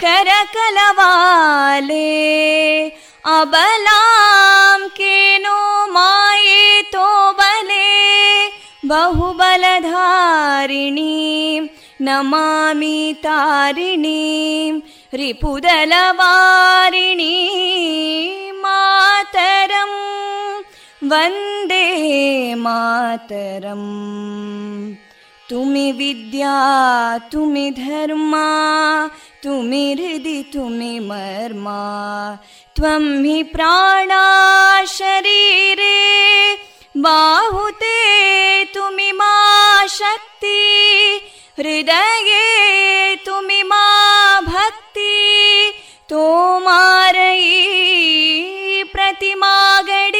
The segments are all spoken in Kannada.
कलकल निनाद कराले कोटि कोटि भुजैदृता करकलवाले अबलां केनो मायेतो बले बहुबलधारिणीं नमामि तारिणीं रिपुदलवारिणी मातरं वन्दे मातरम् तुमि विद्या तुमि धर्मा तुमि हृदि तुमि मर्मा त्वं हि प्राणा शरीरे बाहुते तुमि मा शक्ति हृदये तुमि मा भक्ति तोमारयी प्रतिमागडी मन्दिरे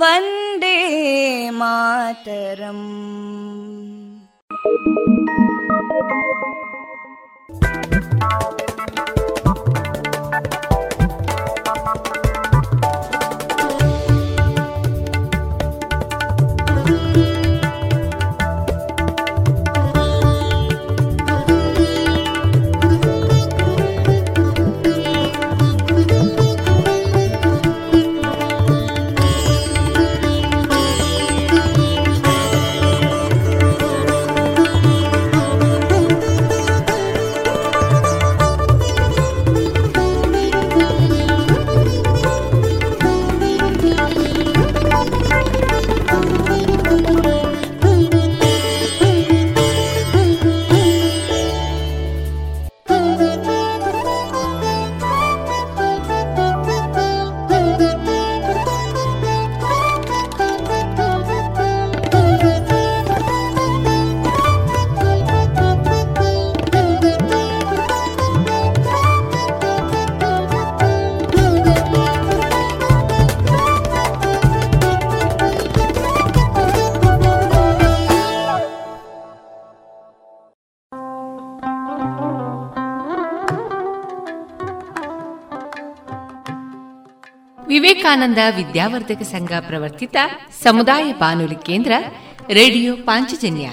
वन्दे मातरम् ವಿವೇಕಾನಂದ ವಿದ್ಯಾವರ್ಧಕ ಸಂಘ ಪ್ರವರ್ತಿತ ಸಮುದಾಯ ಬಾನುಲಿ ಕೇಂದ್ರ, radio Panchajanya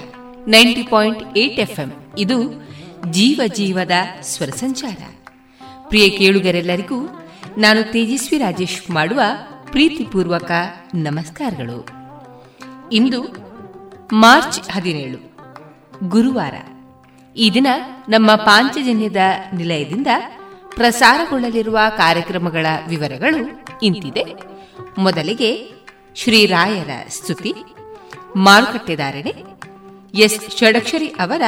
ninety point eight FM. ಇದು ಜೀವ ಜೀವದ ಸ್ವರ ಸಂಚಾರ. ಪ್ರಿಯ ಕೇಳುಗರೆಲ್ಲರಿಗೂ ನಾನು ತೇಜಸ್ವಿ ರಾಜೇಶ್ ಮಾಡುವ ಪ್ರೀತಿಪೂರ್ವಕ ನಮಸ್ಕಾರಗಳು. ಇಂದು ಮಾರ್ಚ್ ಹದಿನೇಳು, ಗುರುವಾರ. ಈ ದಿನ ನಮ್ಮ ಪಾಂಚಜನ್ಯದ ನಿಲಯದಿಂದ ಪ್ರಸಾರಗೊಳ್ಳಲಿರುವ ಕಾರ್ಯಕ್ರಮಗಳ ವಿವರಗಳು ಇಂತಿದೆ. ಮೊದಲಿಗೆ ಶ್ರೀರಾಯರ ಸ್ತುತಿ, ಮಾರುಕಟ್ಟೆದಾರಣೆ, ಎಸ್ ಷಡಕ್ಷರಿ ಅವರ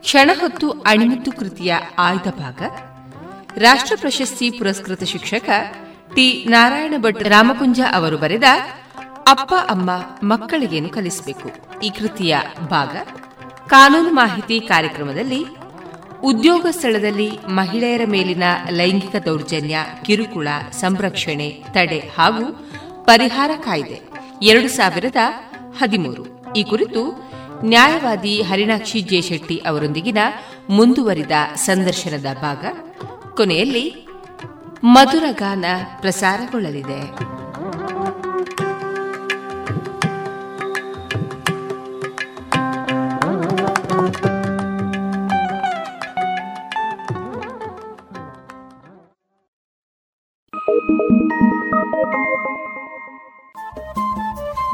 ಕ್ಷಣಹೊತ್ತು ಅಣಿಮುತ್ತು ಕೃತಿಯ ಆಯ್ದ ಭಾಗ, ರಾಷ್ಟ್ರ ಪ್ರಶಸ್ತಿ ಪುರಸ್ಕೃತ ಶಿಕ್ಷಕ ಟಿ ನಾರಾಯಣ ಭಟ್ ರಾಮಕುಂಜ ಅವರು ಬರೆದ ಅಪ್ಪ, ಅಮ್ಮ ಮಕ್ಕಳಿಗೇನು ಕಲಿಸಬೇಕು ಈ ಕೃತಿಯ ಭಾಗ. ಕಾನೂನು ಮಾಹಿತಿ ಕಾರ್ಯಕ್ರಮದಲ್ಲಿ ಉದ್ಯೋಗ ಸ್ಥಳದಲ್ಲಿ ಮಹಿಳೆಯರ ಮೇಲಿನ ಲೈಂಗಿಕ ದೌರ್ಜನ್ಯ, ಕಿರುಕುಳ, ಸಂರಕ್ಷಣೆ, ತಡೆ ಹಾಗೂ ಪರಿಹಾರ ಕಾಯ್ದೆ. ಎರಡು ಸಾವಿರದ ಹದಿಮೂರು. ಈ ಕುರಿತು ನ್ಯಾಯವಾದಿ ಹರಿಣಾಕ್ಷಿ ಜೇಶೆಟ್ಟಿ ಅವರೊಂದಿಗಿನ ಮುಂದುವರಿದ ಸಂದರ್ಶನದ ಭಾಗ. ಕೊನೆಯಲ್ಲಿ ಮಧುರ ಗಾನ ಪ್ರಸಾರಗೊಳ್ಳಲಿದೆ.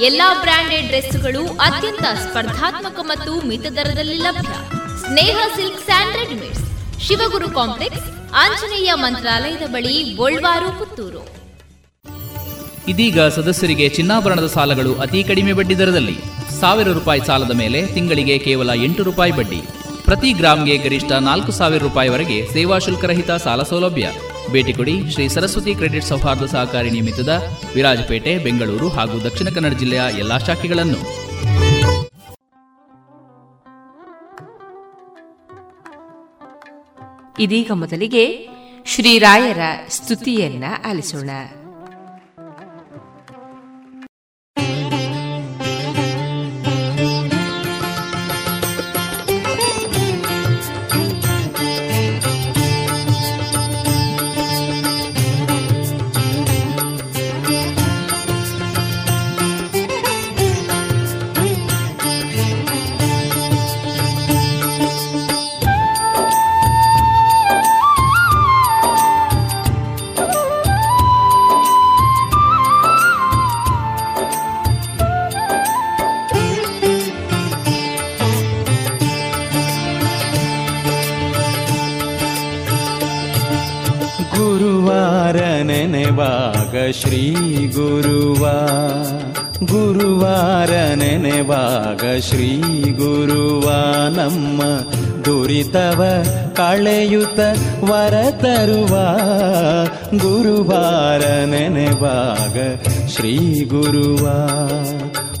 ಎಲ್ಲಾ ಬ್ರಾಂಡೆಡ್ ಡ್ರೆಸ್ಗಳು ಅತ್ಯಂತ ಸ್ಪರ್ಧಾತ್ಮಕ ಮತ್ತು ಮಿತ ದರದಲ್ಲಿ ಲಭ್ಯ. Sneha silk and readymades. Shivaguru complex, Anjaneya ಮಂತ್ರಾಲಯದ ಬಳಿ ಗೋಳ್ವಾರು ಪುತ್ತೂರು. ಇದೀಗ ಸದಸ್ಯರಿಗೆ ಚಿನ್ನಾಭರಣದ ಸಾಲಗಳು ಅತಿ ಕಡಿಮೆ ಬಡ್ಡಿ ದರದಲ್ಲಿ. ಸಾವಿರ ರೂಪಾಯಿ ಸಾಲದ ಮೇಲೆ ತಿಂಗಳಿಗೆ ಕೇವಲ ಎಂಟು ರೂಪಾಯಿ ಬಡ್ಡಿ. ಪ್ರತಿ ಗ್ರಾಮ್ಗೆ ಗರಿಷ್ಠ ನಾಲ್ಕು ಸಾವಿರ ರೂಪಾಯಿವರೆಗೆ ಸೇವಾ ಶುಲ್ಕರಹಿತ ಸಾಲ ಸೌಲಭ್ಯ. ಭೇಟಿ ಕೊಡಿ ಶ್ರೀ ಸರಸ್ವತಿ ಕ್ರೆಡಿಟ್ ಸೌಹಾರ್ದ ಸಹಕಾರಿ ನಿಮಿತ್ತದ ವಿರಾಜಪೇಟೆ, ಬೆಂಗಳೂರು ಹಾಗೂ ದಕ್ಷಿಣ ಕನ್ನಡ ಜಿಲ್ಲೆಯ ಎಲ್ಲಾ ಶಾಖೆಗಳನ್ನು. ಇದೀಗ ಮೊದಲಿಗೆ ಶ್ರೀರಾಯರ ಸ್ತುತಿಯನ್ನ ಆಲಿಸೋಣ. ಶ್ರೀ ಗುರುವ ನಮ್ಮ ದುರಿತವ ಕಳೆಯುತ ವರ ತರುವ ಗುರುವಾರ ನೆನೆವಾಗ ಶ್ರೀ ಗುರುವ.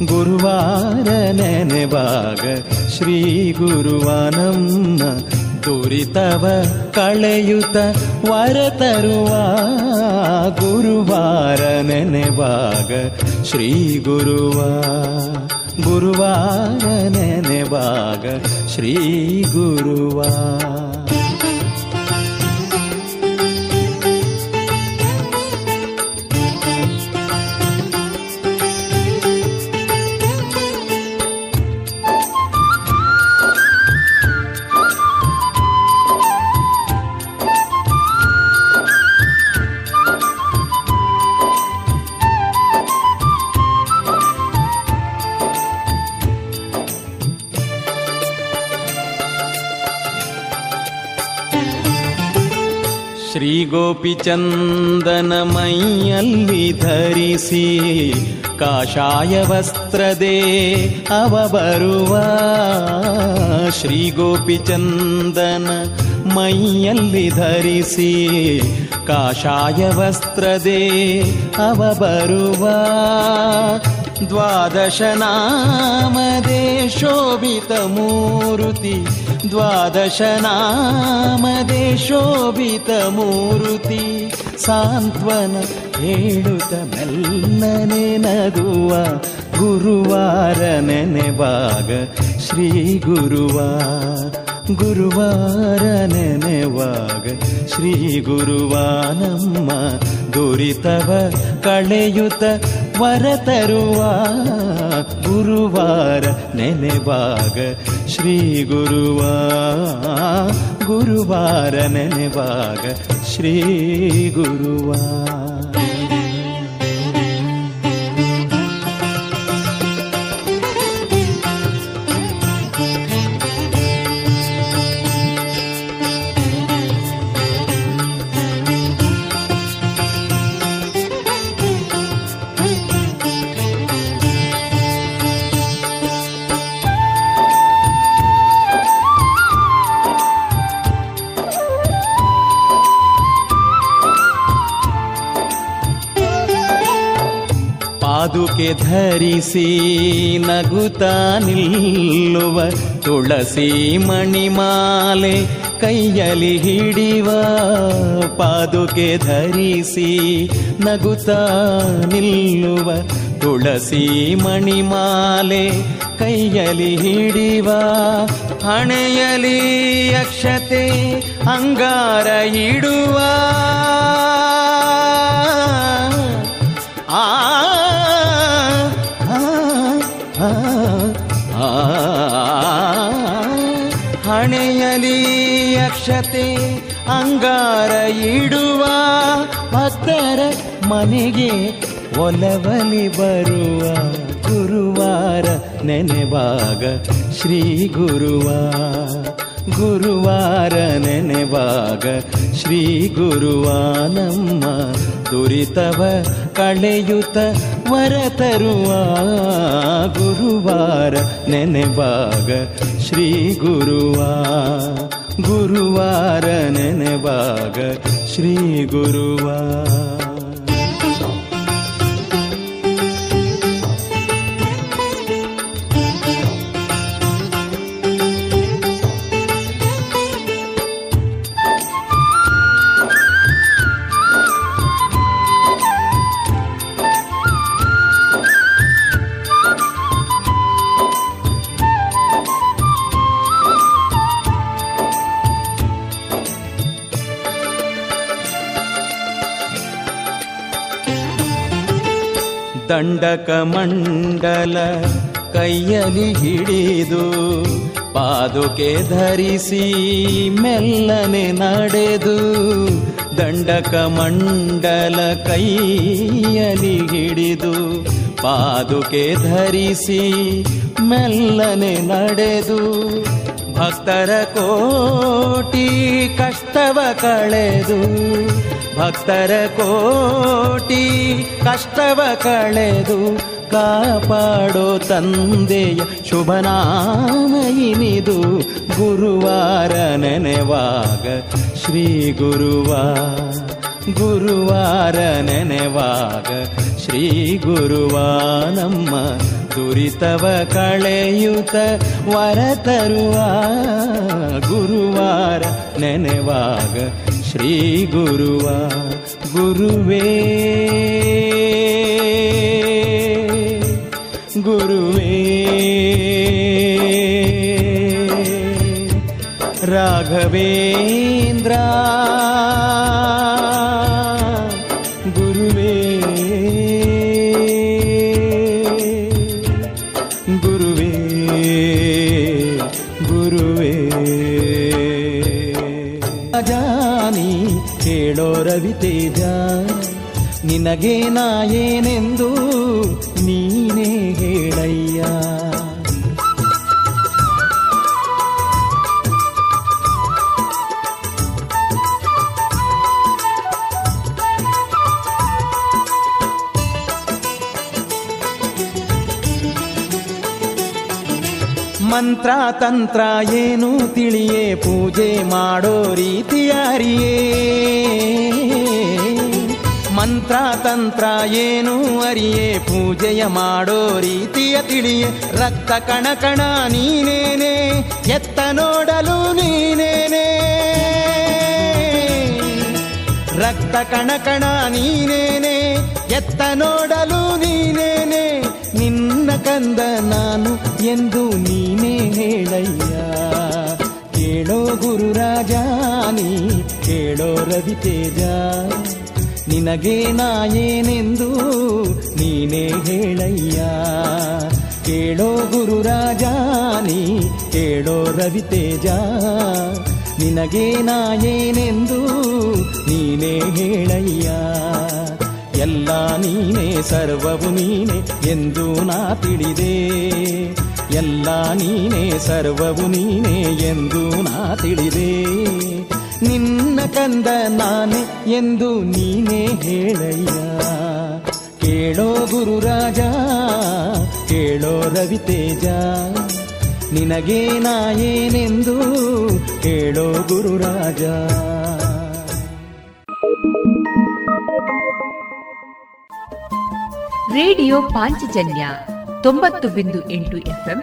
ಗುರುವಾರ ನೆನೆವಾಗ ಶ್ರೀ ಗುರುವ ನಮ್ಮ ದುರಿತವ ಕಳೆಯುತ ವರ ತರುವ ಗುರುವಾರ ನೆನೆವಾಗ ಶ್ರೀ ಗುರುವ. गुरुवा ने वाग श्री गुरुवा ಶ್ರೀಗೋಪಿಚಂದನ ಮೈಯಲ್ಲಿ ಧರಿಸಿ ಕಾಷಾಯ ವಸ್ತ್ರದೇ ಅವ ಬರುವ. ಶ್ರೀಗೋಪಿಚಂದನ ಮೈಯಲ್ಲಿ ಧರಿಸಿ ಕಾಷಾಯ ವಸ್ತ್ರದೇ ಅವ ಬರುವ. ದ್ವಾದಶನಾಮದೇ ಶೋಭಿತ ಮೂರುತಿ द्वादशनामदेशोभितमूर्ति सान्त्वन रेणुतमेल् नदु वा गुरुवारनिवाग श्रीगुरुवा गुरुवारनवाघ श्रीगुरुवानम् ದುರಿತವ ಕಳೆಯುತ ವರ ತರುವ ಗುರುವಾರ ನೆನೆವಾಗ ಶ್ರೀ ಗುರುವ. ಗುರುವಾರ ನೆನೆವಾಗ ಶ್ರೀ ಗುರುವ. ಪಾದುಕೆ ಧರಿಸಿ ನಗುತ್ತ ನಿಲ್ಲುವ ತುಳಸಿ ಮಣಿಮಾಲೆ ಕೈಯಲ್ಲಿ ಹಿಡಿವ ಪಾದುಕೆ ಧರಿಸಿ ನಗುತ್ತ ನಿಲ್ಲುವ ತುಳಸಿ ಮಣಿಮಾಲೆ ಕೈಯಲ್ಲಿ ಹಿಡಿವ ಹಣೆಯಲಿ ಅಕ್ಷತೆ ಅಂಗಾರ ಇಡುವ ಆ, ಅಕ್ಷತೆ ಅಂಗಾರ ಇಡುವ ಭಕ್ತರ ಮನೆಗೆ ಒಲವಲಿ ಬರುವ ಗುರುವಾರ ನೆನೆವಾಗ ಶ್ರೀ ಗುರುವ. ಗುರುವಾರ ನೆನೆವಾಗ ಶ್ರೀ ಗುರುವ ನಮ್ಮ ದುರಿತವ ಕಳೆಯುತ ವರ ತರುವ ಗುರುವಾರ ನೆನೆವಾಗ ಶ್ರೀ ಗುರುವ. गुरुवारभाग श्री गुरुवा ಗುರುವ ದಂಡಕ ಮಂಡಲ ಕೈಯಲ್ಲಿ ಹಿಡಿದು ಪಾದುಕೆ ಧರಿಸಿ ಮೆಲ್ಲನೆ ನಡೆದು ದಂಡಕ ಮಂಡಲ ಕೈಯಲ್ಲಿ ಹಿಡಿದು ಪಾದುಕೆ ಧರಿಸಿ ಮೆಲ್ಲನೆ ನಡೆದು ಭಕ್ತರ ಕೋಟಿ ಕಷ್ಟವ ಕಳೆದು ಭಕ್ತರ ಕೋಟಿ ಕಷ್ಟವ ಕಳೆದು ಕಾಪಾಡೋ ತಂದೆಯ ಶುಭನಾಮಯಿನಿದು ಗುರುವಾರ ನೆನೆವಾಗ. ಶ್ರೀ ಗುರುವ ಗುರುವಾರ ನೆನೆವಾಗ. ಶ್ರೀ ಗುರುವ ನಮ್ಮ ದುರಿತವ ಕಳೆಯುತ ವರ ತರುವ. ಗುರುವಾರ ನೆನೆವಾಗ. ಶ್ರೀ ಗುರುವ ಗುರುವೇ ಗುರುವೇ ರವಿತೇಜ ನಿನಗೆ ನಾ ಏನೆಂದು ನೀನೇ ಹೇಳಯ್ಯ. ಮಂತ್ರ ತಂತ್ರ ಏನು ತಿಳಿಯೇ? ಪೂಜೆ ಮಾಡೋ ರೀತಿಯಾರಿಯೇ ಮಂತ್ರ ತಂತ್ರ ಏನು ಅರಿಯೇ? ಪೂಜೆಯ ಮಾಡೋ ರೀತಿಯ ತಿಳಿಯೇ? ರಕ್ತ ಕಣ ಕಣ ನೀನೇನೆ? ಎತ್ತ ನೋಡಲು ನೀನೇನೆ? ರಕ್ತ ಕಣ ಕಣ ನೀನೇನೆ? ಎತ್ತ ನೋಡಲು ನೀನೇನೆ? ನಿನ್ನ ಕಂದ ನಾನು ಎಂದು ನೀನೇ ಹೇಳಯ್ಯ. ಕೇಳೋ ಗುರುರಾಜ, ನೀ ಕೇಳೋ ರವಿತೇಜ. ನಿನಗೆ ನಾ ಏನೆಂದು ನೀನೇ ಹೇಳಯ್ಯ. ಕೇಳೋ ಗುರುರಾಜ ನೀ ಕೇಳೋ ರವಿತೇಜ ನಿನಗೆ ನಾ ಏನೆಂದು ನೀನೇ ಹೇಳಯ್ಯ. ಎಲ್ಲ ನೀನೇ, ಸರ್ವವು ನೀನೆ ಎಂದು ನಾ ತಿಳಿದೆ. ಎಲ್ಲ ನೀನೇ, ಸರ್ವವು ನೀನೆ ಎಂದು ನಾ ತಿಳಿದೆ. ನಿನ್ನ ಕಂದ ನಾನೆ ಎಂದು ನೀನೇ ಹೇಳಯ್ಯ. ಕೇಳೋ ಗುರುರಾಜ ಕೇಳೋ ರವಿತೇಜ ನಿನಗೆ ಹೇಳೋ ಗುರುರಾಜ ರೇಡಿಯೋ ಪಾಂಚಜನ್ಯ ತೊಂಬತ್ತು ಬಿಂದು ಎಂಟು ಎಫ್ಎಂ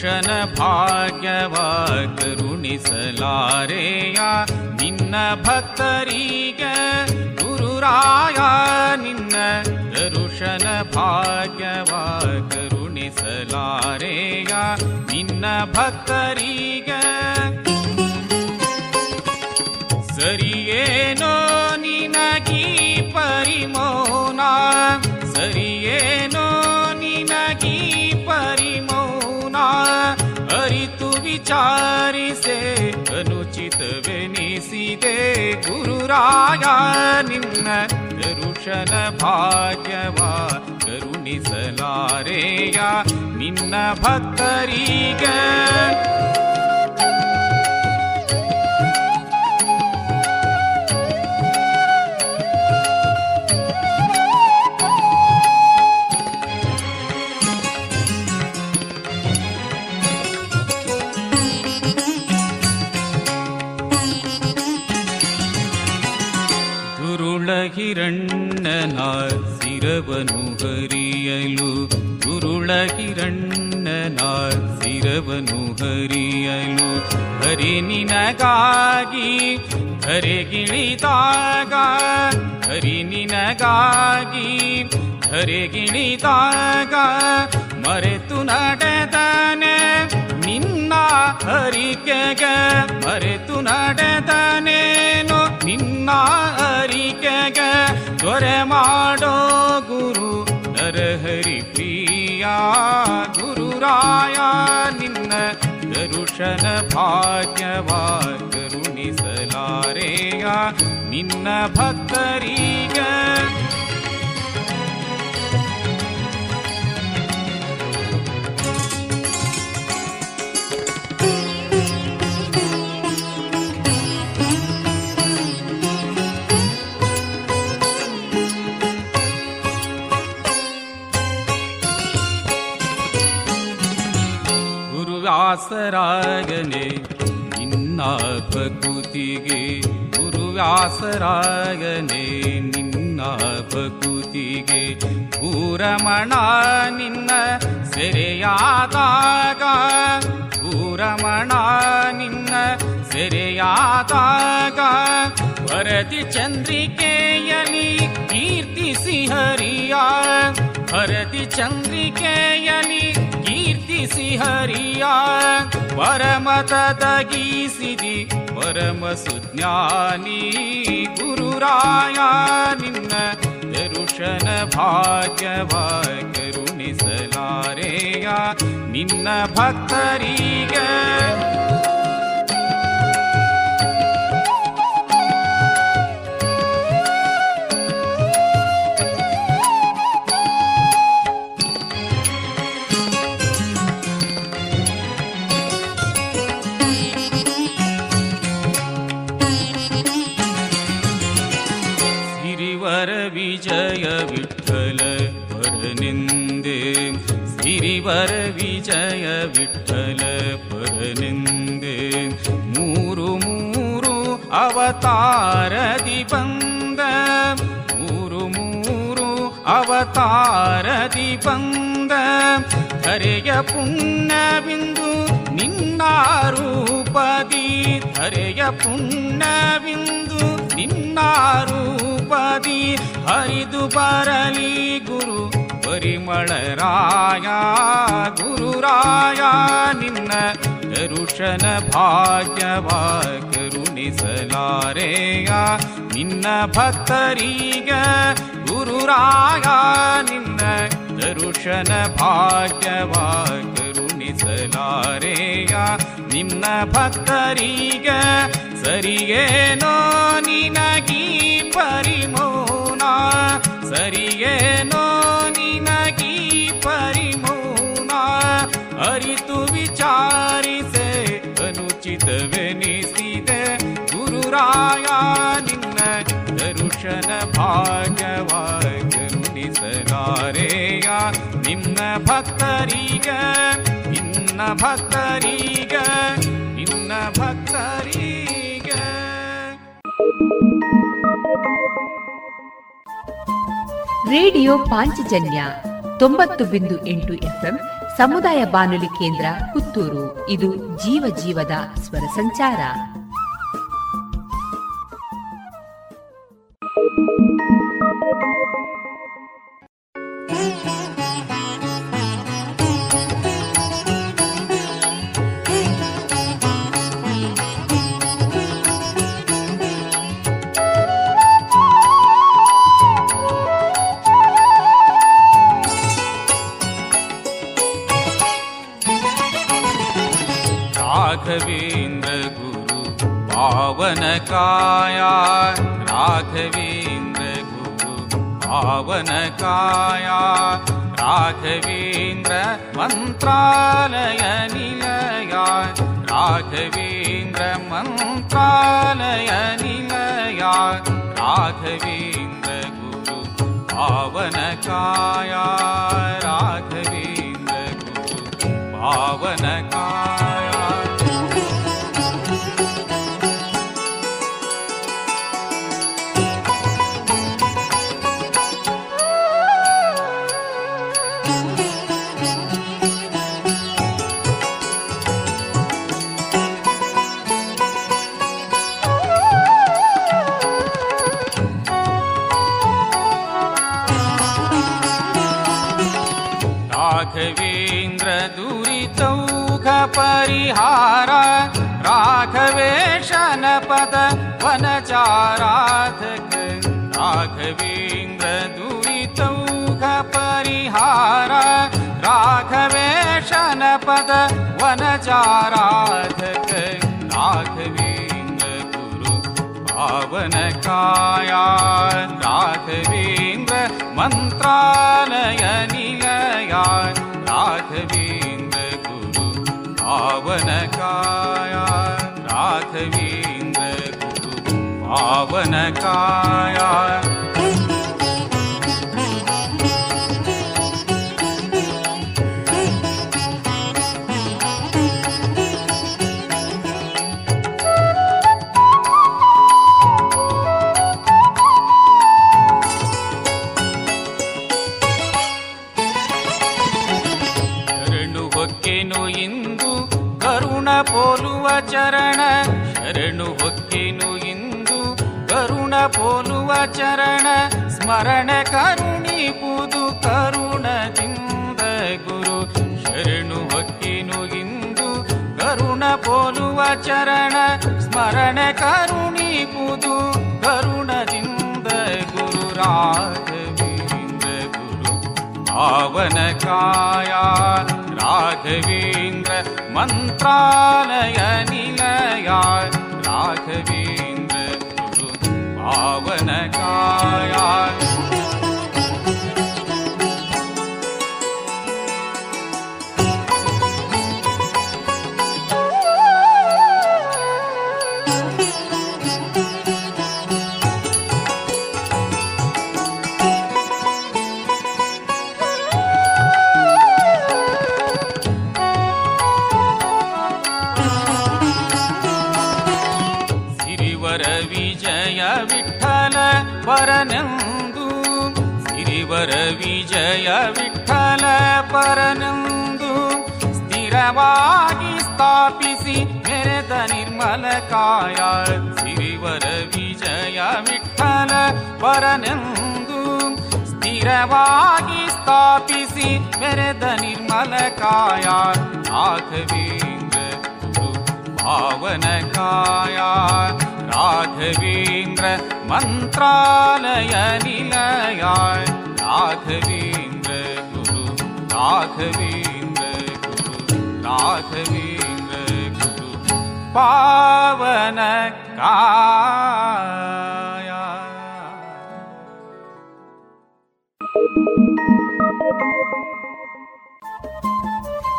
ದರುಶನ ಭಾಗ್ಯವ ಕರುಣಿಸಲಾರೆಯ ನಿನ್ನ ಭಕ್ತರಿಗೆ ಗುರುರಾಯ ನಿನ್ನ ದರುಶನ ಭಾಗ್ಯವ ಕರುಣಿಸಲಾರೆಯ ನಿನ್ನ ಭಕ್ತರಿಗೆ ಸರಿಯೇನೋ ನಿನಗೀ ಪರಿಮೌನ ಸರಿಯೇನೋ ಅರಿತು ವಿಚಾರಿಸೆ ಅನುಚಿತವೆನಿಸಿದೆ ಗುರುರಾಯ ನಿನ್ನ ಕರುಷನ ಭಾಗ್ಯವ ಕರುಣಿಸಲಾರೆಯ ನಿನ್ನ ಭಕ್ತರಿಗೆ. ಹರಿಯಲು ಗುರುಳ ಕಿರಣ್ಣನ ಸಿರವನು ಹರಿಯಲು ಹರಿ ನಿನಗಾಗಿ ಹರಿಗಿಳಿದಾಗ ಹರಿ ನಿನಗಾಗಿ ಹರಿಗಿಳಿದಾಗ ಮರೆತು ನಡೆದನೆ ನಿನ್ನ ಹರಿಕೆಗೆ ಮರೆತು ನಡೆದನೇನು ನಿನ್ನ ಹರಿಕೆಗೆ ದೊರೆ ಮಾಡೋ ಗುರು हरिप्रिया गुरुराया निन्न दरुशन भाग्यवा गरुनिसलारेया निन्न भक्तरीय ಗುರುವ್ಯಾಸರಾಗನೆ ನಿನ್ನ ಭಕುತಿಗೆ ಗುರುವ್ಯಾಸರಾಗನೆ. ನಿನ್ನ ಭಕುತಿಗೆ ಭೂರಮಣ ನಿನ್ನ ಸೆರೆಯಾದಾಗ. ಭೂರಮಣ ನಿನ್ನ ಸೆರೆಯಾದಾಗ. ಭರತಿ ಚಂದ್ರಿಕೆಯಲಿ ಕೀರ್ತಿಸಿ ಹರಿಯ. ಭರತಿ ಚಂದ್ರಿಕೆಯಲಿ हरिया परम तदगीसि परम सुज्ञानी गुरुराया निरुशन भाज वा करुणसलारेया नि भक्त ಮೂರು ಅವತಾರದಿ ಬಂದ ಮೂರು ಮೂರು ಅವತಾರದಿ ಬಂದ ಧರೆಯ ಪುಣ್ಯವಿಂದು ನಿನ್ನ ರೂಪದಿ ಧರೆಯ ಪುಣ್ಯವಿಂದು ನಿನ್ನ ರೂಪದಿ ಹರಿದು ಬರಲಿ ಗುರು ಪರಿಮಳರಾಯ ಗುರುರಾಯ ನಿನ್ನ ದರುಶನ ಭಾಗ್ಯವ ಕರುಣಿಸಲಾರೆಯ ನಿನ್ನ ಭಕ್ತರೀಗ ಗುರುರಾಯ ನಿನ್ನ ದರುಶನ ಭಾಗ್ಯವ ಕರುಣಿಸಲಾರೆಯ ನಿನ್ನ ಭಕ್ತರೀಗ ಸರಿಯೇನೋ ನಿನಗೀ ಪರಿಮೌನ ಸರಿಯೇನೋ ಗುರುರಾಯ ನಿನ್ನ ದರುಶನ ಭಾಗ್ಯವ ಕರುಣಿಸಲಾರೆಯ ನಿನ್ನ ಭಕ್ತರೀಗ ನಿನ್ನ ಭಕ್ತರೀಗ ನಿನ್ನ ಭಕ್ತರೀಗ. ರೇಡಿಯೋ ಪಾಂಚಜನ್ಯ ತೊಂಬತ್ತು ಬಿಂದು ಎಂಟು ಎಫ್ಎಂ ಸಮುದಾಯ ಬಾನುಲಿ ಕೇಂದ್ರ ಪುತ್ತೂರು. ಇದು ಜೀವ ಜೀವದ ಸ್ವರ ಸಂಚಾರ. राघवेन्द्र गुरु पावनकाया राघवी पावन काया राघवेन्द्र मन्त्रालय निलया राघवेन्द्र मन्त्रालय निलया राघवेन्द्र गुरु पावन काया राघवेन्द्र गुरु पावन राघवे राघवेशनपद वनचाराधक चाराधक राघवीन्द्र परिहार राघवे शनपद वन चाराधक राघवीन्द्रु आवनकाया राघवीन्द्र वनकाया पावनकाया पोलचरण स्मरण करुणी पुदु करुण दिन्द गुरु शरणीनु इन्दु करुण पोलचरण स्मरण करुणी पुदु करुण दिन्द गुरु राघवीन्द्र गुरु पावनकाया राघवीन्द्र मन्त्रालय निया राघवी वनकाया ವಿಜಯ ವಿಠಲ ಪರನಂದು ಸ್ಥಿರವಾಗಿ ಸ್ಥಾಪಿಸಿ ಮೆರೆದ ನಿರ್ಮಲ ಕಾಯ ಶ್ರೀವರ ವಿಜಯ ವಿಠಲ ಪರನೆಂದು ಸ್ಥಿರವಾಗಿ ಸ್ಥಾಪಿಸಿ ಮೆರೆದ ನಿರ್ಮಲ ಕಾಯ ರಾಘವೇಂದ್ರ ಗುರು ಪಾವನ ಕಾಯ ರಾಘವೇಂದ್ರ ಮಂತ್ರಾಲಯ ನಿಲಯ ರಾಘವೇಂದ್ರ ಗುರು ರಾಘವೇಂದ್ರ ಗುರು ರಾಘವೇಂದ್ರ ಗುರು ಪಾವನ காயா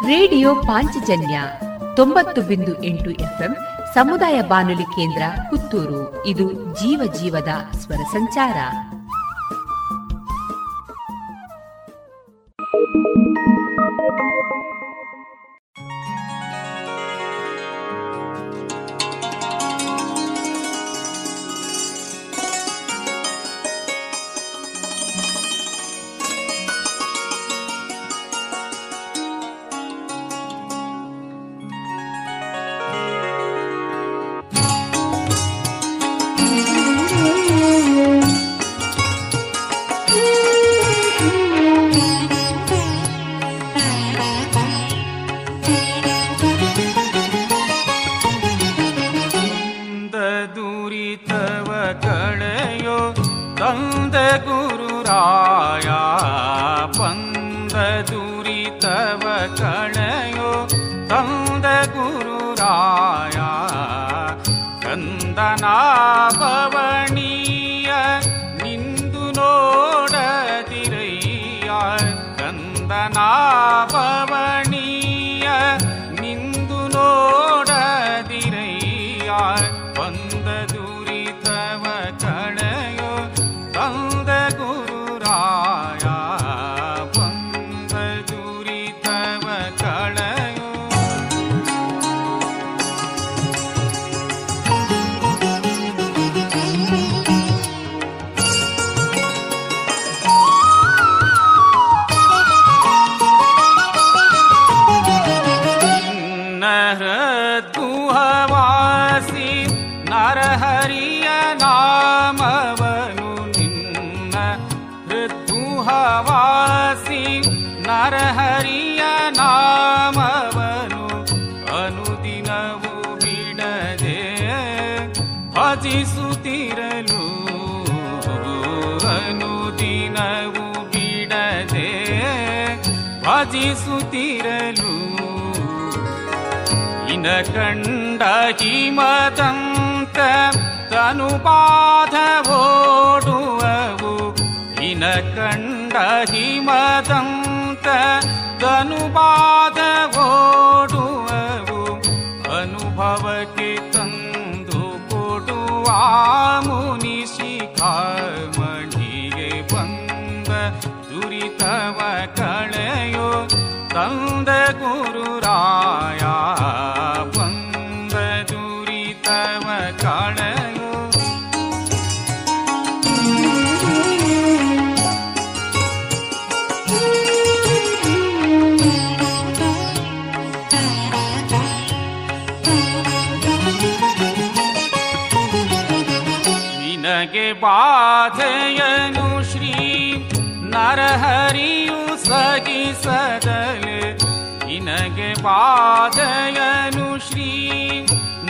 ರೇಡಿಯೋ ಪಾಂಚಜನ್ಯ ತೊಂಬತ್ತು ಬಿಂದು ಎಂಟು ಎಫ್ಎಂ ಸಮುದಾಯ ಬಾನುಲಿ ಕೇಂದ್ರ ಪುತ್ತೂರು. ಇದು ಜೀವ ಜೀವದ ಸ್ವರ ಸಂಚಾರ. Thank you. कण्डहि मतन्तनुपाधोडु इ न कण्डहि मतन्त तनुबा पादयनु श्री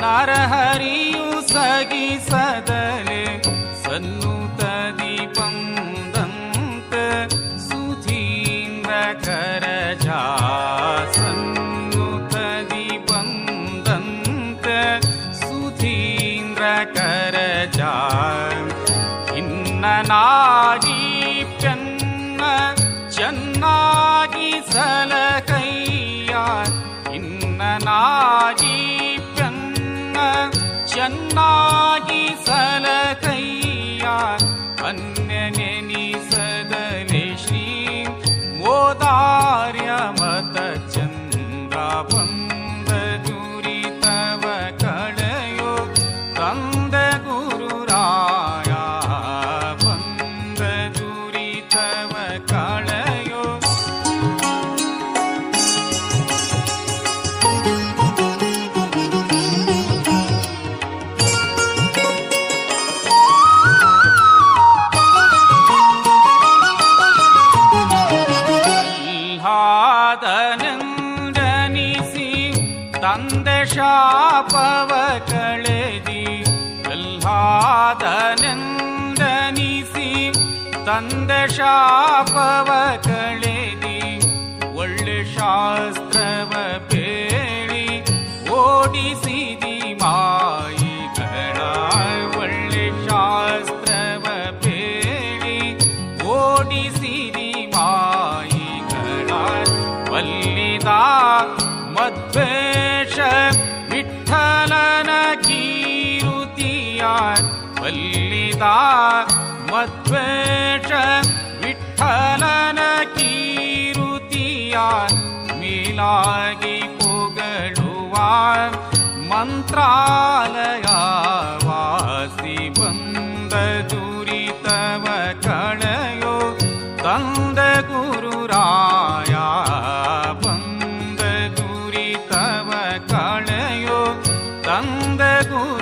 नरहरियु सगि सगी ಶಾಪವ ಕಳೆದಿ ಒಳ್ಳೆ ಶಾಸ್ತ್ರವ ಬೇಳಿ ಓಡಿಸಿದಿ ಮಾಯಿಗಳ ಒಳ್ಳೆ ಶಾಸ್ತ್ರವ ಬೇಳಿ ಓಡಿಸಿದಿ ಮಾಯಿಗಳ ವಲ್ಲಿದ ಮಧ್ವೇಷ ವಿಠಲನ ಕೀರುತಿಯ ವಲ್ಲಿದ ಮಧ್ವೇಷ नीरुया मीला पोगडुवा मन्त्रालया वासि बुरि तव कणयो तन्द गुरुराया बुरि तव कणयो तन्द गुरु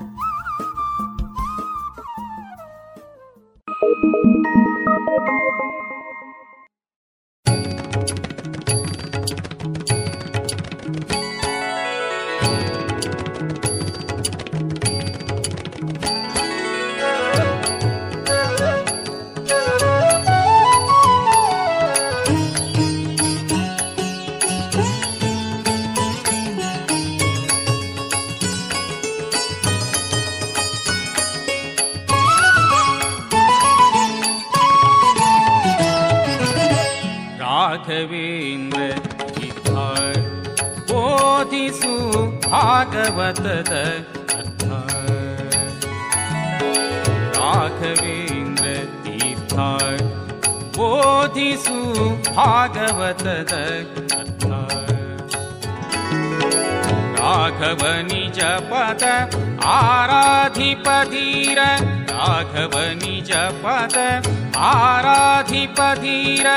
धीर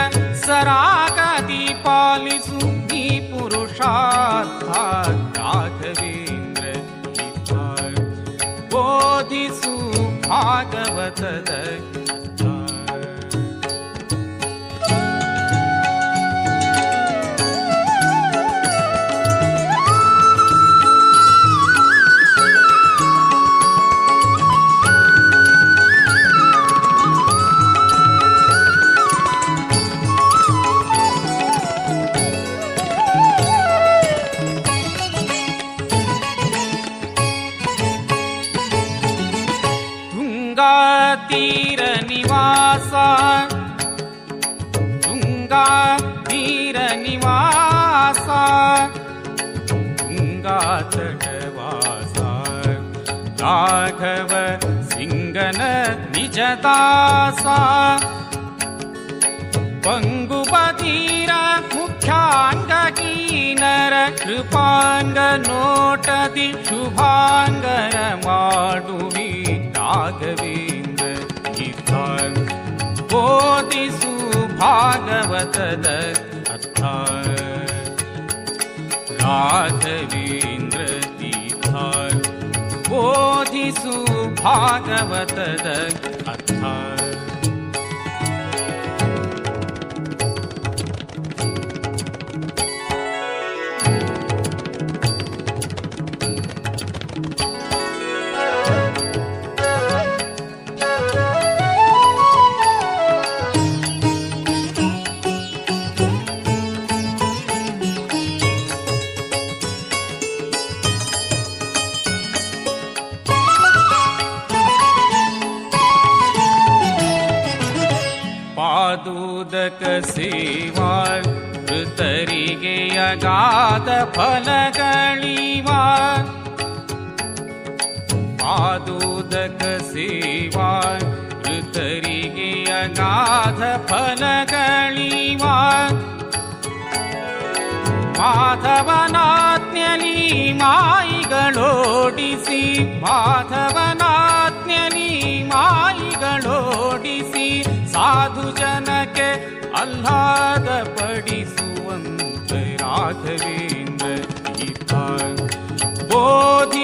सरा सा पङ्गुपतीरा मुख्याङ्गकीनर कृपाङ्गनोटति नोटदि शुभाङ्ग माडुभि राघवीन्द्रिथा बोदिषु भागवतद राघवीन्द्रतीथा बोदिषु भागवतद ಪಾದೂದಕ ಸೇವಾ ಮೃತರಿಗೆ ಅಗಾಧ ಫಲಗಳಿವ ಮಾಧವನಾಜ್ಞಲಿ ಮಾಯಿಗಳೋಡಿಸಿ ಮಾಧವನಾಜ್ಞಲಿ ಮಾಯಿಗಳೋಡಿಸಿ, ಸಾಧು ಜನಕ್ಕೆ ಅಲ್ಲಾದ ಪಡಿಸುವಂತ ರಾಘವೇಂದ್ರ ಗೀತ ಬೋಧಿಸು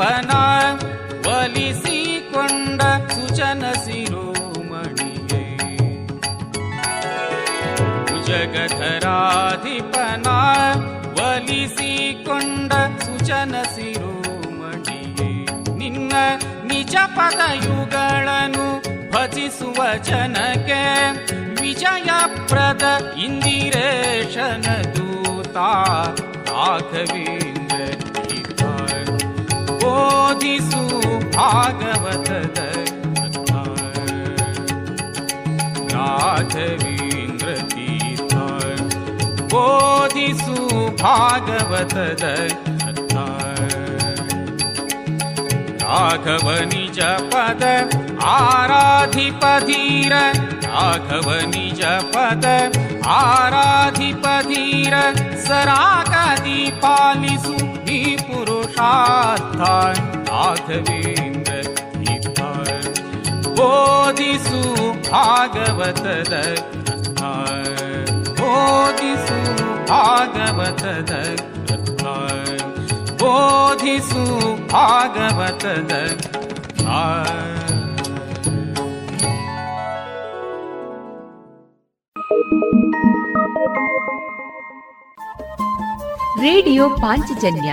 ಭುಜಗಧರಾಧಿಪನ ಒಲಿಸಿಕೊಂಡ ಸುಚನ ಶಿರೋಮಣಿಯೇ ಭುಜಗಧರಾಧಿಪನ ಒಲಿಸಿಕೊಂಡ ಸುಚನ ಶಿರೋಮಣಿಯೇ ನಿನ್ನ ನಿಜ ಪದಯುಗಳನ್ನು ಭಜಿಸುವ ಜನಕ್ಕೆ ವಿಜಯಪ್ರದ ಇಂದಿರೇಶನ ದೂತ ಗೀತ गोदिषु भागवतदता राघवी र बोदिषु भागवत दता राघवनि जपद आराधिपतिर राघवनि जपद आराधिपतिर सराका दीपालिसु ಪದ ಆರಾಧಿಪಧೀರ ರಾಘವ ನಿಜ ಪದ ಆರಾಧಿಪಧೀರ ಸರಾಗದಿ ಪಾಲಿಸು ನೀ ಪುರುಷಾರ್ಥ ರಾಘವೇಂದ್ರ ಗೀತ ಬೋಧಿಸು ಭಾಗವತದ ಅರ್ಥ ಬೋಧಿಸು ಭಾಗವತದ ಅರ್ಥ ಬೋಧಿಸು ಭಾಗವತದ ಆ ರೇಡಿಯೋ ಪಾಂಚಜನ್ಯ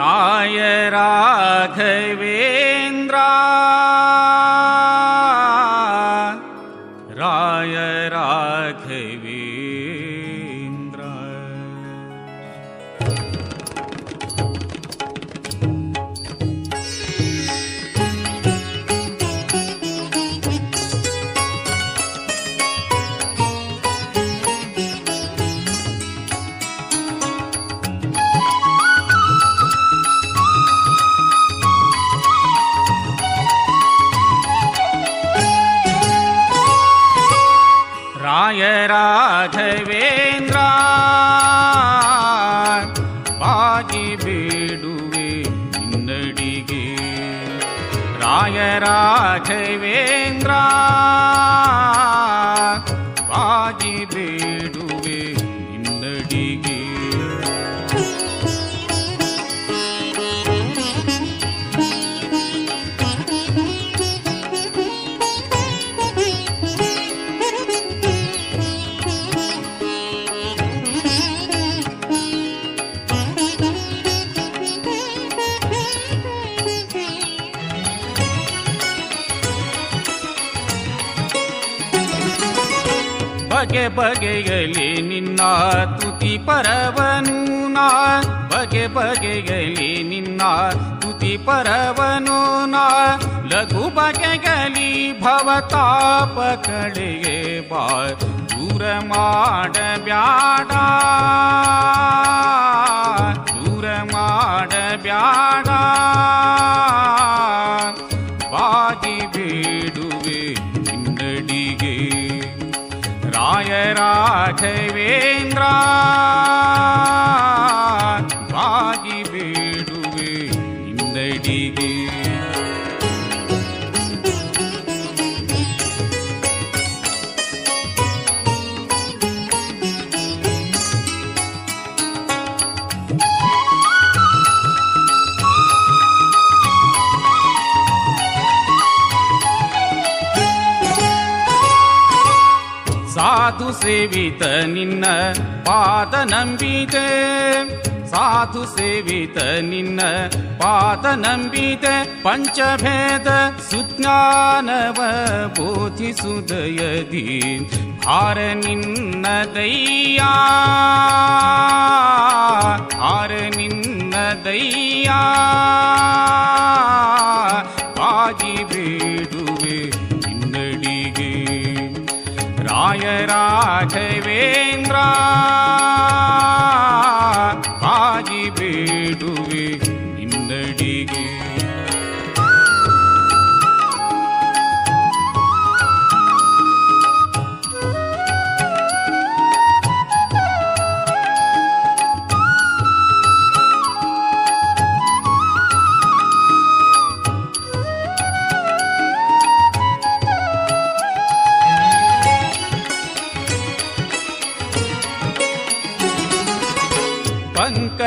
राय राघवेन्द्रा। ರಾಘವೇಂದ್ರ ಬಗೆ ಬಗೆಯಲಿ ನಿನ್ನ ತುತಿ ಪರವನು ನಾ. ಬಗೆ ಬಗೆಯಲಿ ನಿನ್ನ ತುತಿ ಪರವನು ನಾ. ಲಘು ಬಗೆಗಲಿ ಭವತಾಪ ಕಡೆಗೆ ಬಾ. ದೂರ ಮಾಡಬ್ಯಾಡ. ದೂರ ಮಾಡಬ್ಯಾಡ. ರಾಘವೇಂದ್ರ ಸೇವಿತ ನಿನ್ನ ಪಾದ ನಂಬಿದೆ. ಸಾಧು ಸೇವಿತ ನಿನ್ನ ಪಾದ ನಂಬಿದೆ. ಪಂಚಭೇದ ಸುಜ್ಞಾನವ ಬೋಧಿಸುದಯದಿ. ಹಾರ ನಿನ್ನ ದಯ್ಯ ಹಾರ ನಿನ್ನ ದಯ್ಯ ಬಾಗಿ ಬೇಡುವೆ राघवेन्द्रा।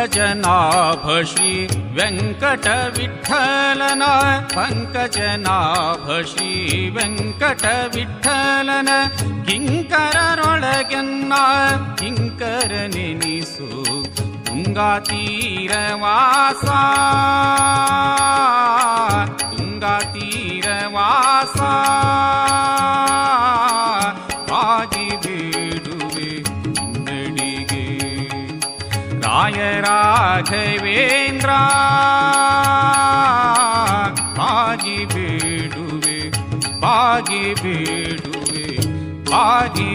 ಪಂಕಜನಾಭ ಶ್ರೀ ವೆಂಕಟ ವಿಠಲನ ಪಂಕಜನಾಭ ಶ್ರೀ ವೆಂಕಟ ವಿಠಲನ ರಾಯ ರಾಘವೇಂದ್ರ ಬಾಗಿ ಬೇಡುವೆ ಬಾಗಿ ಬೇಡುವೆ ಬಾಗಿ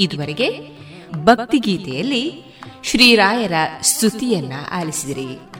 ಇದುವರೆಗೆ ಭಕ್ತಿಗೀತೆಯಲ್ಲಿ ಶ್ರೀರಾಯರ ಸ್ತುತಿಯನ್ನ ಆಲಿಸಿದಿರಿ.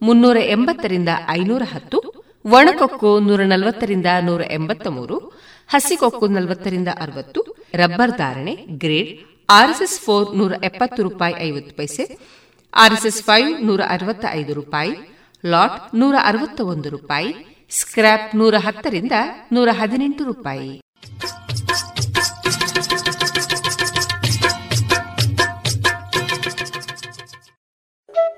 ಮುನ್ನೂರ ಎಂಬತ್ತರಿಂದ ಐನೂರ ಹತ್ತು ಒಣಕೊಕ್ಕು ನೂರ ನಲವತ್ತರಿಂದ ನೂರ ಎಂಬತ್ತ ಮೂರು ಹಸಿಕೊಕ್ಕು ನಲವತ್ತರಿಂದ ಅರವತ್ತು, ರಬ್ಬರ್ ಧಾರಣೆ, ಗ್ರೇಡ್ ಆರ್ಎಸ್ಎಸ್ ಫೋರ್ ನೂರ ಎಪ್ಪತ್ತು ರೂಪಾಯಿ ಐವತ್ತು ಪೈಸೆ ಆರ್ಎಸ್ಎಸ್ ಫೈವ್ ನೂರ ಅರವತ್ತ ಐದು ರೂಪಾಯಿ, ಲಾಟ್ ನೂರ ಅರವತ್ತ ಒಂದು ರೂಪಾಯಿ ಸ್ಕ್ರಾಪ್ ನೂರ ಹತ್ತರಿಂದ ನೂರ ಹದಿನೆಂಟು ರೂಪಾಯಿ.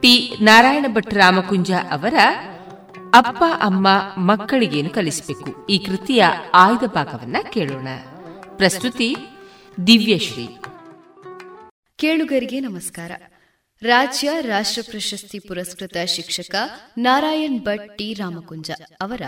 ಟಿ ನಾರಾಯಣ ಭಟ್ ರಾಮಕುಂಜ ಅವರ ಅಪ್ಪ, ಅಮ್ಮ, ಮಕ್ಕಳಿಗೇನು ಕಲಿಸಬೇಕು? ಈ ಕೃತಿಯ ಆಯ್ದ ಭಾಗವನ್ನ ಕೇಳೋಣ. ಪ್ರಸ್ತುತಿ ದಿವ್ಯಶ್ರೀ ಕೇಳುಗರಿಗೆ ನಮಸ್ಕಾರ. ರಾಜ್ಯ ರಾಷ್ಟ್ರ ಪ್ರಶಸ್ತಿ ಪುರಸ್ಕೃತ ಶಿಕ್ಷಕ ನಾರಾಯಣ್ ಭಟ್ ಟಿ. ರಾಮಕುಂಜ ಅವರ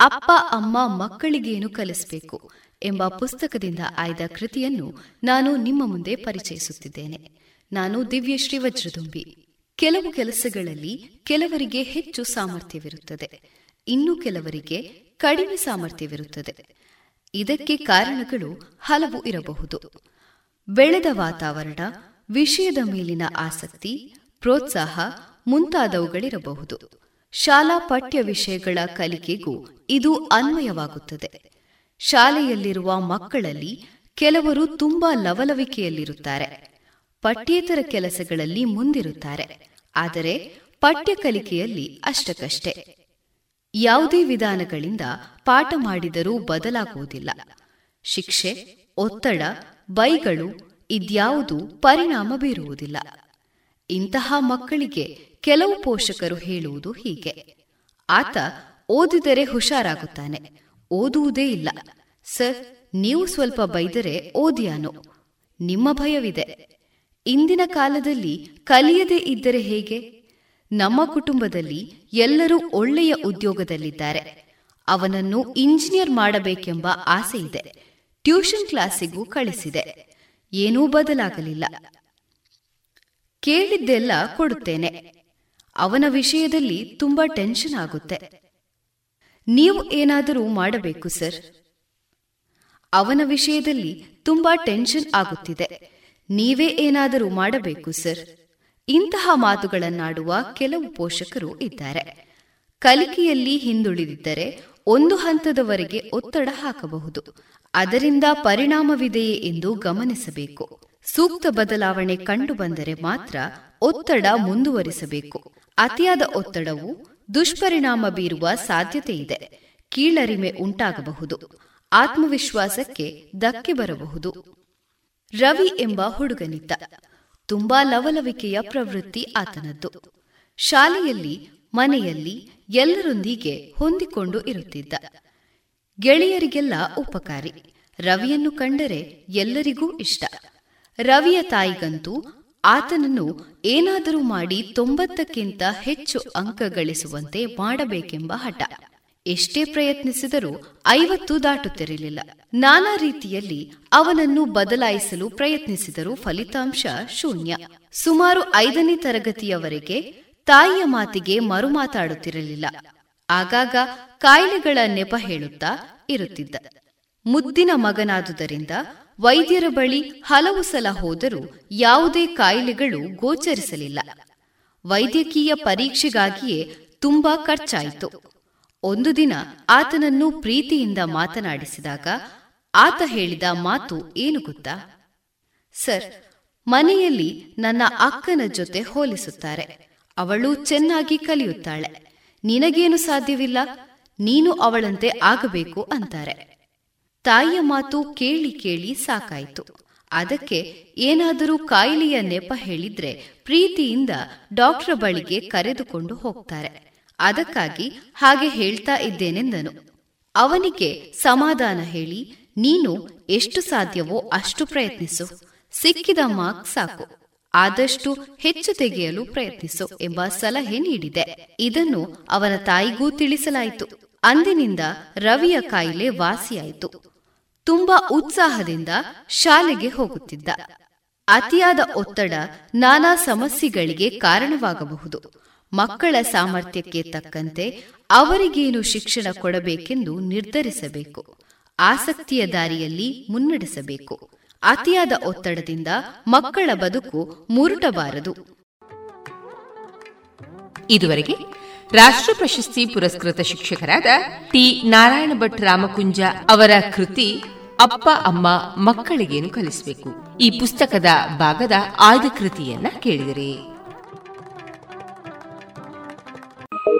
ಅಪ್ಪ, ಅಮ್ಮ, ಮಕ್ಕಳಿಗೇನು ಕಲಿಸಬೇಕು ಎಂಬ ಪುಸ್ತಕದಿಂದ ಆಯ್ದ ಕೃತಿಯನ್ನು ನಾನು ನಿಮ್ಮ ಮುಂದೆ ಪರಿಚಯಿಸುತ್ತಿದ್ದೇನೆ. ನಾನು ದಿವ್ಯಶ್ರೀ ವಜ್ರದುಂಬಿ. ಕೆಲವು ಕೆಲಸಗಳಲ್ಲಿ ಕೆಲವರಿಗೆ ಹೆಚ್ಚು ಸಾಮರ್ಥ್ಯವಿರುತ್ತದೆ. ಇನ್ನು ಕೆಲವರಿಗೆ ಕಡಿಮೆ ಸಾಮರ್ಥ್ಯವಿರುತ್ತದೆ. ಇದಕ್ಕೆ ಕಾರಣಗಳು ಹಲವು ಇರಬಹುದು. ಬೆಳೆದ ವಾತಾವರಣ, ವಿಷಯದ ಮೇಲಿನ ಆಸಕ್ತಿ, ಪ್ರೋತ್ಸಾಹ ಮುಂತಾದವುಗಳಿರಬಹುದು. ಶಾಲಾ ಪಠ್ಯ ವಿಷಯಗಳ ಕಲಿಕೆಗೂ ಇದು ಅನ್ವಯವಾಗುತ್ತದೆ. ಶಾಲೆಯಲ್ಲಿರುವ ಮಕ್ಕಳಲ್ಲಿ ಕೆಲವರು ತುಂಬಾ ಲವಲವಿಕೆಯಲ್ಲಿರುತ್ತಾರೆ. ಪಠ್ಯೇತರ ಕೆಲಸಗಳಲ್ಲಿ ಮುಂದಿರುತ್ತಾರೆ. ಆದರೆ ಪಠ್ಯ ಕಲಿಕೆಯಲ್ಲಿ ಅಷ್ಟಕ್ಕಷ್ಟೇ. ಯಾವುದೇ ವಿಧಾನಗಳಿಂದ ಪಾಠ ಮಾಡಿದರೂ ಬದಲಾಗುವುದಿಲ್ಲ. ಶಿಕ್ಷೆ, ಒತ್ತಡ, ಬೈಗಳು, ಇದ್ಯಾವುದು ಪರಿಣಾಮ ಬೀರುವುದಿಲ್ಲ. ಇಂತಹ ಮಕ್ಕಳಿಗೆ ಕೆಲವು ಪೋಷಕರು ಹೇಳುವುದು ಹೀಗೆ. ಆತ ಓದಿದರೆ ಹುಷಾರಾಗುತ್ತಾನೆ, ಓದುವುದೇ ಇಲ್ಲ. ಸರ್, ನೀವು ಸ್ವಲ್ಪ ಬೈದರೆ ಓದಿಯಾನು. ನಿಮ್ಮ ಭಯವಿದೆ. ಇಂದಿನ ಕಾಲದಲ್ಲಿ ಕಲಿಯದೇ ಇದ್ದರೆ ಹೇಗೆ? ನಮ್ಮ ಕುಟುಂಬದಲ್ಲಿ ಎಲ್ಲರೂ ಒಳ್ಳೆಯ ಉದ್ಯೋಗದಲ್ಲಿದ್ದಾರೆ. ಅವನನ್ನು ಇಂಜಿನಿಯರ್ ಮಾಡಬೇಕೆಂಬ ಆಸೆ ಇದೆ. ಟ್ಯೂಷನ್ ಕ್ಲಾಸಿಗೂ ಕಳಿಸಿದೆ. ಏನೂ ಬದಲಾಗಲಿಲ್ಲ. ಕೇಳಿದ್ದೆಲ್ಲ ಕೊಡುತ್ತೇನೆ. ಅವನ ವಿಷಯದಲ್ಲಿ ತುಂಬಾ ಟೆನ್ಷನ್ ಆಗುತ್ತೆ. ನೀವು ಏನಾದರೂ ಮಾಡಬೇಕು, ಸರ್? ಅವನ ವಿಷಯದಲ್ಲಿ ತುಂಬಾ ಟೆನ್ಷನ್ ಆಗುತ್ತಿದೆ. ನೀವೇ ಏನಾದರೂ ಮಾಡಬೇಕು, ಸರ್. ಇಂತಹ ಮಾತುಗಳನ್ನಾಡುವ ಕೆಲವು ಪೋಷಕರು ಇದ್ದಾರೆ. ಕಲಿಕೆಯಲ್ಲಿ ಹಿಂದುಳಿದಿದ್ದರೆ ಒಂದು ಹಂತದವರೆಗೆ ಒತ್ತಡ ಹಾಕಬಹುದು. ಅದರಿಂದ ಪರಿಣಾಮವಿದೆಯೇ ಎಂದು ಗಮನಿಸಬೇಕು. ಸೂಕ್ತ ಬದಲಾವಣೆ ಕಂಡುಬಂದರೆ ಮಾತ್ರ ಒತ್ತಡ ಮುಂದುವರಿಸಬೇಕು. ಅತಿಯಾದ ಒತ್ತಡವು ದುಷ್ಪರಿಣಾಮ ಬೀರುವ ಸಾಧ್ಯತೆ ಇದೆ. ಕೀಳರಿಮೆ ಉಂಟಾಗಬಹುದು. ಆತ್ಮವಿಶ್ವಾಸಕ್ಕೆ ಧಕ್ಕೆ ಬರಬಹುದು. ರವಿ ಎಂಬ ಹುಡುಗನಿದ್ದ. ತುಂಬಾ ಲವಲವಿಕೆಯ ಪ್ರವೃತ್ತಿ ಆತನದ್ದು. ಶಾಲೆಯಲ್ಲಿ, ಮನೆಯಲ್ಲಿ ಎಲ್ಲರೊಂದಿಗೆ ಹೊಂದಿಕೊಂಡು ಇರುತ್ತಿದ್ದ. ಗೆಳೆಯರಿಗೆಲ್ಲ ಉಪಕಾರಿ. ರವಿಯನ್ನು ಕಂಡರೆ ಎಲ್ಲರಿಗೂ ಇಷ್ಟ. ರವಿಯ ತಾಯಿಗಂತೂ ಆತನನ್ನು ಏನಾದರೂ ಮಾಡಿ ತೊಂಬತ್ತಕ್ಕಿಂತ ಹೆಚ್ಚು ಅಂಕ ಗಳಿಸುವಂತೆ ಮಾಡಬೇಕೆಂಬ ಹಠ. ಎಷ್ಟೇ ಪ್ರಯತ್ನಿಸಿದರೂ ಐವತ್ತು ದಾಟುತ್ತಿರಲಿಲ್ಲ. ನಾನಾ ರೀತಿಯಲ್ಲಿ ಅವನನ್ನು ಬದಲಾಯಿಸಲು ಪ್ರಯತ್ನಿಸಿದರೂ ಫಲಿತಾಂಶ ಶೂನ್ಯ. ಸುಮಾರು ಐದನೇ ತರಗತಿಯವರೆಗೆ ತಾಯಿಯ ಮಾತಿಗೆ ಮರುಮಾತಾಡುತ್ತಿರಲಿಲ್ಲ. ಆಗಾಗ ಕಾಯಿಲೆಗಳ ನೆಪ ಹೇಳುತ್ತಾ ಇರುತ್ತಿದ್ದ. ಮುದ್ದಿನ ಮಗನಾದುದರಿಂದ ವೈದ್ಯರ ಬಳಿ ಹಲವು ಸಲ ಹೋದರೂ ಯಾವುದೇ ಕಾಯಿಲೆಗಳು ಗೋಚರಿಸಲಿಲ್ಲ. ವೈದ್ಯಕೀಯ ಪರೀಕ್ಷೆಗಾಗಿಯೇ ತುಂಬಾ ಖರ್ಚಾಯಿತು. ಒಂದು ದಿನ ಆತನನ್ನು ಪ್ರೀತಿಯಿಂದ ಮಾತನಾಡಿಸಿದಾಗ ಆತ ಹೇಳಿದ ಮಾತು ಏನು ಗೊತ್ತಾ? ಸರ್, ಮನೆಯಲ್ಲಿ ನನ್ನ ಅಕ್ಕನ ಜೊತೆ ಹೋಲಿಸುತ್ತಾರೆ. ಅವಳು ಚೆನ್ನಾಗಿ ಕಲಿಯುತ್ತಾಳೆ. ನಿನಗೇನು ಸಾಧ್ಯವಿಲ್ಲ? ನೀನು ಅವಳಂತೆ ಆಗಬೇಕು ಅಂತಾರೆ. ತಾಯಿಯ ಮಾತು ಕೇಳಿ ಕೇಳಿ ಸಾಕಾಯಿತು. ಅದಕ್ಕೆ ಏನಾದರೂ ಕಾಯಿಲೆಯ ನೆಪ ಹೇಳಿದ್ರೆ ಪ್ರೀತಿಯಿಂದ ಡಾಕ್ಟರ್ ಬಳಿಗೆ ಕರೆದುಕೊಂಡು ಹೋಗ್ತಾರೆ. ಅದಕ್ಕಾಗಿ ಹಾಗೆ ಹೇಳ್ತಾ ಇದ್ದೇನೆಂದನು. ಅವನಿಗೆ ಸಮಾಧಾನ ಹೇಳಿ, ನೀನು ಎಷ್ಟು ಸಾಧ್ಯವೋ ಅಷ್ಟು ಪ್ರಯತ್ನಿಸು. ಸಿಕ್ಕಿದ ಮಾರ್ಕ್ ಸಾಕು. ಆದಷ್ಟು ಹೆಚ್ಚು ತೆಗೆಯಲು ಪ್ರಯತ್ನಿಸು ಎಂಬ ಸಲಹೆ ನೀಡಿದೆ. ಇದನ್ನು ಅವನ ತಾಯಿಗೂ ತಿಳಿಸಲಾಯಿತು. ಅಂದಿನಿಂದ ರವಿಯ ಕಾಯಿಲೆ ವಾಸಿಯಾಯಿತು. ತುಂಬಾ ಉತ್ಸಾಹದಿಂದ ಶಾಲೆಗೆ ಹೋಗುತ್ತಿದ್ದ. ಅತಿಯಾದ ಒತ್ತಡ ನಾನಾ ಸಮಸ್ಯೆಗಳಿಗೆ ಕಾರಣವಾಗಬಹುದು. ಮಕ್ಕಳ ಸಾಮರ್ಥ್ಯಕ್ಕೆ ತಕ್ಕಂತೆ ಅವರಿಗೇನು ಶಿಕ್ಷಣ ಕೊಡಬೇಕೆಂದು ನಿರ್ಧರಿಸಬೇಕು. ಆಸಕ್ತಿಯ ದಾರಿಯಲ್ಲಿ ಮುನ್ನಡೆಸಬೇಕು. ಅತಿಯಾದ ಒತ್ತಡದಿಂದ ಮಕ್ಕಳ ಬದುಕು ಮುರುಟಬಾರದು. ಇದುವರೆಗೆ ರಾಷ್ಟ್ರ ಪ್ರಶಸ್ತಿ ಪುರಸ್ಕೃತ ಶಿಕ್ಷಕರಾದ ಟಿ. ನಾರಾಯಣ ಭಟ್ ರಾಮಕುಂಜ ಅವರ ಕೃತಿ ಅಪ್ಪ ಅಮ್ಮ ಮಕ್ಕಳಿಗೇನು ಕಲಿಸಬೇಕು. ಈ ಪುಸ್ತಕದ ಭಾಗದ ಆಯ್ದ ಕೃತಿಯನ್ನ ಕೇಳಿದಿರಿ.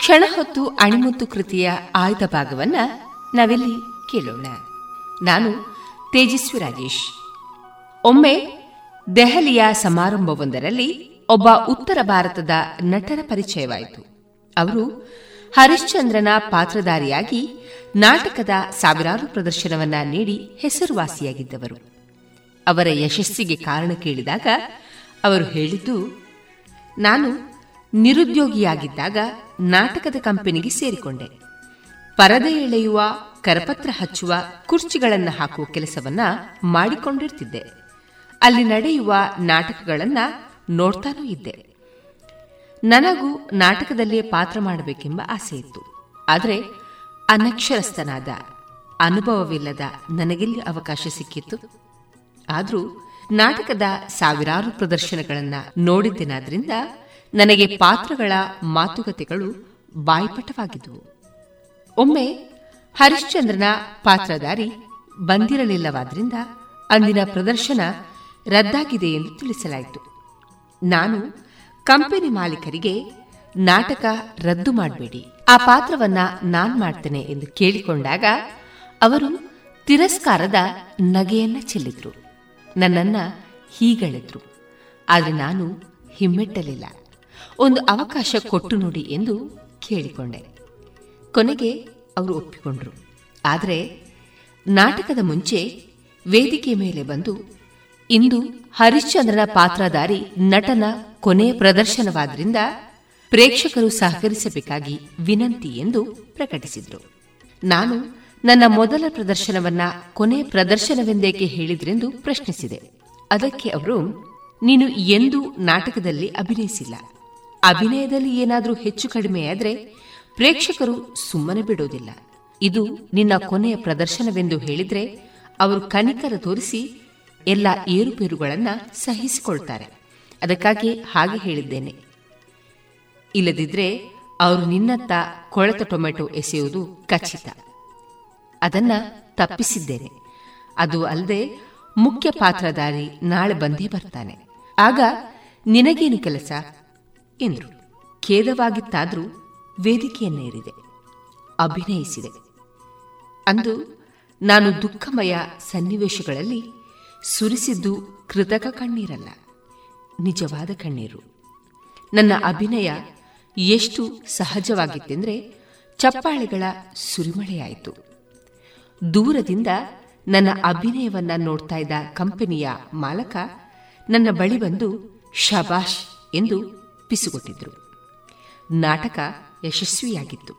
ಕ್ಷಣ ಹೊತ್ತು ಅಣಿಮುತ್ತು ಕೃತಿಯ ಆಯ್ದ ಭಾಗವನ್ನ ನಾವಿಲ್ಲಿ ಕೇಳೋಣ. ನಾನು ತೇಜಸ್ವಿ ರಾಜೇಶ್. ಒಮ್ಮೆ ದೆಹಲಿಯ ಸಮಾರಂಭವೊಂದರಲ್ಲಿ ಒಬ್ಬ ಉತ್ತರ ಭಾರತದ ನಟರ ಪರಿಚಯವಾಯಿತು. ಅವರು ಹರಿಶ್ಚಂದ್ರನ ಪಾತ್ರಧಾರಿಯಾಗಿ ನಾಟಕದ ಸಾವಿರಾರು ಪ್ರದರ್ಶನವನ್ನ ನೀಡಿ ಹೆಸರುವಾಸಿಯಾಗಿದ್ದವರು. ಅವರ ಯಶಸ್ಸಿಗೆ ಕಾರಣ ಕೇಳಿದಾಗ ಅವರು ಹೇಳಿದ್ದು, ನಾನು ನಿರುದ್ಯೋಗಿಯಾಗಿದ್ದಾಗ ನಾಟಕದ ಕಂಪನಿಗೆ ಸೇರಿಕೊಂಡೆ. ಪರದೆ ಎಳೆಯುವ, ಕರಪತ್ರ ಹಚ್ಚುವ, ಕುರ್ಚಿಗಳನ್ನು ಹಾಕುವ ಕೆಲಸವನ್ನ ಮಾಡಿಕೊಂಡಿರ್ತಿದ್ದೆ. ಅಲ್ಲಿ ನಡೆಯುವ ನಾಟಕಗಳನ್ನ ನೋಡ್ತಾನೂ ಇದ್ದೆ. ನನಗೂ ನಾಟಕದಲ್ಲಿಯೇ ಪಾತ್ರ ಮಾಡಬೇಕೆಂಬ ಆಸೆ ಇತ್ತು. ಆದರೆ ಅನಕ್ಷರಸ್ಥನಾದ, ಅನುಭವವಿಲ್ಲದ ನನಗೆಲ್ಲಿ ಅವಕಾಶ ಸಿಕ್ಕಿತ್ತು? ಆದರೂ ನಾಟಕದ ಸಾವಿರಾರು ಪ್ರದರ್ಶನಗಳನ್ನು ನೋಡಿದ್ದೇನಾದ್ರಿಂದ ನನಗೆ ಪಾತ್ರಗಳ ಮಾತುಕತೆಗಳು ಬಾಯ್ಪಟವಾಗಿದ್ದವು. ಒಮ್ಮೆ ಹರಿಶ್ಚಂದ್ರನ ಪಾತ್ರಧಾರಿ ಬಂದಿರಲಿಲ್ಲವಾದ್ರಿಂದ ಅಂದಿನ ಪ್ರದರ್ಶನ ರದ್ದಾಗಿದೆ ಎಂದು ತಿಳಿಸಲಾಯಿತು. ನಾನು ಕಂಪನಿ ಮಾಲೀಕರಿಗೆ ನಾಟಕ ರದ್ದು ಮಾಡಬೇಡಿ, ಆ ಪಾತ್ರವನ್ನ ನಾನು ಮಾಡ್ತೇನೆ ಎಂದು ಕೇಳಿಕೊಂಡಾಗ ಅವರು ತಿರಸ್ಕಾರದ ನಗೆಯನ್ನ ಚೆಲ್ಲಿದ್ರು. ನನ್ನನ್ನ ಹೀಗಳೆದ್ರು. ಆದರೆ ನಾನು ಹಿಮ್ಮೆಟ್ಟಲಿಲ್ಲ. ಒಂದು ಅವಕಾಶ ಕೊಟ್ಟು ನೋಡಿ ಎಂದು ಕೇಳಿಕೊಂಡೆ. ಕೊನೆಗೆ ಅವರು ಒಪ್ಪಿಕೊಂಡರು. ಆದರೆ ನಾಟಕದ ಮುಂಚೆ ವೇದಿಕೆ ಮೇಲೆ ಬಂದು ಇಂದು ಹರಿಶ್ಚಂದ್ರನ ಪಾತ್ರಧಾರಿ ನಟನ ಕೊನೆಯ ಪ್ರದರ್ಶನವಾದ್ರಿಂದ ಪ್ರೇಕ್ಷಕರು ಸಹಕರಿಸಬೇಕಾಗಿ ವಿನಂತಿ ಎಂದು ಪ್ರಕಟಿಸಿದರು. ನಾನು ನನ್ನ ಮೊದಲ ಪ್ರದರ್ಶನವನ್ನ ಕೊನೆ ಪ್ರದರ್ಶನವೆಂದೇಕೆ ಹೇಳಿದ್ರೆಂದು ಪ್ರಶ್ನಿಸಿದೆ. ಅದಕ್ಕೆ ಅವರು, ನೀನು ಎಂದೂ ನಾಟಕದಲ್ಲಿ ಅಭಿನಯಿಸಿಲ್ಲ. ಅಭಿನಯದಲ್ಲಿ ಏನಾದರೂ ಹೆಚ್ಚು ಕಡಿಮೆಯಾದರೆ ಪ್ರೇಕ್ಷಕರು ಸುಮ್ಮನೆ ಬಿಡೋದಿಲ್ಲ. ಇದು ನಿನ್ನ ಕೊನೆಯ ಪ್ರದರ್ಶನವೆಂದು ಹೇಳಿದ್ರೆ ಅವರು ಕನಿಕರ ತೋರಿಸಿ ಎಲ್ಲ ಏರುಪೇರುಗಳನ್ನು ಸಹಿಸಿಕೊಳ್ತಾರೆ. ಅದಕ್ಕಾಗಿ ಹಾಗೆ ಹೇಳಿದ್ದೇನೆ. ಇಲ್ಲದಿದ್ರೆ ಅವರು ನಿನ್ನತ್ತ ಕೊಳೆತ ಟೊಮೆಟೊ ಎಸೆಯುವುದು ಖಚಿತ. ಅದನ್ನ ತಪ್ಪಿಸಿದ್ದೇನೆ. ಅದು ಅಲ್ಲದೆ ಮುಖ್ಯ ಪಾತ್ರಧಾರಿ ನಾಳೆ ಬಂದೇ ಬರ್ತಾನೆ. ಆಗ ನಿನಗೇನು ಕೆಲಸ? ಎಂದರು. ಖೇದವಾಗಿತ್ತಾದರೂ ವೇದಿಕೆಯನ್ನೇರಿದೆ. ಅಭಿನಯಿಸಿದೆ. ಅಂದು ನಾನು ದುಃಖಮಯ ಸನ್ನಿವೇಶಗಳಲ್ಲಿ ಸುರಿಸಿದ್ದು ಕೃತಕ ಕಣ್ಣೀರಲ್ಲ, ನಿಜವಾದ ಕಣ್ಣೀರು. ನನ್ನ ಅಭಿನಯ ಎಷ್ಟು ಸಹಜವಾಗಿತ್ತೆಂದರೆ ಚಪ್ಪಾಳೆಗಳ ಸುರಿಮಳೆಯಾಯಿತು. ದೂರದಿಂದ ನನ್ನ ಅಭಿನಯವನ್ನು ನೋಡ್ತಾ ಇದ್ದ ಕಂಪನಿಯ ಮಾಲಕ ನನ್ನ ಬಳಿ ಬಂದು, ಶಬಾಷ್ ಎಂದು ಪಿಸುಗೊಟ್ಟಿದ್ರು ನಾಟಕ ಯಶಸ್ವಿಯಾಗಿತ್ತು.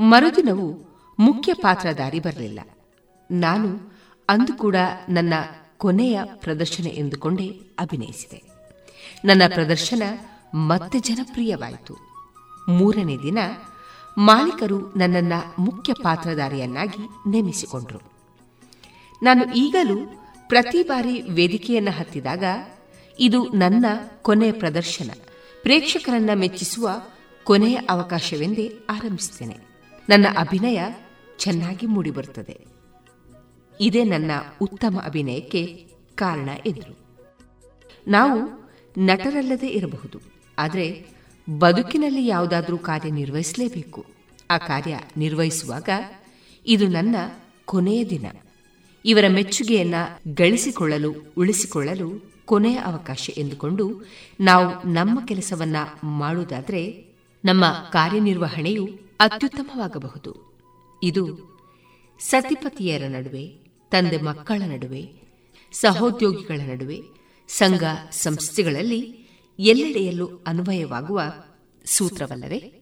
ಮರುದಿನವೂ ಮುಖ್ಯ ಪಾತ್ರಧಾರಿ ಬರಲಿಲ್ಲ. ನಾನು ಅಂದು ಕೂಡ ನನ್ನ ಕೊನೆಯ ಪ್ರದರ್ಶನ ಎಂದುಕೊಂಡೇ ಅಭಿನಯಿಸಿದೆ. ನನ್ನ ಪ್ರದರ್ಶನ ಮತ್ತೆ ಜನಪ್ರಿಯವಾಯಿತು. ಮೂರನೇ ದಿನ ಮಾಲೀಕರು ನನ್ನನ್ನ ಮುಖ್ಯ ಪಾತ್ರಧಾರಿಯನ್ನಾಗಿ ನೇಮಿಸಿಕೊಂಡರು. ನಾನು ಈಗಲೂ ಪ್ರತಿ ಬಾರಿ ವೇದಿಕೆಯನ್ನು ಹತ್ತಿದಾಗ ಇದು ನನ್ನ ಕೊನೆಯ ಪ್ರದರ್ಶನ. ಪ್ರೇಕ್ಷಕರನ್ನ ಮೆಚ್ಚಿಸುವ ಕೊನೆಯ ಅವಕಾಶವೆಂದೇ ಆರಂಭಿಸುತ್ತೇನೆ ನನ್ನ ಅಭಿನಯ ಚೆನ್ನಾಗಿ ಮೂಡಿಬರುತ್ತದೆ. ಇದೇ ನನ್ನ ಉತ್ತಮ ಅಭಿನಯಕ್ಕೆ ಕಾರಣ ಎಂದರು. ನಾವು ನಟರಲ್ಲದೆ ಇರಬಹುದು, ಆದರೆ ಬದುಕಿನಲ್ಲಿ ಯಾವುದಾದ್ರೂ ಕಾರ್ಯ ನಿರ್ವಹಿಸಲೇಬೇಕು. ಆ ಕಾರ್ಯ ನಿರ್ವಹಿಸುವಾಗ ಇದು ನನ್ನ ಕೊನೆಯ ದಿನ. ಇವರ ಮೆಚ್ಚುಗೆಯನ್ನ ಗಳಿಸಿಕೊಳ್ಳಲು, ಉಳಿಸಿಕೊಳ್ಳಲು ಕೊನೆಯ ಅವಕಾಶ ಎಂದುಕೊಂಡು ನಾವು ನಮ್ಮ ಕೆಲಸವನ್ನ ಮಾಡುವುದಾದರೆ ನಮ್ಮ ಕಾರ್ಯನಿರ್ವಹಣೆಯು ಅತ್ಯುತ್ತಮವಾಗಬಹುದು. ಇದು ಸತಿಪತಿಯರ ನಡುವೆ, ತಂದೆ ಮಕ್ಕಳ ನಡುವೆ, ಸಹೋದ್ಯೋಗಿಗಳ ನಡುವೆ, ಸಂಘ ಸಂಸ್ಥೆಗಳಲ್ಲಿ ಎಲ್ಲೆಡೆಯಲ್ಲೂ ಅನ್ವಯವಾಗುವ ಸೂತ್ರವಲ್ಲವೇ?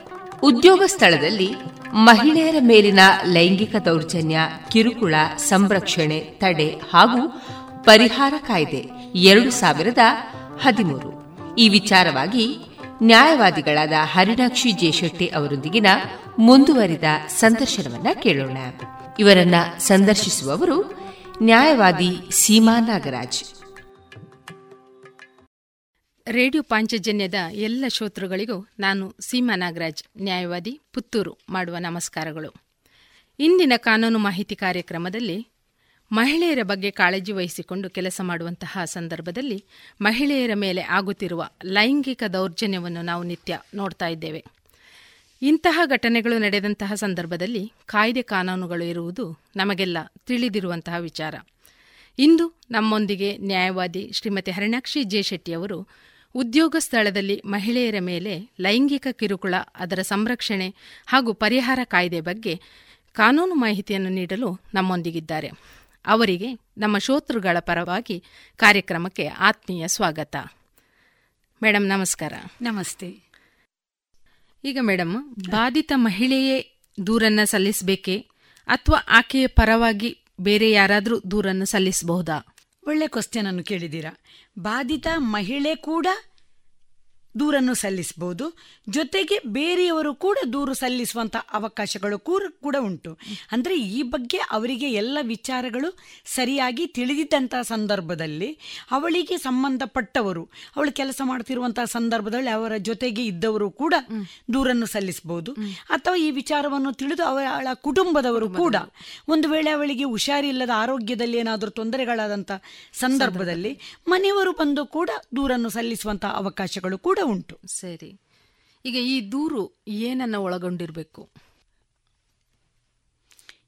ಉದ್ಯೋಗ ಸ್ಥಳದಲ್ಲಿ ಮಹಿಳೆಯರ ಮೇಲಿನ ಲೈಂಗಿಕ ದೌರ್ಜನ್ಯ, ಕಿರುಕುಳ, ಸಂರಕ್ಷಣೆ, ತಡೆ ಹಾಗೂ ಪರಿಹಾರ ಕಾಯ್ದೆ ಎರಡು ಸಾವಿರದ ಹದಿಮೂರು. ಈ ವಿಚಾರವಾಗಿ ನ್ಯಾಯವಾದಿಗಳಾದ ಹರಿಣಾಕ್ಷಿ ಜೇಶೆಟ್ಟಿ ಅವರೊಂದಿಗಿನ ಮುಂದುವರಿದ ಸಂದರ್ಶನವನ್ನ ಕೇಳೋಣ. ಇವರನ್ನ ಸಂದರ್ಶಿಸುವವರು ನ್ಯಾಯವಾದಿ ಸೀಮಾ ನಾಗರಾಜ್. ರೇಡಿಯೋ ಪಾಂಚಜನ್ಯದ ಎಲ್ಲ ಶ್ರೋತೃಗಳಿಗೂ ನಾನು ಸೀಮಾ ನಾಗರಾಜ್, ನ್ಯಾಯವಾದಿ, ಪುತ್ತೂರು ಮಾಡುವ ನಮಸ್ಕಾರಗಳು. ಇಂದಿನ ಕಾನೂನು ಮಾಹಿತಿ ಕಾರ್ಯಕ್ರಮದಲ್ಲಿ ಮಹಿಳೆಯರ ಬಗ್ಗೆ ಕಾಳಜಿ ವಹಿಸಿಕೊಂಡು ಕೆಲಸ ಮಾಡುವಂತಹ ಸಂದರ್ಭದಲ್ಲಿ ಮಹಿಳೆಯರ ಮೇಲೆ ಆಗುತ್ತಿರುವ ಲೈಂಗಿಕ ದೌರ್ಜನ್ಯವನ್ನು ನಾವು ನಿತ್ಯ ನೋಡ್ತಾ ಇದ್ದೇವೆ. ಇಂತಹ ಘಟನೆಗಳು ನಡೆದಂತಹ ಸಂದರ್ಭದಲ್ಲಿ ಕಾಯ್ದೆ ಕಾನೂನುಗಳು ಇರುವುದು ನಮಗೆಲ್ಲ ತಿಳಿದಿರುವಂತಹ ವಿಚಾರ. ಇಂದು ನಮ್ಮೊಂದಿಗೆ ನ್ಯಾಯವಾದಿ ಶ್ರೀಮತಿ ಹರಿಣಾಕ್ಷಿ ಜೆ ಶೆಟ್ಟಿಯವರು ಉದ್ಯೋಗ ಸ್ಥಳದಲ್ಲಿ ಮಹಿಳೆಯರ ಮೇಲೆ ಲೈಂಗಿಕ ಕಿರುಕುಳ ಅದರ ಸಂರಕ್ಷಣೆ ಹಾಗೂ ಪರಿಹಾರ ಕಾಯ್ದೆ ಬಗ್ಗೆ ಕಾನೂನು ಮಾಹಿತಿಯನ್ನು ನೀಡಲು ನಮ್ಮೊಂದಿಗಿದ್ದಾರೆ. ಅವರಿಗೆ ನಮ್ಮ ಶೋತೃಗಳ ಪರವಾಗಿ ಕಾರ್ಯಕ್ರಮಕ್ಕೆ ಆತ್ಮೀಯ ಸ್ವಾಗತ. ಮೇಡಮ್ ನಮಸ್ಕಾರ. ನಮಸ್ತೆ. ಈಗ ಮೇಡಮ್ ಬಾಧಿತ ಮಹಿಳೆಯೇ ದೂರನ್ನ ಸಲ್ಲಿಸಬೇಕೇ ಅಥವಾ ಆಕೆಯ ಪರವಾಗಿ ಬೇರೆ ಯಾರಾದರೂ ದೂರನ್ನು ಸಲ್ಲಿಸಬಹುದಾ? ಒಳ್ಳೆ ಕ್ವಶನ್ ಅನ್ನು ಕೇಳಿದ್ದೀರಾ. ಬಾಧಿತ ಮಹಿಳೆ ಕೂಡ ದೂರನ್ನು ಸಲ್ಲಿಸಬಹುದು. ಜೊತೆಗೆ ಬೇರೆಯವರು ಕೂಡ ದೂರು ಸಲ್ಲಿಸುವಂತ ಅವಕಾಶಗಳು ಕೂಡ ಉಂಟು. ಅಂದ್ರೆ ಈ ಬಗ್ಗೆ ಅವರಿಗೆ ಎಲ್ಲ ವಿಚಾರಗಳು ಸರಿಯಾಗಿ ತಿಳಿದಿದ್ದಂಥ ಸಂದರ್ಭದಲ್ಲಿ ಅವಳಿಗೆ ಸಂಬಂಧಪಟ್ಟವರು ಅವಳು ಕೆಲಸ ಮಾಡ್ತಿರುವಂತಹ ಸಂದರ್ಭದಲ್ಲಿ ಅವರ ಜೊತೆಗೆ ಇದ್ದವರು ಕೂಡ ದೂರನ್ನು ಸಲ್ಲಿಸಬಹುದು. ಅಥವಾ ಈ ವಿಚಾರವನ್ನು ತಿಳಿದು ಅವಳ ಕುಟುಂಬದವರು ಕೂಡ ಒಂದು ವೇಳೆ ಅವಳಿಗೆ ಹುಷಾರಿಲ್ಲದ ಆರೋಗ್ಯದಲ್ಲಿ ಏನಾದರೂ ತೊಂದರೆಗಳಾದಂಥ ಸಂದರ್ಭದಲ್ಲಿ ಮನೆಯವರು ಬಂದು ಕೂಡ ದೂರನ್ನು ಸಲ್ಲಿಸುವಂತಹ ಅವಕಾಶಗಳು ಕೂಡ ಉಂಟು. ಸರಿ. ಈಗ ಈ ದೂರು ಏನನ್ನ ಒಳಗೊಂಡಿರಬೇಕು?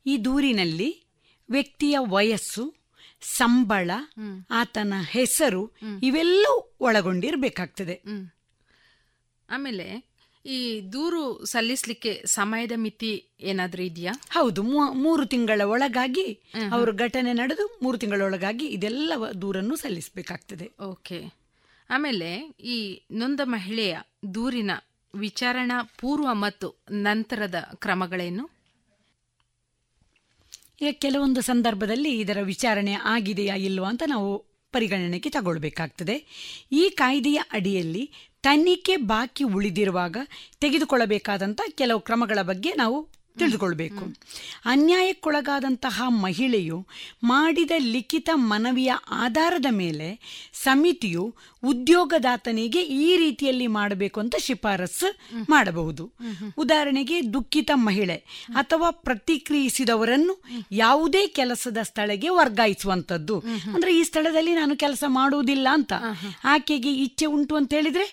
ಈ ದೂರಿನಲ್ಲಿ ವ್ಯಕ್ತಿಯ ವಯಸ್ಸು ಸಂಬಳ ಆತನ ಹೆಸರು ಇವೆಲ್ಲವೂ ಒಳಗೊಂಡಿರಬೇಕಾಗ್ತದೆ. ಆಮೇಲೆ ಈ ದೂರು ಸಲ್ಲಿಸಲಿಕ್ಕೆ ಸಮಯದ ಮಿತಿ ಏನಾದರೂ ಇದೆಯಾ? ಹೌದು ಮೂರು ತಿಂಗಳ ಒಳಗಾಗಿ ಅವರು ಘಟನೆ ನಡೆದು ಮೂರು ತಿಂಗಳ ಒಳಗಾಗಿ ಇದೆಲ್ಲ ದೂರನ್ನು ಸಲ್ಲಿಸಬೇಕಾಗ್ತದೆ. ಓಕೆ. ಆಮೇಲೆ ಈ ನೊಂದ ಮಹಿಳೆಯ ದೂರಿನ ವಿಚಾರಣಾ ಪೂರ್ವ ಮತ್ತು ನಂತರದ ಕ್ರಮಗಳೇನು? ಕೆಲವೊಂದು ಸಂದರ್ಭದಲ್ಲಿ ಇದರ ವಿಚಾರಣೆ ಆಗಿದೆಯಾ ಇಲ್ವಾ ಅಂತ ನಾವು ಪರಿಗಣನೆಗೆ ತಗೊಳ್ಬೇಕಾಗ್ತದೆ. ಈ ಕಾಯ್ದೆಯ ಅಡಿಯಲ್ಲಿ ತನಿಖೆ ಬಾಕಿ ಉಳಿದಿರುವಾಗ ತೆಗೆದುಕೊಳ್ಳಬೇಕಾದಂಥ ಕೆಲವು ಕ್ರಮಗಳ ಬಗ್ಗೆ ನಾವು ತಿಳಿದುಕೊಳ್ಬೇಕು. ಅನ್ಯಾಯಕ್ಕೊಳಗಾದಂತಹ ಮಹಿಳೆಯು ಮಾಡಿದ ಲಿಖಿತ ಮನವಿಯ ಆಧಾರದ ಮೇಲೆ ಸಮಿತಿಯು ಉದ್ಯೋಗದಾತನಿಗೆ ಈ ರೀತಿಯಲ್ಲಿ ಮಾಡಬೇಕು ಅಂತ ಶಿಫಾರಸು ಮಾಡಬಹುದು. ಉದಾಹರಣೆಗೆ ದುಃಖಿತ ಮಹಿಳೆ ಅಥವಾ ಪ್ರತಿಕ್ರಿಯಿಸಿದವರನ್ನು ಯಾವುದೇ ಕೆಲಸದ ಸ್ಥಳಕ್ಕೆ ವರ್ಗಾಯಿಸುವಂತದ್ದು ಅಂದ್ರೆ ಈ ಸ್ಥಳದಲ್ಲಿ ನಾನು ಕೆಲಸ ಮಾಡುವುದಿಲ್ಲ ಅಂತ. ಆಕೆಗೆ ಇಚ್ಛೆ ಉಂಟು ಅಂತ ಹೇಳಿದ್ರೆ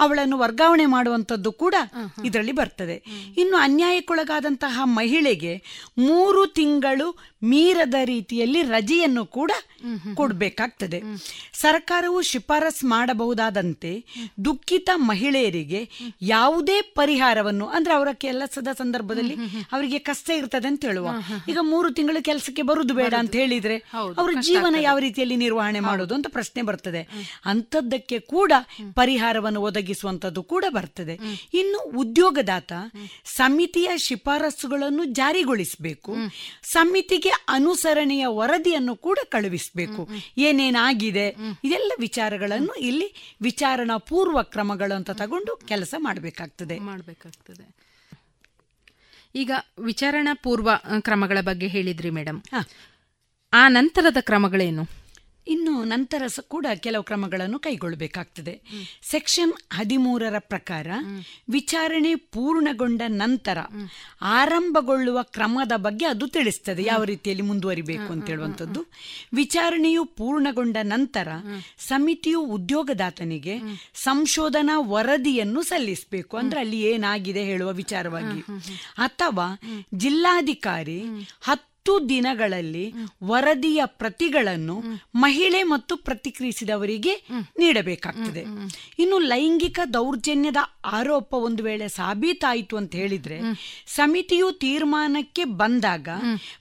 ಅವಳನ್ನು ವರ್ಗಾವಣೆ ಮಾಡುವಂಥದ್ದು ಕೂಡ ಇದರಲ್ಲಿ ಬರ್ತದೆ. ಇನ್ನು ಅನ್ಯಾಯಕ್ಕೊಳಗಾದಂತಹ ಮಹಿಳೆಗೆ ಮೂರು ತಿಂಗಳು ಮೀರದ ರೀತಿಯಲ್ಲಿ ರಜೆಯನ್ನು ಕೂಡ ಕೊಡಬೇಕಾಗ್ತದೆ. ಸರ್ಕಾರವು ಶಿಫಾರಸ್ ಮಾಡಬಹುದಾದಂತೆ ದುಃಖಿತ ಮಹಿಳೆಯರಿಗೆ ಯಾವುದೇ ಪರಿಹಾರವನ್ನು ಅಂದ್ರೆ ಅವರ ಕೆಲಸದ ಸಂದರ್ಭದಲ್ಲಿ ಅವರಿಗೆ ಕಷ್ಟ ಇರ್ತದೆ ಅಂತ ಹೇಳುವ. ಈಗ ಮೂರು ತಿಂಗಳು ಕೆಲಸಕ್ಕೆ ಬರುದು ಬೇಡ ಅಂತ ಹೇಳಿದ್ರೆ ಅವರ ಜೀವನ ಯಾವ ರೀತಿಯಲ್ಲಿ ನಿರ್ವಹಣೆ ಮಾಡೋದು ಅಂತ ಪ್ರಶ್ನೆ ಬರ್ತದೆ. ಅಂತದ್ದಕ್ಕೆ ಕೂಡ ಪರಿಹಾರವನ್ನು ಒದಗಿಸುವಂತದ್ದು ಕೂಡ ಬರ್ತದೆ. ಇನ್ನು ಉದ್ಯೋಗದಾತ ಸಮಿತಿಯ ಶಿಫಾರಸುಗಳನ್ನು ಜಾರಿಗೊಳಿಸಬೇಕು. ಸಮಿತಿಗೆ ಅನುಸರಣೆಯ ವರದಿಯನ್ನು ಕೂಡ ಕಳುಹಿಸಬೇಕು. ಏನೇನಾಗಿದೆ? ಇದೆಲ್ಲ ವಿಚಾರಗಳನ್ನು ಇಲ್ಲಿ ವಿಚಾರಣಾ ಪೂರ್ವ ಕ್ರಮಗಳು ಅಂತ ತಗೊಂಡು ಕೆಲಸ ಮಾಡಬೇಕಾಗ್ತದೆ. ಮಾಡಬೇಕಾಗ್ತದೆ. ಈಗ ವಿಚಾರಣಾ ಪೂರ್ವ ಕ್ರಮಗಳ ಬಗ್ಗೆ ಹೇಳಿದ್ರಿ ಮೇಡಮ್ ಆ ನಂತರದ ಕ್ರಮಗಳೇನು? ಇನ್ನು ನಂತರ ಕೂಡ ಕೆಲವು ಕ್ರಮಗಳನ್ನು ಕೈಗೊಳ್ಳಬೇಕಾಗ್ತದೆ. ಸೆಕ್ಷನ್ ಹದಿಮೂರರ ಪ್ರಕಾರ ವಿಚಾರಣೆ ಪೂರ್ಣಗೊಂಡ ನಂತರ ಆರಂಭಗೊಳ್ಳುವ ಕ್ರಮದ ಬಗ್ಗೆ ಅದು ತಿಳಿಸ್ತದೆ. ಯಾವ ರೀತಿಯಲ್ಲಿ ಮುಂದುವರಿಬೇಕು ಅಂತ ಹೇಳುವಂಥದ್ದು. ವಿಚಾರಣೆಯು ಪೂರ್ಣಗೊಂಡ ನಂತರ ಸಮಿತಿಯು ಉದ್ಯೋಗದಾತನಿಗೆ ಸಂಶೋಧನಾ ವರದಿಯನ್ನು ಸಲ್ಲಿಸಬೇಕು. ಅಂದ್ರೆ ಅಲ್ಲಿ ಏನಾಗಿದೆ ಹೇಳುವ ವಿಚಾರವಾಗಿ. ಅಥವಾ ಜಿಲ್ಲಾಧಿಕಾರಿ ಹತ್ತು ದಿನಗಳಲ್ಲಿ ವರದಿಯ ಪ್ರತಿಗಳನ್ನು ಮಹಿಳೆ ಮತ್ತು ಪ್ರತಿಕ್ರಿಯಿಸಿದವರಿಗೆ ನೀಡಬೇಕಾಗ್ತದೆ. ಇನ್ನು ಲೈಂಗಿಕ ದೌರ್ಜನ್ಯದ ಆರೋಪ ಒಂದು ವೇಳೆ ಸಾಬೀತಾಯಿತು ಅಂತ ಹೇಳಿದ್ರೆ ಸಮಿತಿಯು ತೀರ್ಮಾನಕ್ಕೆ ಬಂದಾಗ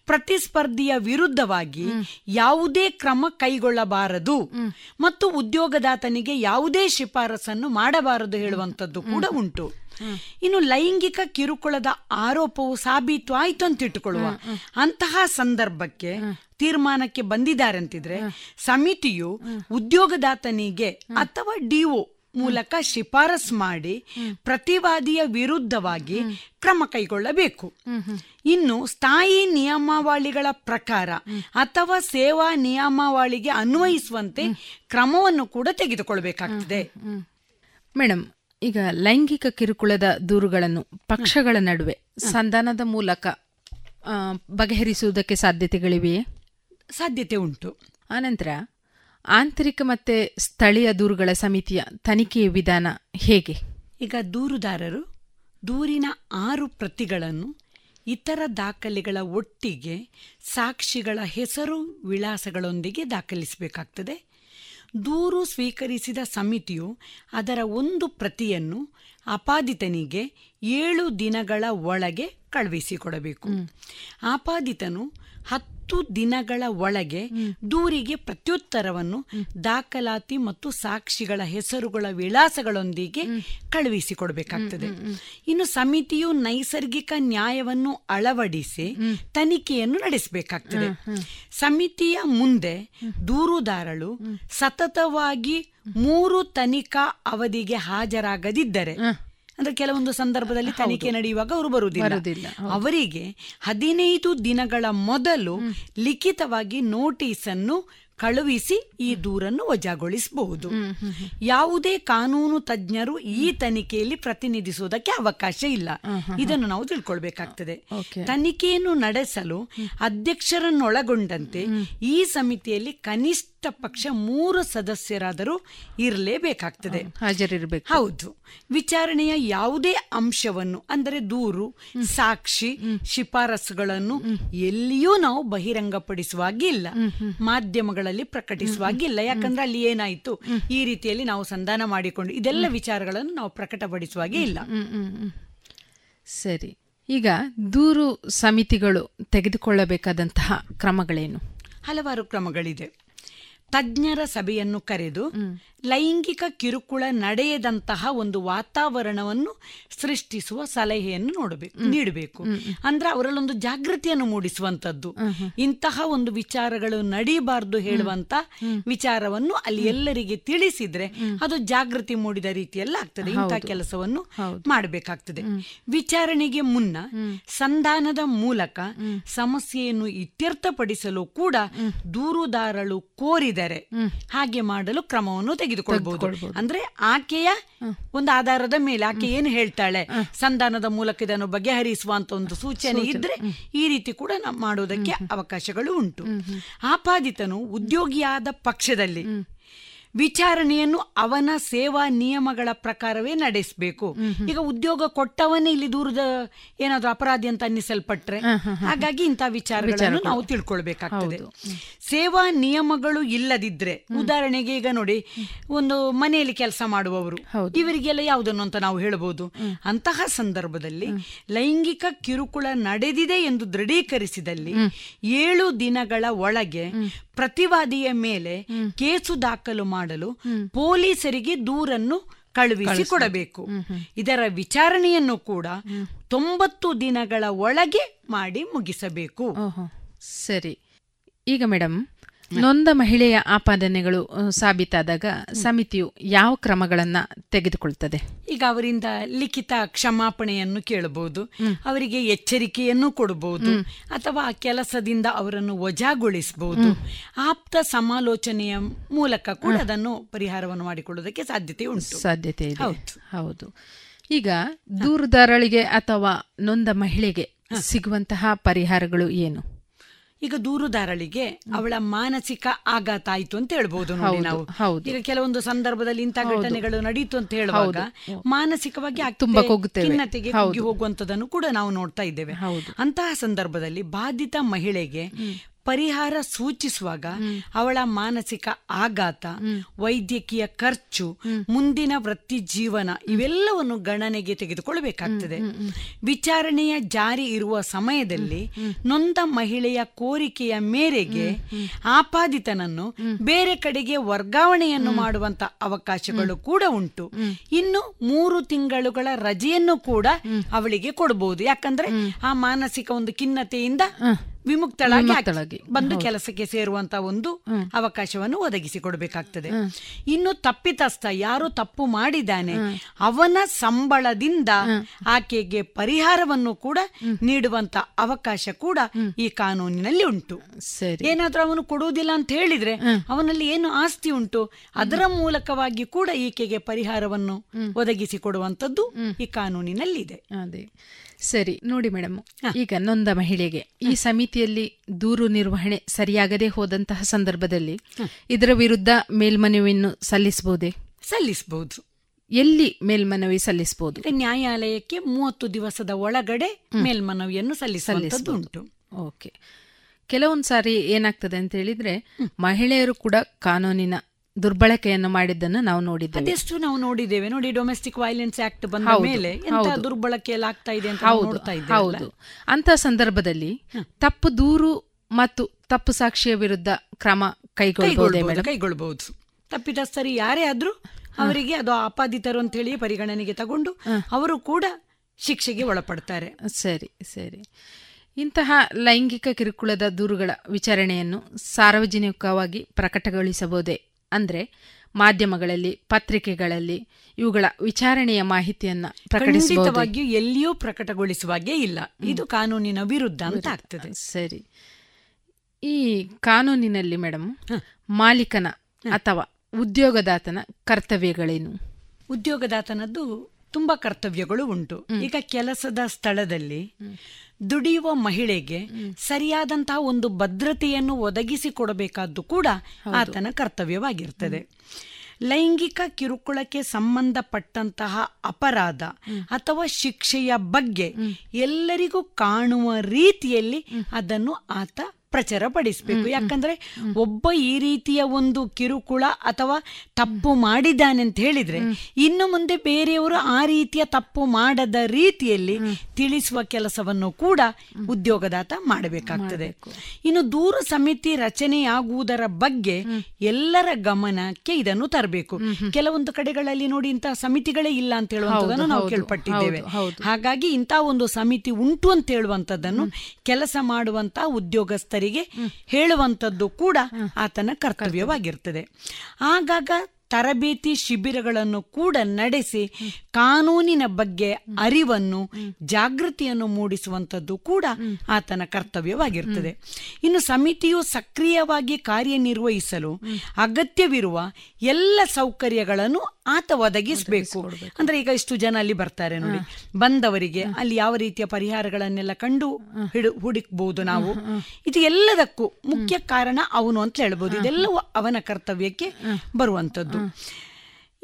ಪ್ರತಿಸ್ಪರ್ಧಿಯ ವಿರುದ್ಧವಾಗಿ ಯಾವುದೇ ಕ್ರಮ ಕೈಗೊಳ್ಳಬಾರದು ಮತ್ತು ಉದ್ಯೋಗದಾತನಿಗೆ ಯಾವುದೇ ಶಿಫಾರಸನ್ನು ಮಾಡಬಾರದು ಹೇಳುವಂತದ್ದು ಕೂಡ ಉಂಟು. ಇನ್ನು ಲೈಂಗಿಕ ಕಿರುಕುಳದ ಆರೋಪವು ಸಾಬೀತು ಆಯ್ತು ಅಂತ ಇಟ್ಟುಕೊಳ್ಳುವ ಅಂತಹ ಸಂದರ್ಭಕ್ಕೆ ತೀರ್ಮಾನಕ್ಕೆ ಬಂದಿದ್ದಾರೆ ಅಂತಿದ್ರೆ ಸಮಿತಿಯು ಉದ್ಯೋಗದಾತನಿಗೆ ಅಥವಾ ಡಿಒ ಮೂಲಕ ಶಿಫಾರಸ್ ಮಾಡಿ ಪ್ರತಿವಾದಿಯ ವಿರುದ್ಧವಾಗಿ ಕ್ರಮ ಕೈಗೊಳ್ಳಬೇಕು. ಇನ್ನು ಸ್ಥಾಯಿ ನಿಯಮಾವಳಿಗಳ ಪ್ರಕಾರ ಅಥವಾ ಸೇವಾ ನಿಯಮಾವಳಿಗೆ ಅನ್ವಯಿಸುವಂತೆ ಕ್ರಮವನ್ನು ಕೂಡ ತೆಗೆದುಕೊಳ್ಬೇಕಾಗ್ತದೆ. ಮೇಡಮ್ ಈಗ ಲೈಂಗಿಕ ಕಿರುಕುಳದ ದೂರುಗಳನ್ನು ಪಕ್ಷಗಳ ನಡುವೆ ಸಂಧಾನದ ಮೂಲಕ ಬಗೆಹರಿಸುವುದಕ್ಕೆ ಸಾಧ್ಯತೆಗಳಿವೆಯೇ? ಸಾಧ್ಯತೆ ಉಂಟು. ಆನಂತರ ಆಂತರಿಕ ಮತ್ತೆ ಸ್ಥಳೀಯ ದೂರುಗಳ ಸಮಿತಿಯ ತನಿಖೆಯ ವಿಧಾನ ಹೇಗೆ? ಈಗ ದೂರುದಾರರು ದೂರಿನ ಆರು ಪ್ರತಿಗಳನ್ನು ಇತರ ದಾಖಲೆಗಳ ಒಟ್ಟಿಗೆ ಸಾಕ್ಷಿಗಳ ಹೆಸರು ವಿಳಾಸಗಳೊಂದಿಗೆ ದಾಖಲಿಸಬೇಕಾಗ್ತದೆ. ದೂರು ಸ್ವೀಕರಿಸಿದ ಸಮಿತಿಯು ಅದರ ಒಂದು ಪ್ರತಿಯನ್ನು ಅಪಾದಿತನಿಗೆ ಏಳು ದಿನಗಳ ಒಳಗೆ ಕಳುಹಿಸಿಕೊಡಬೇಕು. ಆಪಾದಿತನು ಹತ್ತು ದಿನಗಳ ಒಳಗೆ ದೂರಿಗೆ ಪ್ರತ್ಯುತ್ತರವನ್ನು ದಾಖಲಾತಿ ಮತ್ತು ಸಾಕ್ಷಿಗಳ ಹೆಸರುಗಳ ವಿಳಾಸಗಳೊಂದಿಗೆ ಕಳುಹಿಸಿಕೊಡಬೇಕಾಗ್ತದೆ. ಇನ್ನು ಸಮಿತಿಯು ನೈಸರ್ಗಿಕ ನ್ಯಾಯವನ್ನು ಅಳವಡಿಸಿ ತನಿಖೆಯನ್ನು ನಡೆಸಬೇಕಾಗ್ತದೆ. ಸಮಿತಿಯ ಮುಂದೆ ದೂರುದಾರಳು ಸತತವಾಗಿ ಮೂರು ತನಿಖಾ ಅವಧಿಗೆ ಹಾಜರಾಗದಿದ್ದರೆ ಅಂದ್ರೆ ಕೆಲವೊಂದು ಸಂದರ್ಭದಲ್ಲಿ ತನಿಖೆ ನಡೆಯುವಾಗ ಅವರು ಬರುವುದಿಲ್ಲ, ಅವರಿಗೆ ಹದಿನೈದು ದಿನಗಳ ಮೊದಲು ಲಿಖಿತವಾಗಿ ನೋಟಿಸ್ ಅನ್ನು ಕಳುಹಿಸಿ ಈ ದೂರನ್ನು ವಜಾಗೊಳಿಸಬಹುದು. ಯಾವುದೇ ಕಾನೂನು ತಜ್ಞರು ಈ ತನಿಖೆಯಲ್ಲಿ ಪ್ರತಿನಿಧಿಸುವುದಕ್ಕೆ ಅವಕಾಶ ಇಲ್ಲ. ಇದನ್ನು ನಾವು ತಿಳ್ಕೊಳ್ಬೇಕಾಗ್ತದೆ. ತನಿಖೆಯನ್ನು ನಡೆಸಲು ಅಧ್ಯಕ್ಷರನ್ನೊಳಗೊಂಡಂತೆ ಈ ಸಮಿತಿಯಲ್ಲಿ ಕನಿಷ್ಠ ಪಕ್ಷ ಮೂರು ಸದಸ್ಯರಾದರೂ ಇರಲೇಬೇಕಾಗ್ತದೆ. ಹಾಜರಿರಬೇಕು. ಹೌದು. ವಿಚಾರಣೆಯ ಯಾವುದೇ ಅಂಶವನ್ನು ಅಂದರೆ ದೂರು ಸಾಕ್ಷಿ ಶಿಫಾರಸುಗಳನ್ನು ಎಲ್ಲಿಯೂ ನಾವು ಬಹಿರಂಗಪಡಿಸುವಾಗಿಲ್ಲ ಮಾಧ್ಯಮಗಳಲ್ಲಿ ಪ್ರಕಟಿಸುವಾಗಿಲ್ಲ ಯಾಕಂದ್ರೆ ಅಲ್ಲಿ ಏನಾಯ್ತು? ಈ ರೀತಿಯಲ್ಲಿ ನಾವು ಸಂಧಾನ ಮಾಡಿಕೊಂಡು ಇದೆಲ್ಲ ವಿಚಾರಗಳನ್ನು ನಾವು ಪ್ರಕಟಪಡಿಸುವಾಗೆ ಇಲ್ಲ. ಸರಿ. ಈಗ ದೂರು ಸಮಿತಿಗಳು ತೆಗೆದುಕೊಳ್ಳಬೇಕಾದಂತಹ ಕ್ರಮಗಳೇನು? ಹಲವಾರು ಕ್ರಮಗಳಿದೆ. ತಜ್ಞರ ಸಭೆಯನ್ನು ಕರೆದು ಲೈಂಗಿಕ ಕಿರುಕುಳ ನಡೆಯದಂತಹ ಒಂದು ವಾತಾವರಣವನ್ನು ಸೃಷ್ಟಿಸುವ ಸಲಹೆಯನ್ನು ನೋಡಬೇಕು ನೀಡಬೇಕು. ಅಂದ್ರೆ ಅವರಲ್ಲೊಂದು ಜಾಗೃತಿಯನ್ನು ಮೂಡಿಸುವಂತದ್ದು ಇಂತಹ ಒಂದು ವಿಚಾರಗಳು ನಡೀಬಾರ್ದು ಹೇಳುವಂತ ವಿಚಾರವನ್ನು ಅಲ್ಲಿ ಎಲ್ಲರಿಗೆ ತಿಳಿಸಿದ್ರೆ ಅದು ಜಾಗೃತಿ ಮೂಡಿದ ರೀತಿಯಲ್ಲಿ ಆಗ್ತದೆ. ಇಂತಹ ಕೆಲಸವನ್ನು ಮಾಡಬೇಕಾಗ್ತದೆ. ವಿಚಾರಣೆಗೆ ಮುನ್ನ ಸಂಧಾನದ ಮೂಲಕ ಸಮಸ್ಯೆಯನ್ನು ಇತ್ಯರ್ಥಪಡಿಸಲು ಕೂಡ ದೂರುದಾರಳು ಕೋರಿದರೆ ಹಾಗೆ ಮಾಡಲು ಕ್ರಮವನ್ನು ತೆಗೆದುಕೊಳ್ಬಹುದು ಅಂದ್ರೆ ಆಕೆಯ ಒಂದು ಆಧಾರದ ಮೇಲೆ ಆಕೆ ಏನು ಹೇಳ್ತಾಳೆ? ಸಂಧಾನದ ಮೂಲಕ ಇದನ್ನು ಬಗೆಹರಿಸುವಂತ ಒಂದು ಸೂಚನೆ ಇದ್ರೆ ಈ ರೀತಿ ಕೂಡ ನಾವು ಮಾಡುವುದಕ್ಕೆ ಅವಕಾಶಗಳು ಉಂಟು. ಆಪಾದಿತನು ಉದ್ಯೋಗಿಯಾದ ಪಕ್ಷದಲ್ಲಿ ವಿಚಾರಣೆಯನ್ನು ಅವನ ಸೇವಾ ನಿಯಮಗಳ ಪ್ರಕಾರವೇ ನಡೆಸಬೇಕು. ಈಗ ಉದ್ಯೋಗ ಕೊಟ್ಟವನೇ ಇಲ್ಲಿ ದೂರದ ಏನಾದರೂ ಅಪರಾಧಿ ಅಂತ ಅನ್ನಿಸಲ್ಪಟ್ರೆ ಹಾಗಾಗಿ ಇಂತಹ ವಿಚಾರಗಳನ್ನು ನಾವು ತಿಳ್ಕೊಳ್ಬೇಕಾಗ್ತದೆ. ಸೇವಾ ನಿಯಮಗಳು ಇಲ್ಲದಿದ್ರೆ ಉದಾಹರಣೆಗೆ ಈಗ ನೋಡಿ ಒಂದು ಮನೆಯಲ್ಲಿ ಕೆಲಸ ಮಾಡುವವರು ಇವರಿಗೆಲ್ಲ ಯಾವುದನ್ನು ಅಂತ ನಾವು ಹೇಳಬಹುದು ಅಂತಹ ಸಂದರ್ಭದಲ್ಲಿ ಲೈಂಗಿಕ ಕಿರುಕುಳ ನಡೆದಿದೆ ಎಂದು ದೃಢೀಕರಿಸಿದಲ್ಲಿ ಏಳು ದಿನಗಳ ಒಳಗೆ ಪ್ರತಿವಾದಿಯ ಮೇಲೆ ಕೇಸು ದಾಖಲು ಮಾಡಲು ಪೊಲೀಸರಿಗೆ ದೂರನ್ನು ಕಳುಹಿಸಿ ಕೊಡಬೇಕು. ಇದರ ವಿಚಾರಣೆಯನ್ನು ಕೂಡ ತೊಂಬತ್ತು ದಿನಗಳ ಒಳಗೆ ಮಾಡಿ ಮುಗಿಸಬೇಕು. ಸರಿ. ಈಗ ಮೇಡಮ್ ನೊಂದ ಮಹಿಳೆಯ ಆಪಾದನೆಗಳು ಸಾಬೀತಾದಾಗ ಸಮಿತಿಯು ಯಾವ ಕ್ರಮಗಳನ್ನ ತೆಗೆದುಕೊಳ್ತದೆ? ಈಗ ಅವರಿಂದ ಲಿಖಿತ ಕ್ಷಮಾಪಣೆಯನ್ನು ಕೇಳಬಹುದು ಅವರಿಗೆ ಎಚ್ಚರಿಕೆಯನ್ನು ಕೊಡಬಹುದು ಅಥವಾ ಆ ಕೆಲಸದಿಂದ ಅವರನ್ನು ವಜಾಗೊಳಿಸಬಹುದು. ಆಪ್ತ ಸಮಾಲೋಚನೆಯ ಮೂಲಕ ಕೂಡ ಅದನ್ನು ಪರಿಹಾರವನ್ನು ಮಾಡಿಕೊಳ್ಳುವುದಕ್ಕೆ ಸಾಧ್ಯತೆ ಉಂಟು. ಸಾಧ್ಯತೆ ಇದೆ. ಹೌದು. ಈಗ ದೂರದಾರಳಿಗೆ ಅಥವಾ ನೊಂದ ಮಹಿಳೆಗೆ ಸಿಗುವಂತಹ ಪರಿಹಾರಗಳು ಏನು? ಈಗ ದೂರುದಾರಳಿಗೆ ಅವಳ ಮಾನಸಿಕ ಆಘಾತ ಆಯ್ತು ಅಂತ ಹೇಳ್ಬಹುದು ನೋಡಿ ನಾವು. ಈಗ ಕೆಲವೊಂದು ಸಂದರ್ಭದಲ್ಲಿ ಇಂಥ ಘಟನೆಗಳು ನಡೀತು ಅಂತ ಹೇಳುವಾಗ ಮಾನಸಿಕವಾಗಿ. ಖಿನ್ನತೆಗೆ ಹೌದು. ಹೋಗುವಂತದನ್ನು ಕೂಡ ನಾವು ನೋಡ್ತಾ ಇದ್ದೇವೆ. ಅಂತಹ ಸಂದರ್ಭದಲ್ಲಿ ಬಾಧಿತ ಮಹಿಳೆಗೆ ಪರಿಹಾರ ಸೂಚಿಸುವಾಗ ಅವಳ ಮಾನಸಿಕ ಆಘಾತ ವೈದ್ಯಕೀಯ ಖರ್ಚು ಮುಂದಿನ ವೃತ್ತಿ ಜೀವನ ಇವೆಲ್ಲವನ್ನು ಗಣನೆಗೆ ತೆಗೆದುಕೊಳ್ಳಬೇಕಾಗ್ತದೆ. ವಿಚಾರಣೆಯ ಜಾರಿ ಇರುವ ಸಮಯದಲ್ಲಿ ನೊಂದ ಮಹಿಳೆಯ ಕೋರಿಕೆಯ ಮೇರೆಗೆ ಆಪಾದಿತನನ್ನು ಬೇರೆ ಕಡೆಗೆ ವರ್ಗಾವಣೆಯನ್ನು ಮಾಡುವಂತ ಅವಕಾಶಗಳು ಕೂಡ ಉಂಟು. ಇನ್ನು ಮೂರು ತಿಂಗಳುಗಳ ರಜೆಯನ್ನು ಕೂಡ ಅವಳಿಗೆ ಕೊಡಬಹುದು ಯಾಕಂದ್ರೆ ಆ ಮಾನಸಿಕ ಒಂದು ಖಿನ್ನತೆಯಿಂದ ವಿಮುಕ್ತಳಾಗಿ. ಬಂದು ಕೆಲಸಕ್ಕೆ ಸೇರುವಂತ ಒಂದು ಅವಕಾಶವನ್ನು ಒದಗಿಸಿ ಕೊಡಬೇಕಾಗ್ತದೆ ಇನ್ನು ತಪ್ಪಿತಸ್ಥ ಯಾರು ತಪ್ಪು ಮಾಡಿದ್ದಾನೆ ಅವನ ಸಂಬಳದಿಂದ ಆಕೆಗೆ ಪರಿಹಾರವನ್ನು ಕೂಡ ನೀಡುವಂತ ಅವಕಾಶ ಕೂಡ ಈ ಕಾನೂನಿನಲ್ಲಿ ಉಂಟು. ಏನಾದ್ರೂ ಅವನು ಕೊಡುವುದಿಲ್ಲ ಅಂತ ಹೇಳಿದ್ರೆ ಅವನಲ್ಲಿ ಏನು ಆಸ್ತಿ ಉಂಟು? ಅದರ ಮೂಲಕವಾಗಿ ಕೂಡ ಈಕೆಗೆ ಪರಿಹಾರವನ್ನು ಒದಗಿಸಿ ಕೊಡುವಂತದ್ದು ಈ ಕಾನೂನಿನಲ್ಲಿದೆ. ಅದೇ. ಸರಿ ನೋಡಿ ಮೇಡಮ್ ಈಗ ನೊಂದ ಮಹಿಳೆಗೆ. ಈ ಸಮಿತಿಯಲ್ಲಿ ದೂರು ನಿರ್ವಹಣೆ ಸರಿಯಾಗದೆ ಹೋದಂತಹ ಸಂದರ್ಭದಲ್ಲಿ ಇದರ ವಿರುದ್ಧ ಮೇಲ್ಮನವಿಯನ್ನು ಸಲ್ಲಿಸಬಹುದೇ? ಸಲ್ಲಿಸಬಹುದು. ಎಲ್ಲಿ ಮೇಲ್ಮನವಿ ಸಲ್ಲಿಸಬಹುದು? ನ್ಯಾಯಾಲಯಕ್ಕೆ ಮೂವತ್ತು ದಿವಸದ ಒಳಗಡೆ ಮೇಲ್ಮನವಿಯನ್ನು ಸಲ್ಲಿಸಲಿಸಬಹುದು ಓಕೆ. ಕೆಲವೊಂದು ಸಾರಿ ಏನಾಗ್ತದೆ ಅಂತ ಹೇಳಿದ್ರೆ ಮಹಿಳೆಯರು ಕೂಡ ಕಾನೂನಿನ ದುರ್ಬಳಕೆಯನ್ನು ಮಾಡಿದ್ದನ್ನು ನಾವು ನೋಡಿದ್ದೇವೆ. ಅದೆಷ್ಟು ನಾವು ನೋಡಿದ್ದೇವೆ. ನೋಡಿ ಡೊಮೆಸ್ಟಿಕ್ ವೈಲೆನ್ಸ್ ಆಕ್ಟ್ ಬಂದ ಮೇಲೆ. ದುರ್ಬಳಕೆ ಆಗ್ತಾ ಇದೆ ಅಂತ ಹೌದು ನೋಡ್ತಾ ಇದ್ದೇವೆ ಹೌದು. ಅಂತ ಸಂದರ್ಭದಲ್ಲಿ ತಪ್ಪು ದೂರು ಮತ್ತು ತಪ್ಪು ಸಾಕ್ಷಿಯ ವಿರುದ್ಧ ಕ್ರಮ ಕೈಗೊಳ್ಳಬಹುದು ಕೈಗೊಳ್ಳಬಹುದು ತಪ್ಪಿತಸ್ಥರು ಯಾರೇ ಆದ್ರೂ ಅವರಿಗೆ ಅದು ಆಪಾದಿತರು ಅಂತ ಹೇಳಿ ಪರಿಗಣನೆಗೆ ತಗೊಂಡು ಅವರು ಕೂಡ ಶಿಕ್ಷೆಗೆ ಒಳಪಡ್ತಾರೆ. ಸರಿ ಸರಿ. ಇಂತಹ ಲೈಂಗಿಕ ಕಿರುಕುಳದ ದೂರುಗಳ ವಿಚಾರಣೆಯನ್ನು ಸಾರ್ವಜನಿಕವಾಗಿ ಪ್ರಕಟಗೊಳಿಸಬಹುದೇ? ಅಂದ್ರೆ ಮಾಧ್ಯಮಗಳಲ್ಲಿ ಪತ್ರಿಕೆಗಳಲ್ಲಿ ಇವುಗಳ ವಿಚಾರಣೆಯ ಮಾಹಿತಿಯನ್ನ ಖಂಡಿತವಾಗಿಯೂ ಎಲ್ಲಿಯೂ ಪ್ರಕಟಗೊಳಿಸುವಾಗೆ ಇಲ್ಲ. ಇದು ಕಾನೂನಿನ ವಿರುದ್ಧ ಅಂತ ಆಗ್ತದೆ. ಸರಿ. ಈ ಕಾನೂನಿನಲ್ಲಿ ಮೇಡಮ್ ಮಾಲೀಕನ ಅಥವಾ ಉದ್ಯೋಗದಾತನ ಕರ್ತವ್ಯಗಳೇನು? ಉದ್ಯೋಗದಾತನದ್ದು ತುಂಬಾ ಕರ್ತವ್ಯಗಳು ಉಂಟು. ಈಗ ಕೆಲಸದ ಸ್ಥಳದಲ್ಲಿ ದುಡಿಯುವ ಮಹಿಳೆಗೆ ಸರಿಯಾದಂತಹ ಒಂದು ಭದ್ರತೆಯನ್ನು ಒದಗಿಸಿಕೊಡಬೇಕಾದ್ದು ಕೂಡ ಆತನ ಕರ್ತವ್ಯವಾಗಿರ್ತದೆ. ಲೈಂಗಿಕ ಕಿರುಕುಳಕ್ಕೆ ಸಂಬಂಧಪಟ್ಟಂತಹ ಅಪರಾಧ ಅಥವಾ ಶಿಕ್ಷೆಯ ಬಗ್ಗೆ ಎಲ್ಲರಿಗೂ ಕಾಣುವ ರೀತಿಯಲ್ಲಿ ಅದನ್ನು ಆತ ಪ್ರಚರಪಡಿಸಬೇಕು ಯಾಕಂದ್ರೆ ಒಬ್ಬ ಈ ರೀತಿಯ ಒಂದು ಕಿರುಕುಳ ಅಥವಾ ತಪ್ಪು ಮಾಡಿದ್ದಾನೆ ಅಂತ ಹೇಳಿದ್ರೆ ಇನ್ನು ಮುಂದೆ ಬೇರೆಯವರು ಆ ರೀತಿಯ ತಪ್ಪು ಮಾಡದ ರೀತಿಯಲ್ಲಿ ತಿಳಿಸುವ ಕೆಲಸವನ್ನು ಕೂಡ ಉದ್ಯೋಗದಾತ ಮಾಡಬೇಕಾಗ್ತದೆ. ಇನ್ನು ದೂರ ಸಮಿತಿ ರಚನೆಯಾಗುವುದರ ಬಗ್ಗೆ ಎಲ್ಲರ ಗಮನಕ್ಕೆ ಇದನ್ನು ತರಬೇಕು. ಕೆಲವೊಂದು ಕಡೆಗಳಲ್ಲಿ ನೋಡಿ ಇಂತಹ ಸಮಿತಿಗಳೇ ಇಲ್ಲ ಅಂತ ಹೇಳುವಂತದನ್ನು ನಾವು ಕೇಳ್ಪಟ್ಟಿದ್ದೇವೆ. ಹಾಗಾಗಿ ಇಂತಹ ಒಂದು ಸಮಿತಿ ಉಂಟು ಅಂತ ಹೇಳುವಂತದ್ದನ್ನು ಕೆಲಸ ಮಾಡುವಂತ ಉದ್ಯೋಗಸ್ಥರಿಗೆ ಹೇಳುವಂಥದ್ದು ಕೂಡ ಆತನ ಕರ್ತವ್ಯವಾಗಿರ್ತದೆ. ಆಗಾಗ ತರಬೇತಿ ಶಿಬಿರಗಳನ್ನು ಕೂಡ ನಡೆಸಿ ಕಾನೂನಿನ ಬಗ್ಗೆ ಅರಿವನ್ನು ಜಾಗೃತಿಯನ್ನು ಮೂಡಿಸುವಂತದ್ದು ಕೂಡ ಆತನ ಕರ್ತವ್ಯವಾಗಿರ್ತದೆ. ಇನ್ನು ಸಮಿತಿಯು ಸಕ್ರಿಯವಾಗಿ ಕಾರ್ಯನಿರ್ವಹಿಸಲು ಅಗತ್ಯವಿರುವ ಎಲ್ಲ ಸೌಕರ್ಯಗಳನ್ನು ಆತ ಒದಗಿಸಬೇಕು. ಅಂದ್ರೆ ಈಗ ಇಷ್ಟು ಜನ ಅಲ್ಲಿ ಬರ್ತಾರೆ ನೋಡಿ. ಬಂದವರಿಗೆ ಅಲ್ಲಿ ಯಾವ ರೀತಿಯ ಪರಿಹಾರಗಳನ್ನೆಲ್ಲ ಕಂಡು ಹಿಡು ಹುಡುಕ್ಬಹುದು ನಾವು. ಇದು ಎಲ್ಲದಕ್ಕೂ ಮುಖ್ಯ ಕಾರಣ ಅವನು ಅಂತ ಹೇಳ್ಬೋದು. ಇದೆಲ್ಲವೂ ಅವನ ಕರ್ತವ್ಯಕ್ಕೆ ಬರುವಂತದ್ದು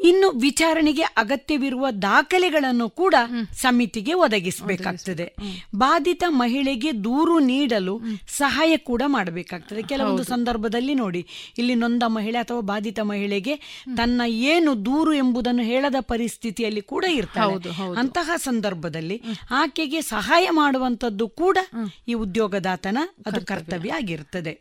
ಇನ್ನು ವಿಚಾರಣೆಗೆ ಅಗತ್ಯವಿರುವ ದಾಖಲೆಗಳನ್ನು ಕೂಡ ಸಮಿತಿಗೆ ಒದಗಿಸಬೇಕಾಗ್ತದೆ. ಬಾಧಿತ ಮಹಿಳೆಗೆ ದೂರು ನೀಡಲು ಸಹಾಯ ಕೂಡ ಮಾಡಬೇಕಾಗ್ತದೆ. ಕೆಲವೊಂದು ಸಂದರ್ಭದಲ್ಲಿ ನೋಡಿ ಇಲ್ಲಿ ನೊಂದ ಮಹಿಳೆ ಅಥವಾ ಬಾಧಿತ ಮಹಿಳೆಗೆ ತನ್ನ ಏನು ದೂರು ಎಂಬುದನ್ನು ಹೇಳದ ಪರಿಸ್ಥಿತಿಯಲ್ಲಿ ಕೂಡ ಇರ್ತಾಳೆ. ಅಂತಹ ಸಂದರ್ಭದಲ್ಲಿ ಆಕೆಗೆ ಸಹಾಯ ಮಾಡುವಂತದ್ದು ಕೂಡ ಈ ಉದ್ಯೋಗದಾತನ ಅದು ಕರ್ತವ್ಯ. ಆಗಿರ್ತದೆ.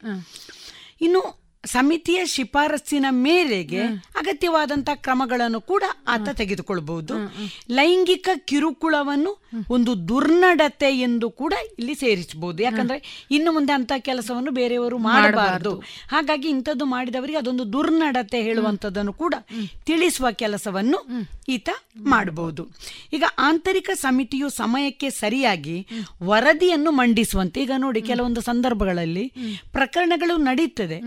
ಇನ್ನು ಸಮಿತಿಯ ಶಿಫಾರಸ್ಸಿನ ಮೇರೆಗೆ ಅಗತ್ಯವಾದಂತಹ ಕ್ರಮಗಳನ್ನು ಕೂಡ ಆತ ತೆಗೆದುಕೊಳ್ಳಬಹುದು. ಲೈಂಗಿಕ ಕಿರುಕುಳವನ್ನು ಒಂದು ದುರ್ನಡತೆ ಎಂದು ಕೂಡ ಇಲ್ಲಿ ಸೇರಿಸಬಹುದು. ಯಾಕಂದ್ರೆ ಇನ್ನು ಮುಂದೆ ಅಂತ ಕೆಲಸವನ್ನು ಬೇರೆಯವರು ಮಾಡಬಾರದು. ಹಾಗಾಗಿ ಇಂಥದ್ದು ಮಾಡಿದವರಿಗೆ ಅದೊಂದು ದುರ್ನಡತೆ ಹೇಳುವಂಥದ್ದನ್ನು ಕೂಡ ತಿಳಿಸುವ ಕೆಲಸವನ್ನು ಈತ ಮಾಡಬಹುದು. ಈಗ ಆಂತರಿಕ ಸಮಿತಿಯು ಸಮಯಕ್ಕೆ ಸರಿಯಾಗಿ ವರದಿಯನ್ನು ಮಂಡಿಸುವಂತೆ ಈಗ ನೋಡಿ ಕೆಲವೊಂದು ಸಂದರ್ಭಗಳಲ್ಲಿ ಪ್ರಕರಣಗಳು ನಡೀತದೆ.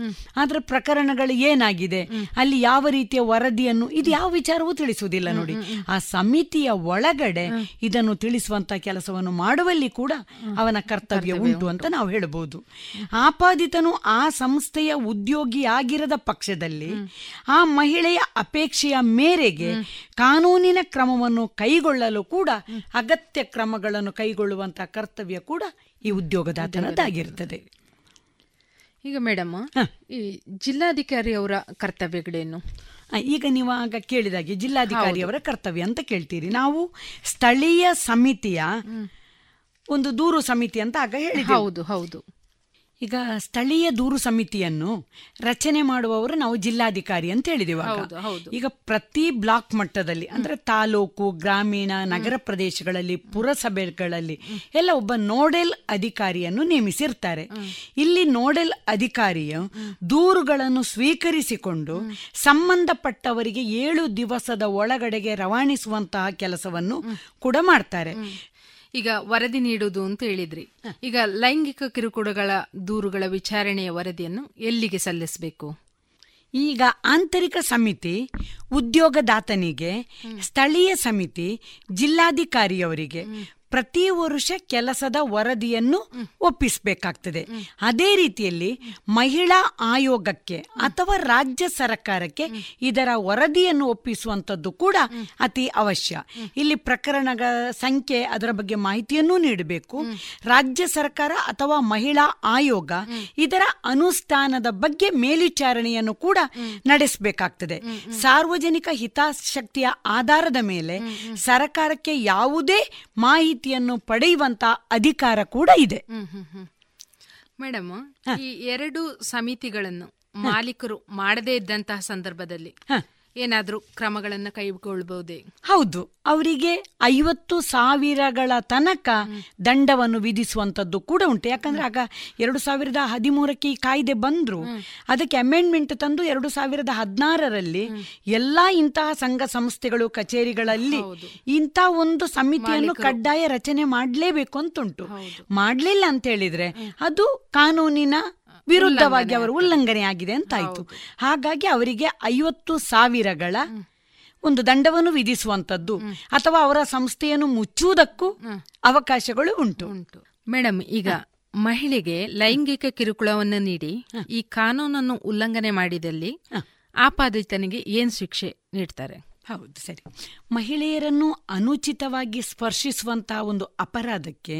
ಆದ್ರೆ ಪ್ರಕರಣಗಳು ಏನಾಗಿದೆ ಅಲ್ಲಿ ಯಾವ ರೀತಿಯ ವರದಿಯನ್ನು ಇದು ಯಾವ ವಿಚಾರವೂ ತಿಳಿಸುವುದಿಲ್ಲ ನೋಡಿ. ಆ ಸಮಿತಿಯ ಒಳಗಡೆ ಇದನ್ನು ತಿಳಿಸುವಂತ ಕೆಲಸವನ್ನು ಮಾಡುವಲ್ಲಿ ಕೂಡ ಅವನ ಕರ್ತವ್ಯ ಉಂಟು ಅಂತ ನಾವು ಹೇಳಬಹುದು. ಆಪಾದಿತನು ಆ ಸಂಸ್ಥೆಯ ಉದ್ಯೋಗಿಯಾಗಿರದ ಪಕ್ಷದಲ್ಲಿ ಆ ಮಹಿಳೆಯ ಅಪೇಕ್ಷೆಯ ಮೇರೆಗೆ ಕಾನೂನಿನ ಕ್ರಮವನ್ನು ಕೈಗೊಳ್ಳಲು ಕೂಡ ಅಗತ್ಯ ಕ್ರಮಗಳನ್ನು ಕೈಗೊಳ್ಳುವಂತಹ ಕರ್ತವ್ಯ ಕೂಡ ಈ ಉದ್ಯೋಗದಾತನದ್ದಾಗಿರುತ್ತದೆ ಈಗ ಮೇಡಮ್ ಈ ಜಿಲ್ಲಾಧಿಕಾರಿ ಅವರ ಕರ್ತವ್ಯಗಳೇನು? ಈಗ ನೀವು ಆಗ ಕೇಳಿದಾಗೆ ಜಿಲ್ಲಾಧಿಕಾರಿಯವರ ಕರ್ತವ್ಯ ಅಂತ ಕೇಳ್ತೀರಿ. ನಾವು ಸ್ಥಳೀಯ ಸಮಿತಿಯ ಒಂದು ದೂರು ಸಮಿತಿ ಅಂತ ಆಗ ಹೇಳಿ ಹೌದು ಹೌದು. ಈಗ ಸ್ಥಳೀಯ ದೂರು ಸಮಿತಿಯನ್ನು ರಚನೆ ಮಾಡುವವರು ನಾವು ಜಿಲ್ಲಾಧಿಕಾರಿ ಅಂತ ಹೇಳಿದೆವು. ಈಗ ಪ್ರತಿ ಬ್ಲಾಕ್ ಮಟ್ಟದಲ್ಲಿ ಅಂದ್ರೆ ತಾಲೂಕು ಗ್ರಾಮೀಣ ನಗರ ಪ್ರದೇಶಗಳಲ್ಲಿ ಪುರಸಭೆಗಳಲ್ಲಿ ಎಲ್ಲ ಒಬ್ಬ ನೋಡೆಲ್ ಅಧಿಕಾರಿಯನ್ನು ನೇಮಿಸಿರ್ತಾರೆ. ಇಲ್ಲಿ ನೋಡೆಲ್ ಅಧಿಕಾರಿಯು ದೂರುಗಳನ್ನು ಸ್ವೀಕರಿಸಿಕೊಂಡು ಸಂಬಂಧಪಟ್ಟವರಿಗೆ ಏಳು ದಿವಸದ ಒಳಗಡೆಗೆ ರವಾನಿಸುವಂತಹ ಕೆಲಸವನ್ನು ಕೂಡ ಮಾಡ್ತಾರೆ. ಈಗ ವರದಿ ನೀಡುವುದು ಅಂತ ಹೇಳಿದ್ರಿ. ಈಗ ಲೈಂಗಿಕ ಕಿರುಕುಳಗಳ ದೂರುಗಳ ವಿಚಾರಣೆಯ ವರದಿಯನ್ನು ಎಲ್ಲಿಗೆ ಸಲ್ಲಿಸಬೇಕು? ಈಗ ಆಂತರಿಕ ಸಮಿತಿ ಉದ್ಯೋಗದಾತನಿಗೆ ಸ್ಥಳೀಯ ಸಮಿತಿ ಜಿಲ್ಲಾಧಿಕಾರಿಯವರಿಗೆ ಪ್ರತಿ ವರ್ಷ ಕೆಲಸದ ವರದಿಯನ್ನು ಒಪ್ಪಿಸಬೇಕಾಗ್ತದೆ. ಅದೇ ರೀತಿಯಲ್ಲಿ ಮಹಿಳಾ ಆಯೋಗಕ್ಕೆ ಅಥವಾ ರಾಜ್ಯ ಸರ್ಕಾರಕ್ಕೆ ಇದರ ವರದಿಯನ್ನು ಒಪ್ಪಿಸುವಂತದ್ದು ಕೂಡ ಅತಿ ಅವಶ್ಯ. ಇಲ್ಲಿ ಪ್ರಕರಣಗಳ ಸಂಖ್ಯೆ ಅದರ ಬಗ್ಗೆ ಮಾಹಿತಿಯನ್ನು ನೀಡಬೇಕು. ರಾಜ್ಯ ಸರ್ಕಾರ ಅಥವಾ ಮಹಿಳಾ ಆಯೋಗ ಇದರ ಅನುಷ್ಠಾನದ ಬಗ್ಗೆ ಮೇಲ್ವಿಚಾರಣೆಯನ್ನು ಕೂಡ ನಡೆಸಬೇಕಾಗ್ತದೆ. ಸಾರ್ವಜನಿಕ ಹಿತಾಸಕ್ತಿಯ ಆಧಾರದ ಮೇಲೆ ಸರ್ಕಾರಕ್ಕೆ ಯಾವುದೇ ಮಾಹಿತಿಯನ್ನು ಪಡೆಯುವಂತ ಅಧಿಕಾರ ಕೂಡ ಇದೆ. ಮೇಡಮ್ ಈ ಎರಡು ಸಮಿತಿಗಳನ್ನು ಮಾಲೀಕರು ಮಾಡದೇ ಇದ್ದಂತಹ ಸಂದರ್ಭದಲ್ಲಿ ಏನಾದ್ರೂ ಕ್ರಮಗಳನ್ನು ಕೈಗೊಳ್ಳಬಹುದೇ ಹೌದು. ಅವರಿಗೆ ಐವತ್ತು ಸಾವಿರಗಳ ತನಕ ದಂಡವನ್ನು ವಿಧಿಸುವಂತದ್ದು ಕೂಡ ಉಂಟು. ಯಾಕಂದ್ರೆ ಆಗ ಎರಡು ಸಾವಿರದ ಹದಿಮೂರಕ್ಕೆ ಈ ಕಾಯ್ದೆ ಬಂದ್ರು. ಅದಕ್ಕೆ ಅಮೆಂಡ್ಮೆಂಟ್ ತಂದು ಎರಡು ಸಾವಿರದ ಹದಿನಾರರಲ್ಲಿ ಎಲ್ಲಾ ಇಂತಹ ಸಂಘ ಸಂಸ್ಥೆಗಳು ಕಚೇರಿಗಳಲ್ಲಿ ಇಂಥ ಒಂದು ಸಮಿತಿಯನ್ನು ಕಡ್ಡಾಯ ರಚನೆ ಮಾಡಲೇಬೇಕು ಅಂತುಂಟು ಮಾಡಲಿಲ್ಲ ಅಂತ ಹೇಳಿದ್ರೆ ಅದು ಕಾನೂನಿನ ವಿರುದ್ಧವಾಗಿ ಅವರು ಉಲ್ಲಂಘನೆ ಆಗಿದೆ ಅಂತಾಯ್ತು ಹಾಗಾಗಿ ಅವರಿಗೆ ಐವತ್ತು ಸಾವಿರಗಳ ಒಂದು ದಂಡವನ್ನು ವಿಧಿಸುವಂತದ್ದು ಅಥವಾ ಅವರ ಸಂಸ್ಥೆಯನ್ನು ಮುಚ್ಚುವುದಕ್ಕೂ ಅವಕಾಶಗಳು ಉಂಟು. ಮೇಡಮ್ ಈಗ ಮಹಿಳೆಗೆ ಲೈಂಗಿಕ ಕಿರುಕುಳವನ್ನು ನೀಡಿ ಈ ಕಾನೂನನ್ನು ಉಲ್ಲಂಘನೆ ಮಾಡಿದಲ್ಲಿ ಆಪಾದಿತನಿಗೆ ಏನ್ ಶಿಕ್ಷೆ ನೀಡ್ತಾರೆ? ಹೌದು ಸರಿ. ಮಹಿಳೆಯರನ್ನು ಅನುಚಿತವಾಗಿ ಸ್ಪರ್ಶಿಸುವಂತಹ ಒಂದು ಅಪರಾಧಕ್ಕೆ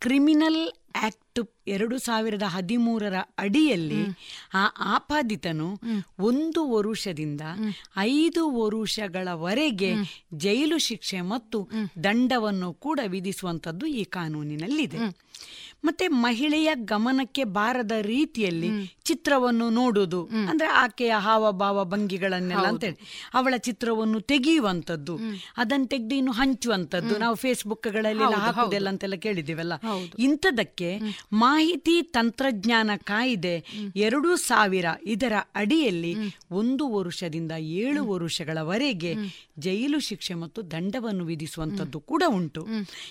ಕ್ರಿಮಿನಲ್ ಆಕ್ಟ್ ಎರಡು ಸಾವಿರದ ಹದಿಮೂರರ ಅಡಿಯಲ್ಲಿ ಆ ಆಪಾದಿತನು ಒಂದು ವರುಷದಿಂದ ಐದು ವರುಷಗಳವರೆಗೆ ಜೈಲು ಶಿಕ್ಷೆ ಮತ್ತು ದಂಡವನ್ನು ಕೂಡ ವಿಧಿಸುವಂತದ್ದು ಈ ಕಾನೂನಿನಲ್ಲಿದೆ. ಮತ್ತೆ ಮಹಿಳೆಯ ಗಮನಕ್ಕೆ ಬಾರದ ರೀತಿಯಲ್ಲಿ ಚಿತ್ರವನ್ನು ನೋಡುದು. ಅಂದ್ರೆ ಆಕೆಯ ಹಾವಭಾವ ಭಂಗಿಗಳನ್ನೆಲ್ಲ ಅಂತೇಳಿ. ಅವಳ ಚಿತ್ರವನ್ನು ತೆಗೆಯುವಂತದ್ದು ಅದನ್ನು ತೆಗೆದು ಇನ್ನು ಹಂಚುವಂತದ್ದು ನಾವು ಫೇಸ್ಬುಕ್ಗಳಲ್ಲಿ ಹಾಕುವುದಿಲ್ಲ ಅಂತೆಲ್ಲ ಕೇಳಿದ್ದೀವಲ್ಲ. ಇಂಥದಕ್ಕೆ ಮಾಹಿತಿ ತಂತ್ರಜ್ಞಾನ ಕಾಯ್ದೆ ಎರಡು ಸಾವಿರ ಇದರ ಅಡಿಯಲ್ಲಿ ಒಂದು ವರುಷದಿಂದ ಏಳು ವರುಷಗಳವರೆಗೆ ಜೈಲು ಶಿಕ್ಷೆ ಮತ್ತು ದಂಡವನ್ನು ವಿಧಿಸುವಂತದ್ದು ಕೂಡ ಉಂಟು.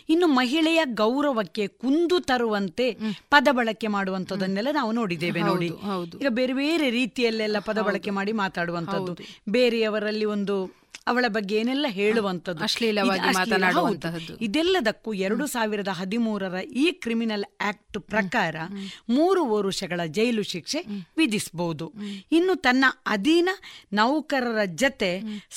ಇನ್ನು ಮಹಿಳೆಯ ಗೌರವಕ್ಕೆ ಕುಂದು ತರುವಂತೆ ಪದ ಬಳಕೆ ಮಾಡುವಂತದನ್ನೆಲ್ಲ ನಾವು ನೋಡಿದ್ದೇವೆ ನೋಡಿ. ಈಗ ಬೇರೆ ಬೇರೆ ರೀತಿಯಲ್ಲೆಲ್ಲ ಪದ ಬಳಕೆ ಮಾಡಿ ಮಾತಾಡುವಂತದ್ದು ಬೇರೆಯವರಲ್ಲಿ ಒಂದು ಅವಳ ಬಗ್ಗೆ ಏನೆಲ್ಲ ಹೇಳುವಂಥದ್ದು? ಅಶ್ಲೀಲವಾಗಿ ಮಾತನಾಡುವಂತಹದ್ದು. ಹೌದು. ಇದೆಲ್ಲದಕ್ಕೂ ಎರಡು ಸಾವಿರದ ಹದಿಮೂರರ ಈ ಕ್ರಿಮಿನಲ್ ಆಕ್ಟ್ ಪ್ರಕಾರ ಮೂರು ವರುಷಗಳ ಜೈಲು ಶಿಕ್ಷೆ ವಿಧಿಸಬಹುದು ಇನ್ನು ತನ್ನ ಅಧೀನ ನೌಕರರ ಜತೆ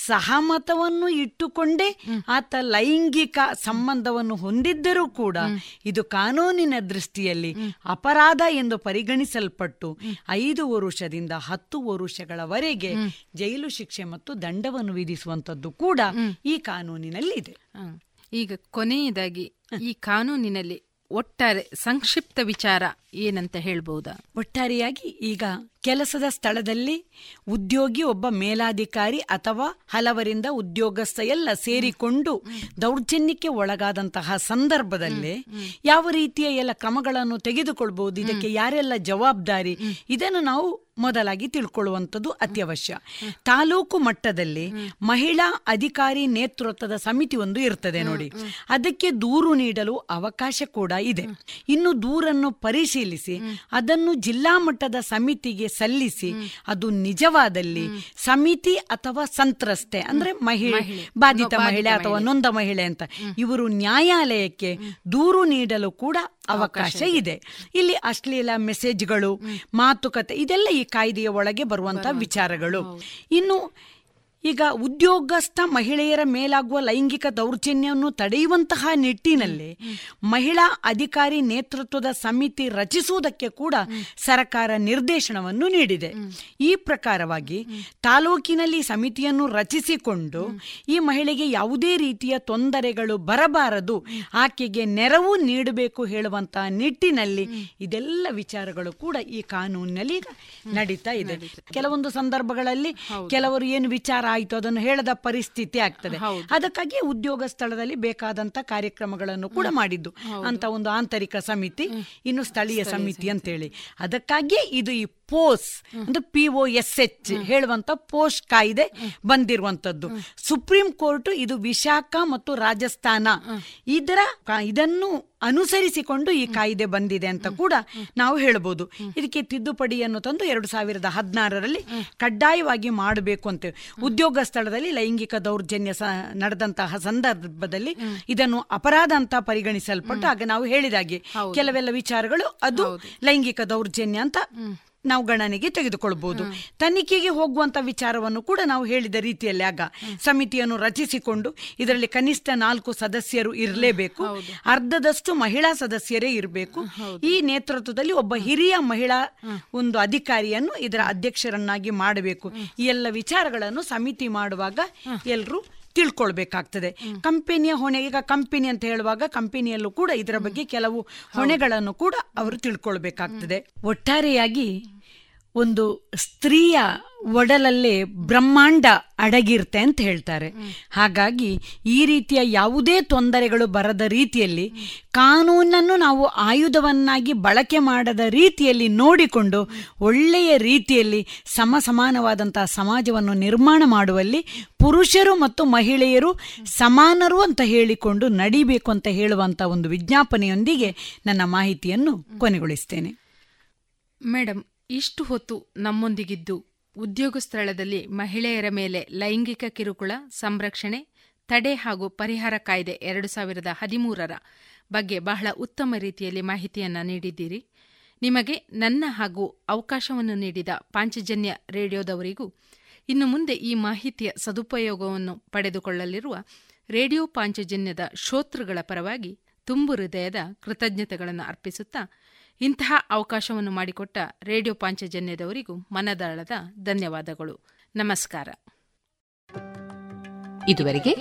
ಸಹಮತವನ್ನು ಇಟ್ಟುಕೊಂಡೇ ಆತ ಲೈಂಗಿಕ ಸಂಬಂಧವನ್ನು ಹೊಂದಿದ್ದರೂ ಕೂಡ ಇದು ಕಾನೂನಿನ ದೃಷ್ಟಿಯಲ್ಲಿ ಅಪರಾಧ ಎಂದು ಪರಿಗಣಿಸಲ್ಪಟ್ಟು ಐದು ವರುಷದಿಂದ ಹತ್ತು ವರುಷಗಳವರೆಗೆ ಜೈಲು ಶಿಕ್ಷೆ ಮತ್ತು ದಂಡವನ್ನು ವಿಧಿಸುವಂತದ್ದು ಕೂಡ ಈ ಕಾನೂನಿನಲ್ಲಿ ಇದೆ ಈಗ ಕೊನೆಯದಾಗಿ ಈ ಕಾನೂನಿನಲ್ಲಿ ಒಟ್ಟಾರೆ ಸಂಕ್ಷಿಪ್ತ ವಿಚಾರ ಏನಂತ ಹೇಳ್ಬಹುದಾ ಒಟ್ಟಾರೆಯಾಗಿ ಈಗ ಕೆಲಸದ ಸ್ಥಳದಲ್ಲಿ ಉದ್ಯೋಗಿ ಒಬ್ಬ ಮೇಲಾಧಿಕಾರಿ ಅಥವಾ ಹಲವರಿಂದ ಉದ್ಯೋಗಸ್ಥ ಎಲ್ಲ ಸೇರಿಕೊಂಡು ದೌರ್ಜನ್ಯಕ್ಕೆ ಒಳಗಾದಂತಹ ಸಂದರ್ಭದಲ್ಲಿ ಯಾವ ರೀತಿಯ ಎಲ್ಲ ಕ್ರಮಗಳನ್ನು ತೆಗೆದುಕೊಳ್ಬಹುದು ಇದಕ್ಕೆ ಯಾರೆಲ್ಲ ಜವಾಬ್ದಾರಿ? ಇದನ್ನು ನಾವು ಮೊದಲಾಗಿ ತಿಳ್ಕೊಳ್ಳುವಂಥದ್ದು ಅತ್ಯವಶ್ಯ. ತಾಲೂಕು ಮಟ್ಟದಲ್ಲಿ ಮಹಿಳಾ ಅಧಿಕಾರಿ ನೇತೃತ್ವದ ಸಮಿತಿ ಒಂದು ಇರ್ತದೆ ನೋಡಿ. ಅದಕ್ಕೆ ದೂರು ನೀಡಲು ಅವಕಾಶ ಕೂಡ ಇದೆ. ಇನ್ನು ದೂರನ್ನು ಪರಿಶೀಲಿಸಿ ಅದನ್ನು ಜಿಲ್ಲಾ ಮಟ್ಟದ ಸಮಿತಿಗೆ ಸಲ್ಲಿಸಿ ಅದು ನಿಜವಾದಲ್ಲಿ ಸಮಿತಿ ಅಥವಾ ಸಂತ್ರಸ್ತೆ ಅಂದ್ರೆ ಮಹಿಳೆ ಬಾಧಿತ ಮಹಿಳೆ ಅಥವಾ ನೊಂದ ಮಹಿಳೆ ಅಂತ. ಇವರು ನ್ಯಾಯಾಲಯಕ್ಕೆ ದೂರು ನೀಡಲು ಕೂಡ ಅವಕಾಶ ಇದೆ. ಇಲ್ಲಿ ಅಶ್ಲೀಲ ಮೆಸೇಜ್ಗಳು ಮಾತುಕತೆ ಇದೆಲ್ಲ ಈ ಕಾಯ್ದೆಯ ಒಳಗೆ ಬರುವಂತಹ ವಿಚಾರಗಳು. ಇನ್ನು ಈಗ ಉದ್ಯೋಗಸ್ಥ ಮಹಿಳೆಯರ ಮೇಲಾಗುವ ಲೈಂಗಿಕ ದೌರ್ಜನ್ಯವನ್ನು ತಡೆಯುವಂತಹ ನಿಟ್ಟಿನಲ್ಲಿ ಮಹಿಳಾ ಅಧಿಕಾರಿ ನೇತೃತ್ವದ ಸಮಿತಿ ರಚಿಸುವುದಕ್ಕೆ ಕೂಡ ಸರ್ಕಾರ ನಿರ್ದೇಶನವನ್ನು ನೀಡಿದೆ. ಈ ಪ್ರಕಾರವಾಗಿ ತಾಲೂಕಿನಲ್ಲಿ ಸಮಿತಿಯನ್ನು ರಚಿಸಿಕೊಂಡು ಈ ಮಹಿಳೆಗೆ ಯಾವುದೇ ರೀತಿಯ ತೊಂದರೆಗಳು ಬರಬಾರದು ಆಕೆಗೆ ನೆರವು ನೀಡಬೇಕು ಹೇಳುವಂತಹ ನಿಟ್ಟಿನಲ್ಲಿ ಇದೆಲ್ಲ ವಿಚಾರಗಳು ಕೂಡ ಈ ಕಾನೂನಿನಲ್ಲಿ ನಡೀತಾ ಇದೆ. ಕೆಲವೊಂದು ಸಂದರ್ಭಗಳಲ್ಲಿ ಕೆಲವರು ಏನು ವಿಚಾರ ಆಯಿತು. ಅದನ್ನು ಹೇಳದ ಪರಿಸ್ಥಿತಿ ಆಗ್ತದೆ. ಅದಕ್ಕಾಗಿ ಉದ್ಯೋಗ ಸ್ಥಳದಲ್ಲಿ ಬೇಕಾದಂತ ಕಾರ್ಯಕ್ರಮಗಳನ್ನು ಕೂಡ ಮಾಡಿದ್ದು. ಅಂತ ಒಂದು ಆಂತರಿಕ ಸಮಿತಿ ಇನ್ನು ಸ್ಥಳೀಯ ಸಮಿತಿ ಅಂತೇಳಿ. ಅದಕ್ಕಾಗಿಯೇ ಇದು ಈ ಪೋಸ್ ಅಂದ್ರೆ ಪಿ ಒ ಎಸ್ ಎಚ್ ಹೇಳುವಂತ ಪೋಸ್ಟ್ ಕಾಯ್ದೆ ಬಂದಿರುವಂತದ್ದು. ಸುಪ್ರೀಂ ಕೋರ್ಟ್ ಇದು ವಿಶಾಖ ಮತ್ತು ರಾಜಸ್ಥಾನ ಇದರ ಇದನ್ನು ಅನುಸರಿಸಿಕೊಂಡು ಈ ಕಾಯ್ದೆ ಬಂದಿದೆ ಅಂತ ಕೂಡ ನಾವು ಹೇಳ್ಬೋದು. ಇದಕ್ಕೆ ತಿದ್ದುಪಡಿಯನ್ನು ತಂದು ಎರಡು ಸಾವಿರದ ಹದಿನಾರರಲ್ಲಿ ಕಡ್ಡಾಯವಾಗಿ ಮಾಡಬೇಕು ಅಂತ ಉದ್ಯೋಗ ಸ್ಥಳದಲ್ಲಿ ಲೈಂಗಿಕ ದೌರ್ಜನ್ಯ ನಡೆದಂತಹ ಸಂದರ್ಭದಲ್ಲಿ ಇದನ್ನು ಅಪರಾಧ ಅಂತ ಪರಿಗಣಿಸಲ್ಪಟ್ಟು ಆಗ ನಾವು ಹೇಳಿದಾಗೆ. ಕೆಲವೆಲ್ಲ ವಿಚಾರಗಳು ಅದು ಲೈಂಗಿಕ ದೌರ್ಜನ್ಯ ಅಂತ ನಾವು ಗಣನೆಗೆ ತೆಗೆದುಕೊಳ್ಬಹುದು ತನಿಖೆಗೆ ಹೋಗುವಂತ ವಿಚಾರವನ್ನು ಕೂಡ ನಾವು ಹೇಳಿದ ರೀತಿಯಲ್ಲಿ ಆಗ ಸಮಿತಿಯನ್ನು ರಚಿಸಿಕೊಂಡು ಇದರಲ್ಲಿ ಕನಿಷ್ಠ ನಾಲ್ಕು ಸದಸ್ಯರು ಇರಲೇಬೇಕು. ಅರ್ಧದಷ್ಟು ಮಹಿಳಾ ಸದಸ್ಯರೇ ಇರಬೇಕು. ಈ ನೇತೃತ್ವದಲ್ಲಿ ಒಬ್ಬ ಹಿರಿಯ ಮಹಿಳಾ ಒಂದು ಅಧಿಕಾರಿಯನ್ನು ಇದರ ಅಧ್ಯಕ್ಷರನ್ನಾಗಿ ಮಾಡಬೇಕು. ಈ ಎಲ್ಲ ವಿಚಾರಗಳನ್ನು ಸಮಿತಿ ಮಾಡುವಾಗ ಎಲ್ಲರೂ ತಿಳ್ಕೊಳ್ಬೇಕಾಗ್ತದೆ. ಕಂಪೆನಿಯ ಹೊಣೆ ಈಗ ಕಂಪೆನಿ ಅಂತ ಹೇಳುವಾಗ ಕಂಪೆನಿಯಲ್ಲೂ ಕೂಡ ಇದರ ಬಗ್ಗೆ ಕೆಲವು ಹೊಣೆಗಳನ್ನು ಕೂಡ ಅವರು ತಿಳ್ಕೊಳ್ಬೇಕಾಗ್ತದೆ. ಒಟ್ಟಾರೆಯಾಗಿ ಒಂದು ಸ್ತ್ರೀಯ ಒಡಲಲ್ಲೇ ಬ್ರಹ್ಮಾಂಡ ಅಡಗಿರ್ತೆ ಅಂತ ಹೇಳ್ತಾರೆ. ಹಾಗಾಗಿ ಈ ರೀತಿಯ ಯಾವುದೇ ತೊಂದರೆಗಳು ಬರದ ರೀತಿಯಲ್ಲಿ ಕಾನೂನನ್ನು ನಾವು ಆಯುಧವನ್ನಾಗಿ ಬಳಕೆ ಮಾಡದ ರೀತಿಯಲ್ಲಿ ನೋಡಿಕೊಂಡು ಒಳ್ಳೆಯ ರೀತಿಯಲ್ಲಿ ಸಮ ಸಮಾನವಾದಂತಹ ಸಮಾಜವನ್ನು ನಿರ್ಮಾಣ ಮಾಡುವಲ್ಲಿ ಪುರುಷರು ಮತ್ತು ಮಹಿಳೆಯರು ಸಮಾನರು ಅಂತ ಹೇಳಿಕೊಂಡು ನಡಿಬೇಕು ಅಂತ ಹೇಳುವಂಥ ಒಂದು ವಿಜ್ಞಾಪನೆಯೊಂದಿಗೆ ನನ್ನ ಮಾಹಿತಿಯನ್ನು ಕೊನೆಗೊಳಿಸ್ತೇನೆ. ಮೇಡಮ್ ಇಷ್ಟು ಹೊತ್ತು ನಮ್ಮೊಂದಿಗಿದ್ದು. ಉದ್ಯೋಗ ಸ್ಥಳದಲ್ಲಿ ಮಹಿಳೆಯರ ಮೇಲೆ ಲೈಂಗಿಕ ಕಿರುಕುಳ, ಸಂರಕ್ಷಣೆ, ತಡೆ ಹಾಗೂ ಪರಿಹಾರ ಕಾಯ್ದೆ ಎರಡು ಸಾವಿರದ ಹದಿಮೂರರ ಬಗ್ಗೆ ಬಹಳ ಉತ್ತಮ ರೀತಿಯಲ್ಲಿ ಮಾಹಿತಿಯನ್ನು ನೀಡಿದ್ದೀರಿ. ನಿಮಗೆ ನನ್ನ ಹಾಗೂ ಅವಕಾಶವನ್ನು ನೀಡಿದ ಪಾಂಚಜನ್ಯ ರೇಡಿಯೋದವರಿಗೂ ಇನ್ನು ಮುಂದೆ ಈ ಮಾಹಿತಿಯ ಸದುಪಯೋಗವನ್ನು ಪಡೆದುಕೊಳ್ಳಲಿರುವ ರೇಡಿಯೋ ಪಾಂಚಜನ್ಯದ ಶ್ರೋತೃಗಳ ಪರವಾಗಿ ತುಂಬು ಹೃದಯದ ಕೃತಜ್ಞತೆಗಳನ್ನು ಅರ್ಪಿಸುತ್ತಾ ಇಂತಹ ಅವಕಾಶವನ್ನು ಮಾಡಿಕೊಟ್ಟ ರೇಡಿಯೋ ಪಾಂಚಜನ್ಯದವರಿಗೂ ಮನದಾಳದ ಧನ್ಯವಾದಗಳು. ನಮಸ್ಕಾರ. ಇದುವರೆಗೆ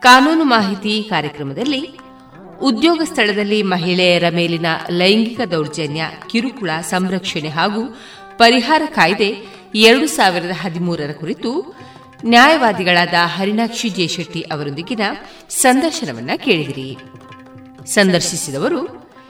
ಕಾನೂನು ಮಾಹಿತಿ ಕಾರ್ಯಕ್ರಮದಲ್ಲಿ ಉದ್ಯೋಗ ಸ್ಥಳದಲ್ಲಿ ಮಹಿಳೆಯರ ಮೇಲಿನ ಲೈಂಗಿಕ ದೌರ್ಜನ್ಯ, ಕಿರುಕುಳ ಸಂರಕ್ಷಣೆ ಹಾಗೂ ಪರಿಹಾರ ಕಾಯ್ದೆ ಎರಡು ಸಾವಿರದ ಹದಿಮೂರರ ಕುರಿತು ನ್ಯಾಯವಾದಿಗಳಾದ ಹರಿಣಾಕ್ಷಿ ಜಯಶೆಟ್ಟಿ ಅವರೊಂದಿಗಿನ ಸಂದರ್ಶನವನ್ನು ಕೇಳಿದಿರಿ. ಸಂದರ್ಶಿಸಿದವರು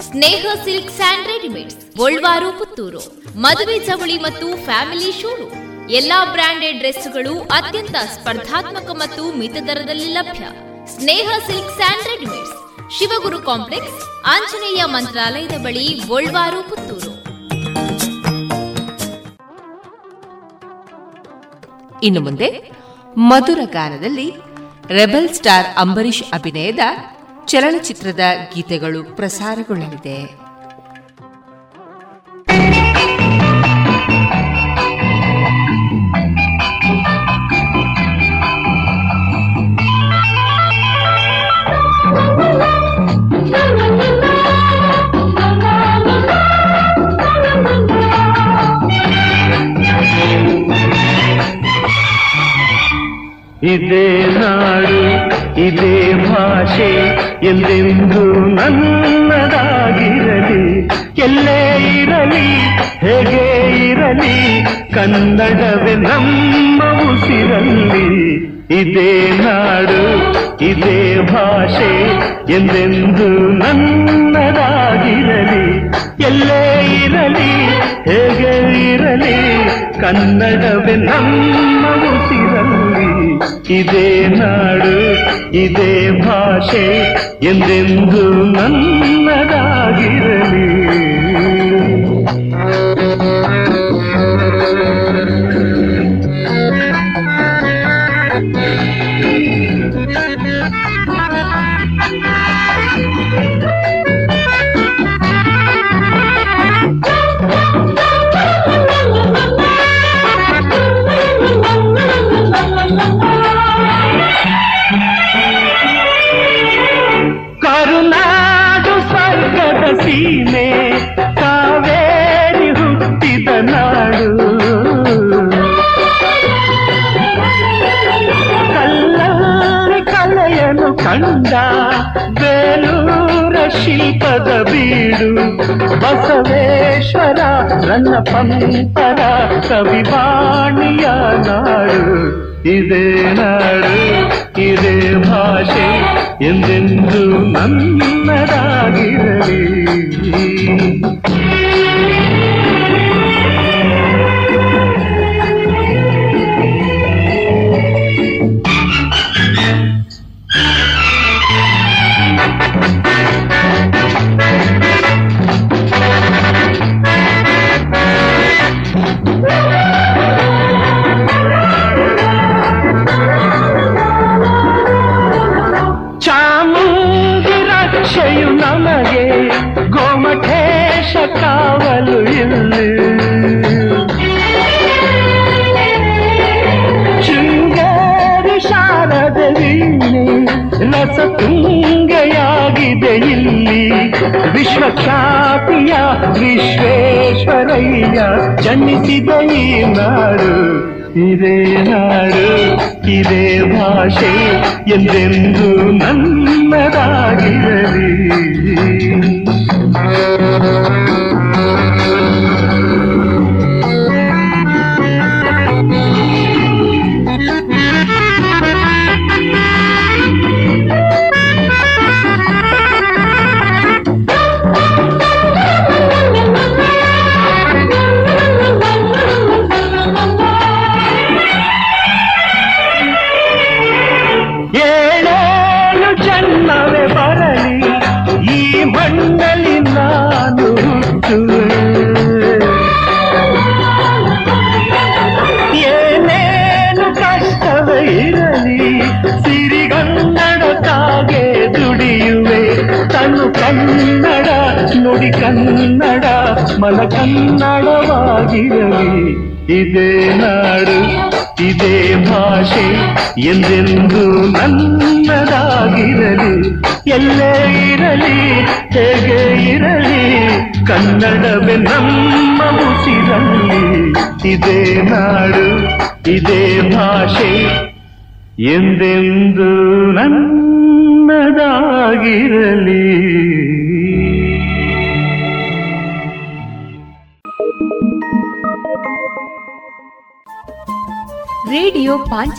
Sneha silk and readymades Golwar Puttur. ಮದುವೆ ಚವಳಿ ಮತ್ತು ಫ್ಯಾಮಿಲಿ ಶೋರೂಮ್. ಎಲ್ಲಾ ಬ್ರಾಂಡೆಡ್ ಡ್ರೆಸ್ಗಳು ಅತ್ಯಂತ ಸ್ಪರ್ಧಾತ್ಮಕ ಮತ್ತು ಮಿತ ದರದಲ್ಲಿ ಲಭ್ಯ. Sneha silk and readymades, Shivaguru complex, Anjaneya ಮಂತ್ರಾಲಯದ ಬಳಿ ಗೋಲ್ವಾರು ಪುತ್ತೂರು. ಇನ್ನು ಮುಂದೆ ಮಧುರ ಗಾನದಲ್ಲಿ ರೆಬಲ್ ಸ್ಟಾರ್ ಅಂಬರೀಷ್ ಅಭಿನಯದ ಚಲನಚಿತ್ರದ ಗೀತೆಗಳು ಪ್ರಸಾರಗೊಳ್ಳಲಿದೆ. ಇದೇ ನಾಡು ಇದೇ ಭಾಷೆ ಎಂದೆಂದು ನನ್ನದಾಗಿರಲಿ ಎಲ್ಲೇ ಇರಲಿ ಹೇಗೆ ಇರಲಿ ಕನ್ನಡವೇ ನಮ್ಮ ಉಸಿರಲ್ಲಿ ಇದೇ ನಾಡು ಇದೇ ಭಾಷೆ ಎಂದೆಂದು ನನ್ನದಾಗಿರಲಿ ಎಲ್ಲೇ ಇರಲಿ ಹೇಗೆ ಇರಲಿ ಕನ್ನಡವೇ ನಮ್ಮ ಉಸಿರಲ್ಲಿ ಇದೇ ನಾಡು ಇದೇ ಭಾಷೆ ಎಂದೆಂದು ನನ್ನದಾಗಿರಲಿ. ಪಂಪರ ಕವಿವಾಣಿಯ ನಾಡು ಇದೇ ನಾಡು ಇದೇ ಭಾಷೆ ಎಂದೆಂದು ನನ್ನದಾಗಿರಲಿ ಎಂದೆಂದು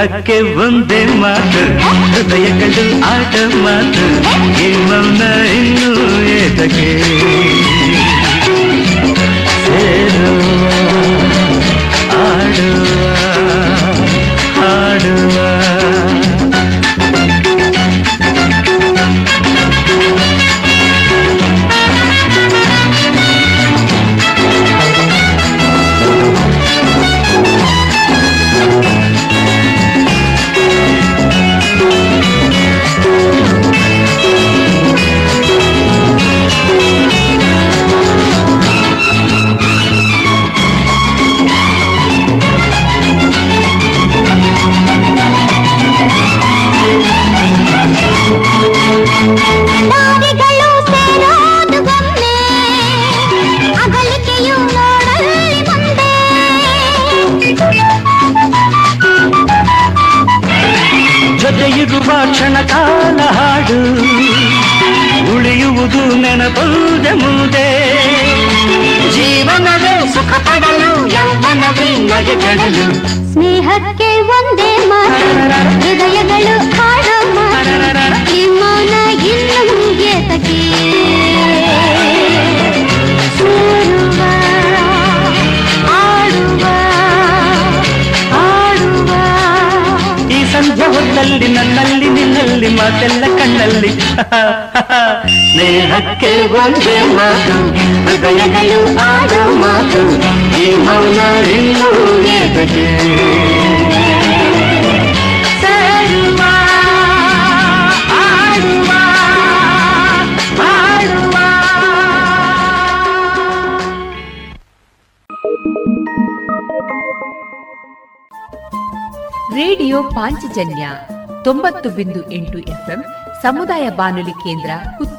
ಹಕ್ಕೆ ಒಂದೇ ಮಾತು ಹೃದಯಗಳು ಆಟ ಮಾತು ವಂದ್ಯಮಾತಂ ಹೃದಯಗಳು ಆದ ಮಾತು ಈ ಮೌನ ಎಲ್ಲೋದಕ್ಕೆ ರೇಡಿಯೋ ಪಾಂಚಜನ್ಯ ತೊಂಬತ್ತು ಬಿಂದು ಎಂಟು ಎಫ್ಎಂ ಸಮುದಾಯ ಬಾನುಲಿ ಕೇಂದ್ರ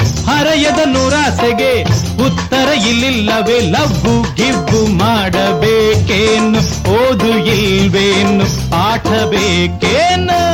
ಹರೆಯದ ನೂರಾಸೆಗೆ ಉತ್ತರ ಇಲ್ಲಿಲ್ಲವೇ? ಲವ್ವು ಗಿವ್ವು ಮಾಡಬೇಕೇನು? ಓದು ಇಲ್ವೇನು? ಪಾಠ ಬೇಕೇನು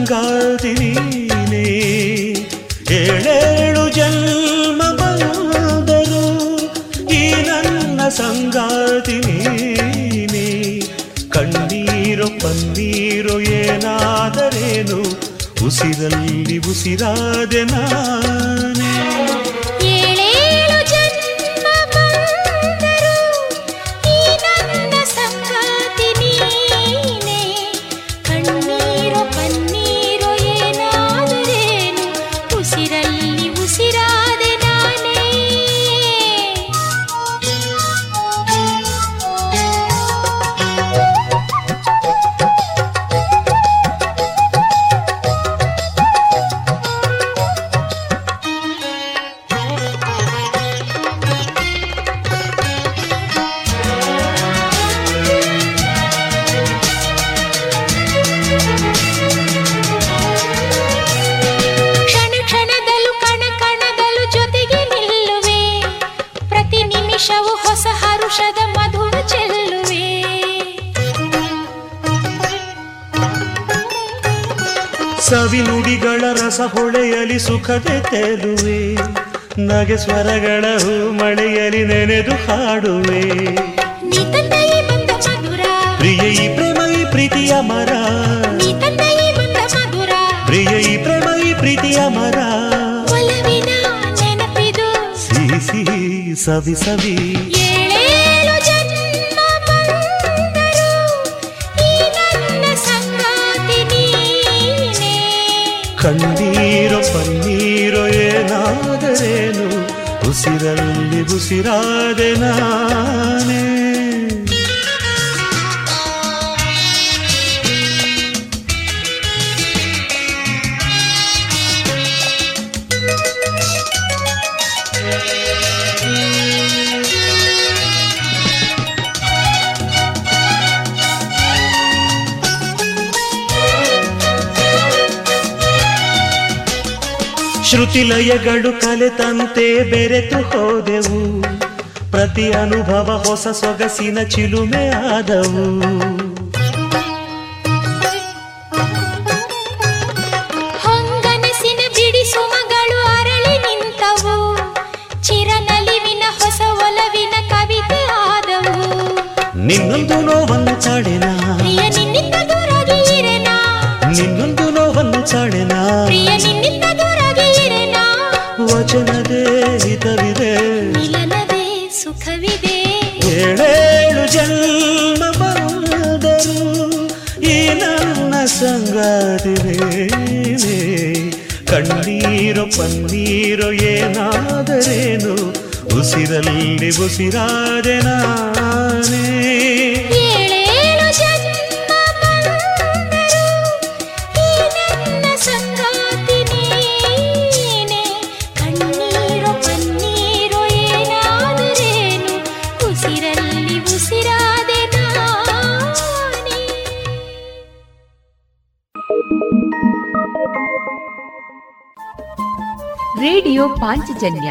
ಸಂಗಾತಿ ನೀನೇ ಏಳೇಳು ಜನ್ಮ ಬಂದರು ಈ ನನ್ನ ಸಂಗಾತಿ ನೀನೇ ಕಣ್ಣೀರು ಪನ್ನೀರು ಏನಾದರೇನು? ಉಸಿರಲ್ಲಿ ಉಸಿರಾದೆ ನಾನೇ. ಹೊಳೆಯಲಿ ಸುಖದೆ ತೇಲುವೆ. ನಗೆ ಸ್ವರಗಳ ಹೂ ಮಳೆಯಲಿ ನೆನೆದು ಹಾಡುವೆ. ಪ್ರಿಯ ಈ ಪ್ರೇಮ ಈ ಪ್ರೀತಿಯ ಮರ. ಪ್ರಿಯ ಈ ಪ್ರೇಮ ಈ ಪ್ರೀತಿಯ ಮರ. ಸಿಹಿ ಸಿಹಿ ಸವಿ ಸವಿ. ಏಳೇಳು ಜನ್ಮ ಪನ್ನೀರೋ ಕಣ್ಣೀರು ಏನಾದರೇನು? ಉಸಿರಲ್ಲಿ ಉಸಿರಾದೆ ನಾನೇ. ಶ್ರುತಿಲಯಗಳು ಕಲೆತಂತೆ ಬೆರೆತು ಹೋದೆವು. ಪ್ರತಿ ಅನುಭವ ಹೊಸ ಸೊಗಸಿನ ಚಿಲುಮೆ ಆದವು. ಉಸಿರಲ್ಲಿ ಉಸಿರಾದೆ ನಾನೇ ರೇಡಿಯೋ ಪಾಂಚಜನ್ಯ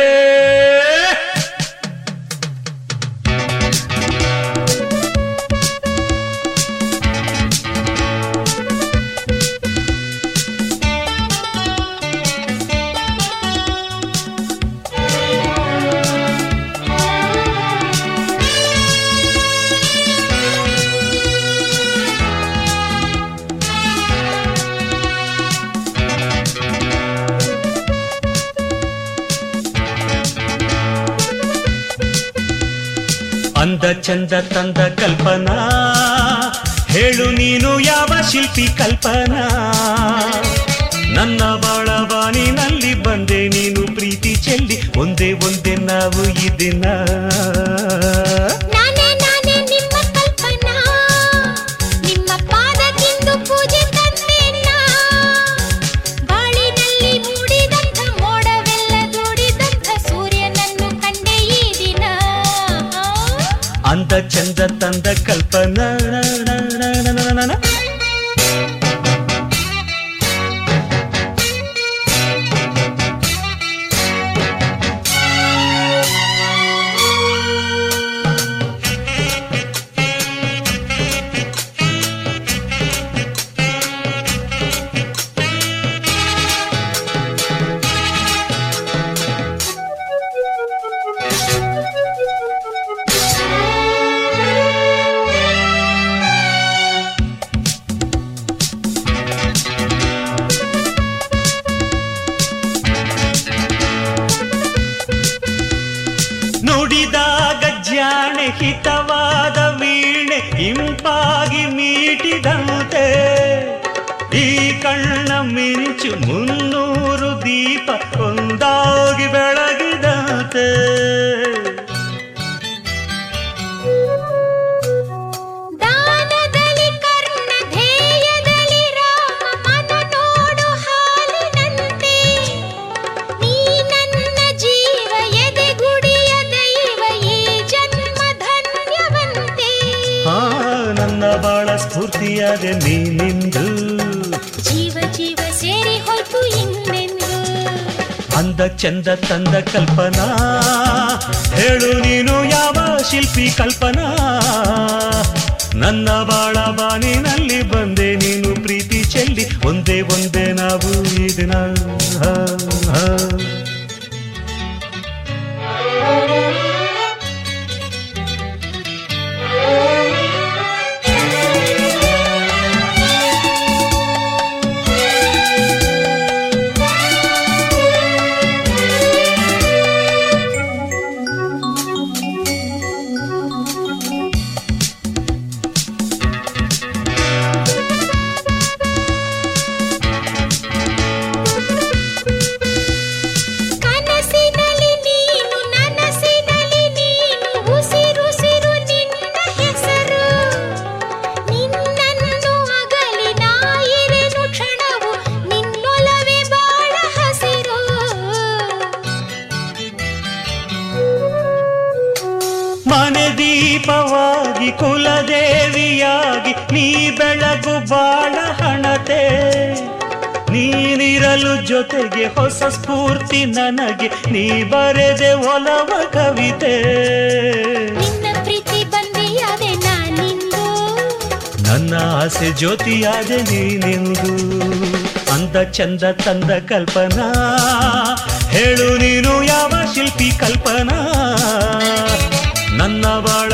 ಅಂದ ಚಂದ ತಂದ ಕಲ್ಪನಾ. ಹೇಳು ನೀನು ಯಾವ ಶಿಲ್ಪಿ ಕಲ್ಪನಾ. ನನ್ನ ಬಾಳವಾಣಿನಲ್ಲಿ ಬಂದೆ ನೀನು ಪ್ರೀತಿ ಚೆಲ್ಲಿ. ಒಂದೇ ಒಂದೇ ನಾವು ಈ ದಿನ. ಅಂದ ಚಂದ ತಂದ ಚಂದ ತಂದ ಕಲ್ಪನಾ. ಹೇಳು ನೀನು ಯಾವ ಶಿಲ್ಪಿ ಕಲ್ಪನಾ. ನನ್ನ ಬಾಳ ಬಾನಿನಲ್ಲಿ ಬಂದೆ ನೀನು ಪ್ರೀತಿ ಚೆಲ್ಲಿ. ಒಂದೇ ಒಂದೇ ನಾವು ಈ ನನಗೆ ನೀ ಬರೆದೆ ಒಲವ ಕವಿತೆ. ನಿನ್ನ ಪ್ರೀತಿ ಬಂದಿಯಾದೆ ನಾನಿಂದು ನನ್ನ ಆಸೆ ಜ್ಯೋತಿಯಾದೆ ನೀನಿಂದು ಅಂದ ಚಂದ ತಂದ ಕಲ್ಪನಾ. ಹೇಳು ನೀನು ಯಾವ ಶಿಲ್ಪಿ ಕಲ್ಪನಾ. ನನ್ನ ಬಾಳ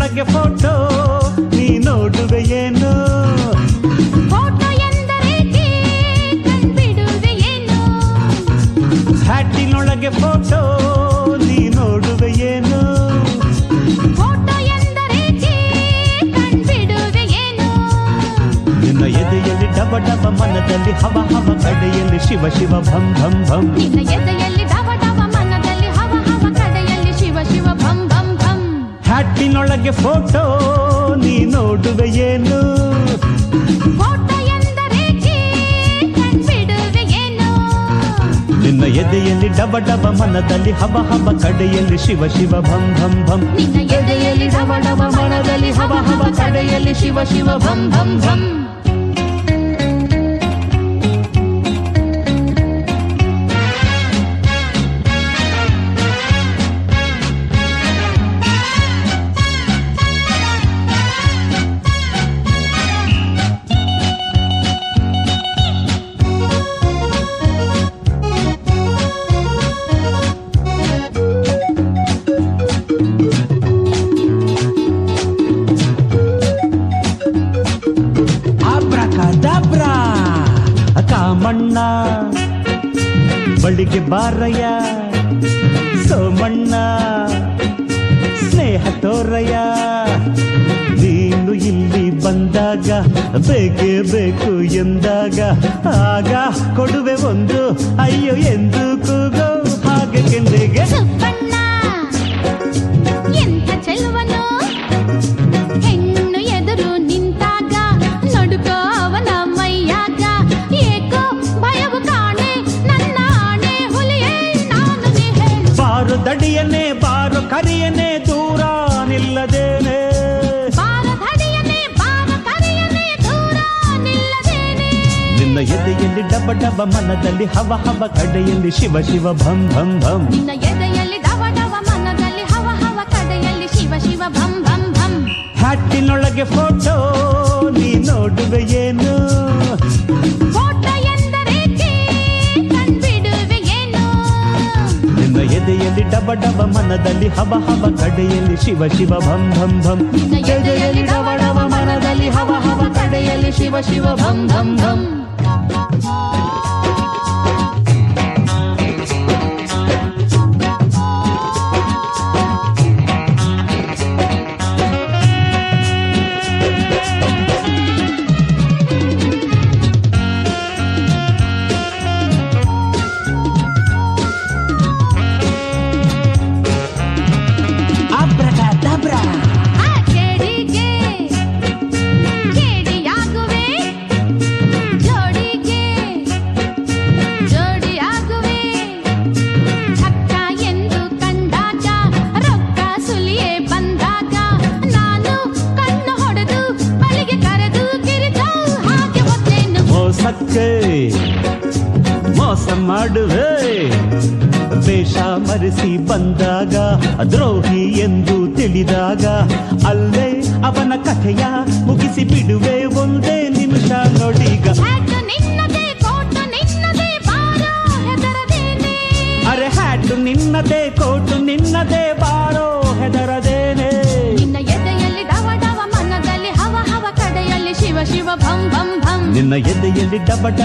ಹಟ್ಟಿನೊಳಗೆ ಫೋಟೋ ನೀ ನೋಡುವೆ ಏನು? ಫೋಟೋ ಎಂದರೆ ಹ್ಯಾಟಿನೊಳಗೆ ಫೋಟೋ ನೀ ನೋಡುವೆ ಏನು? ಫೋಟೋ ನಿನ್ನ ಎದೆಯಲ್ಲಿ ಡಬ ಡಬ ಮನದಲ್ಲಿ ಹವ ಹವ ಕಡೆಯಲ್ಲಿ ಶಿವ ಶಿವ ಭಂ ಭಂ ಭಂ. ನಿನ್ನ ಎದೆಯಲ್ಲಿ ಹಟ್ಟಿನೊಳಗೆ ಫೋಟೋ ನೀ ನೋಡುವೆ ಏನು? ನಿನ್ನ ಎದೆಯಲ್ಲಿ ಡಬ ಡಬ ಮನದಲ್ಲಿ ಹಬ ಹಬ ಕಡೆಯಲ್ಲಿ ಶಿವ ಶಿವ ಭಂ ಭಂ ಭಂ. ನಿನ್ನ ಎದೆಯಲ್ಲಿ ಡಬ ಡಬ ಮನದಲ್ಲಿ ಹಬ ಹಬ ಕಡೆಯಲ್ಲಿ ಶಿವ ಶಿವ ಭಂ ಭಂ ಭಂ. ಬಳಿಗೆ ಡಬ ಡಬ ಮನದಲ್ಲಿ ಹವ ಹವ ಕಡೆಯಲ್ಲಿ ಶಿವ ಶಿವ ಭಂ ಭಂ ಭಂ. ನಿನ್ನ ಎದೆಯಲ್ಲಿ ಮನದಲ್ಲಿ ಹವ ಹವ ಕಡೆಯಲ್ಲಿ ಶಿವ ಶಿವ ಭಂ ಭಂ ಭಂ. ಹಟ್ಟಿನೊಳಗೆ ಫೋಟೋ ನೀ ನೋಡುವೆ ಏನು? ಫೋಟೋ ಎಂದರೇಕೆ ಕಂಡ್ಬಿಡುವೆ ಏನು? ನಿನ್ನ ಎದೆಯಲ್ಲಿ ಡಬ ಡಬ ಮನದಲ್ಲಿ ಹವ ಹವ ಕಡೆಯಲ್ಲಿ ಶಿವ ಶಿವ ಭಂ ಭಂ ಭಂ. ನಿನ್ನ ಎದೆಯಲ್ಲಿ ಡವ ಡವ ಮನದಲ್ಲಿ ಹವ ಹವ ಕಡೆಯಲ್ಲಿ ಶಿವ ಶಿವ ಭಂ ಭಂ ಭಂ.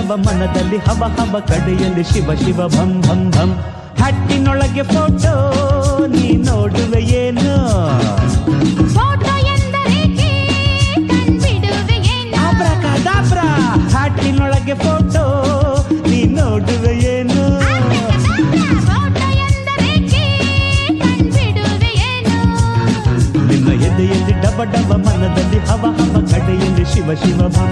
ಡಬ ಮನದಲ್ಲಿ ಹವ ಹವ ಕಡೆಯಲ್ಲಿ ಶಿವ ಶಿವ ಭಂ ಭಂ ಭಂ. ಹಟ್ಟಿನೊಳಗೆ ಫೋಟೋ ನೀ ನೋಡುವೆ ಏನು? ಹಟ್ಟಿನೊಳಗೆ ಫೋಟೋ ನೀ ನೋಡುವೆ ಏನು? ನಿನ್ನ ಎದೆಯಲ್ಲಿ ಡಬ ಡಬ ಮನದಲ್ಲಿ ಹವ ಹವ ಕಡೆಯಲ್ಲಿ ಶಿವ ಶಿವ ಭಂ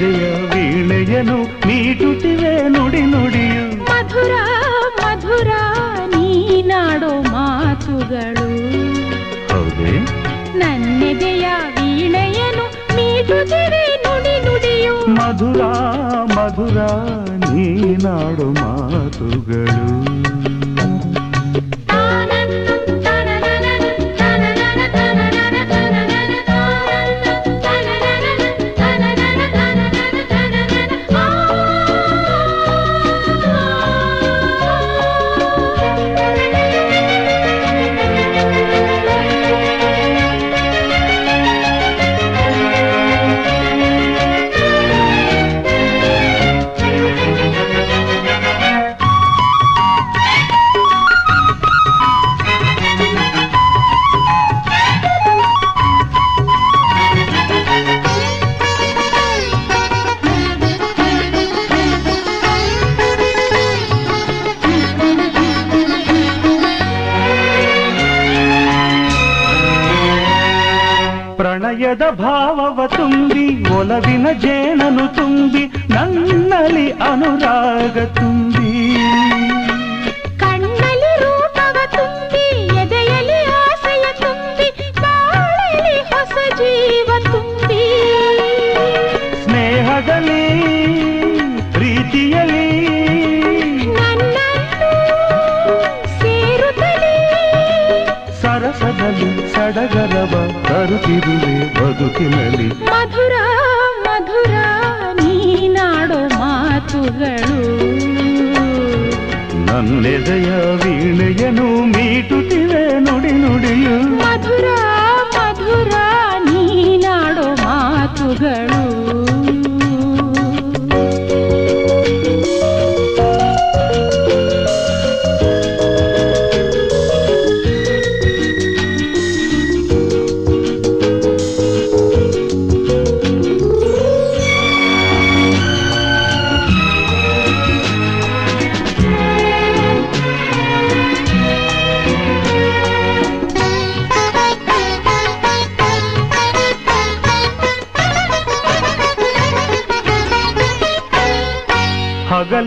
Yeah. ಒಲವಿನ ಜೇನನು ತುಂಬಿ ನನ್ನಲ್ಲಿ ಅನುರಾಗ ತುಂಬಿ ಕಣ್ಣಲ್ಲಿ ರೂಪವ ತುಂಬಿ ಎದೆಯಲ್ಲಿ ಆಸೆಯ ತುಂಬಿ ಬಾಳಲಿ ಹೊಸ ಜೀವ ತುಂಬಿ ಸ್ನೇಹದಲ್ಲಿ ಪ್ರೀತಿಯಲಿ ನನ್ನನ್ನು ಸೇರುತ್ತಲೇ ಸರಸದಲ್ಲಿ ಸಡಗರವ ತರುತ್ತಿರುವೆ ಬದುಕಿನಲ್ಲಿ ಮಧುರ ಮಧುರ ಮಾತುಗಳು ನನ್ನೆದೆಯ ವೀಣೆಯನು ಮೀಟುತ್ತಿವೆ ನುಡಿ ನುಡಿಯು ಮಧುರ ಮಧುರ ನೀನಾಡೋ ಮಾತುಗಳು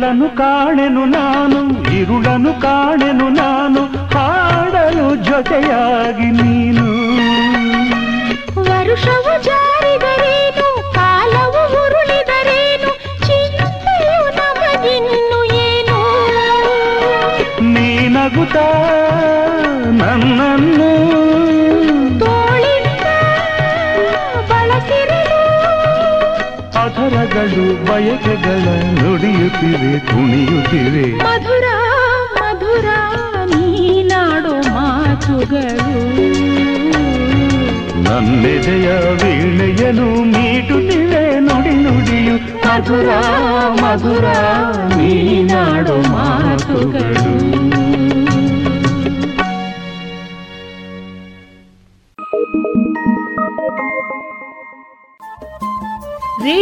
ಹಗಲನು ಕಾಣೆನು ನಾನು ಇರುಳನು ಕಾಣೆನು ನಾನು ಹಾಡಲು ಜೊತೆಯಾಗಿ ನೀನು. ವರುಷವು ಜಾರಿದರೇನು ಮಗಳು ಬಯಕೆಗಳ ನುಡಿಯುತ್ತಿವೆ ತುಣಿಯುತ್ತಿವೆ ಮಧುರ ಮಧುರ ನೀನಾಡೋ ಮಾತುಗಳು ನನ್ನೆದೆಯ ವೀಣೆಯಲು ನೀಡುತ್ತಿವೆ ನುಡಿ ನುಡಿಯು ಮಧುರ ಮಧುರ ನೀನಾಡೋ ಮಾತುಗಳು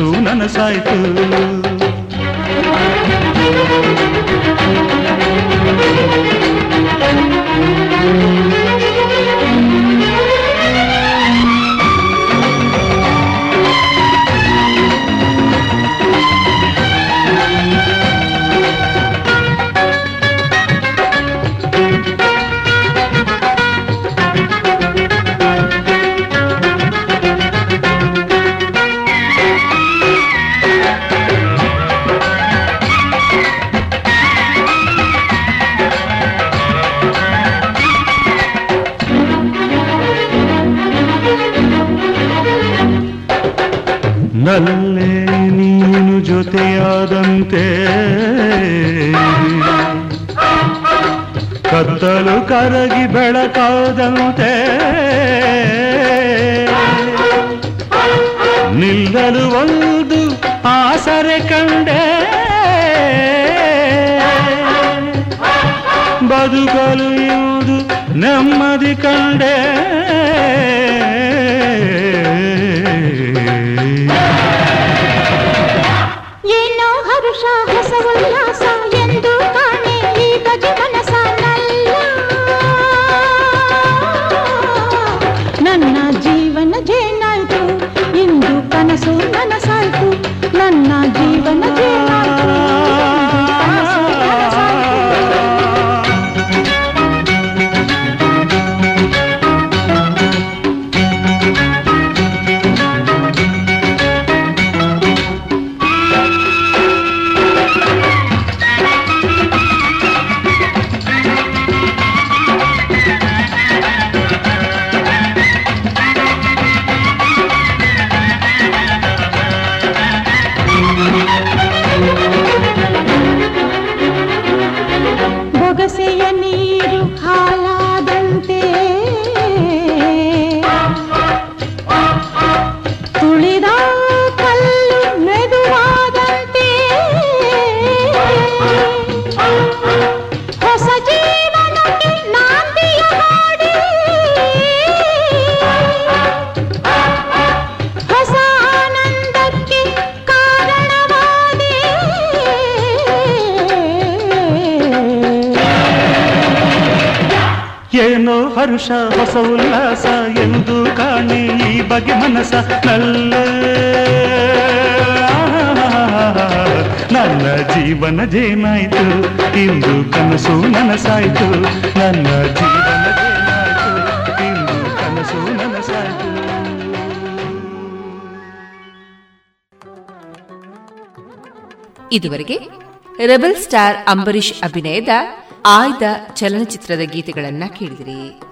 ನನಸಾಯಿತು ನನಸು ನನಸು ಇದುವರೆಗೆ ರೆಬಲ್ ಸ್ಟಾರ್ ಅಂಬರೀಷ್ ಅಭಿನಯದ ಆಯ್ದ ಚಲನಚಿತ್ರದ ಗೀತೆಗಳನ್ನ ಕೇಳಿದಿರಿ.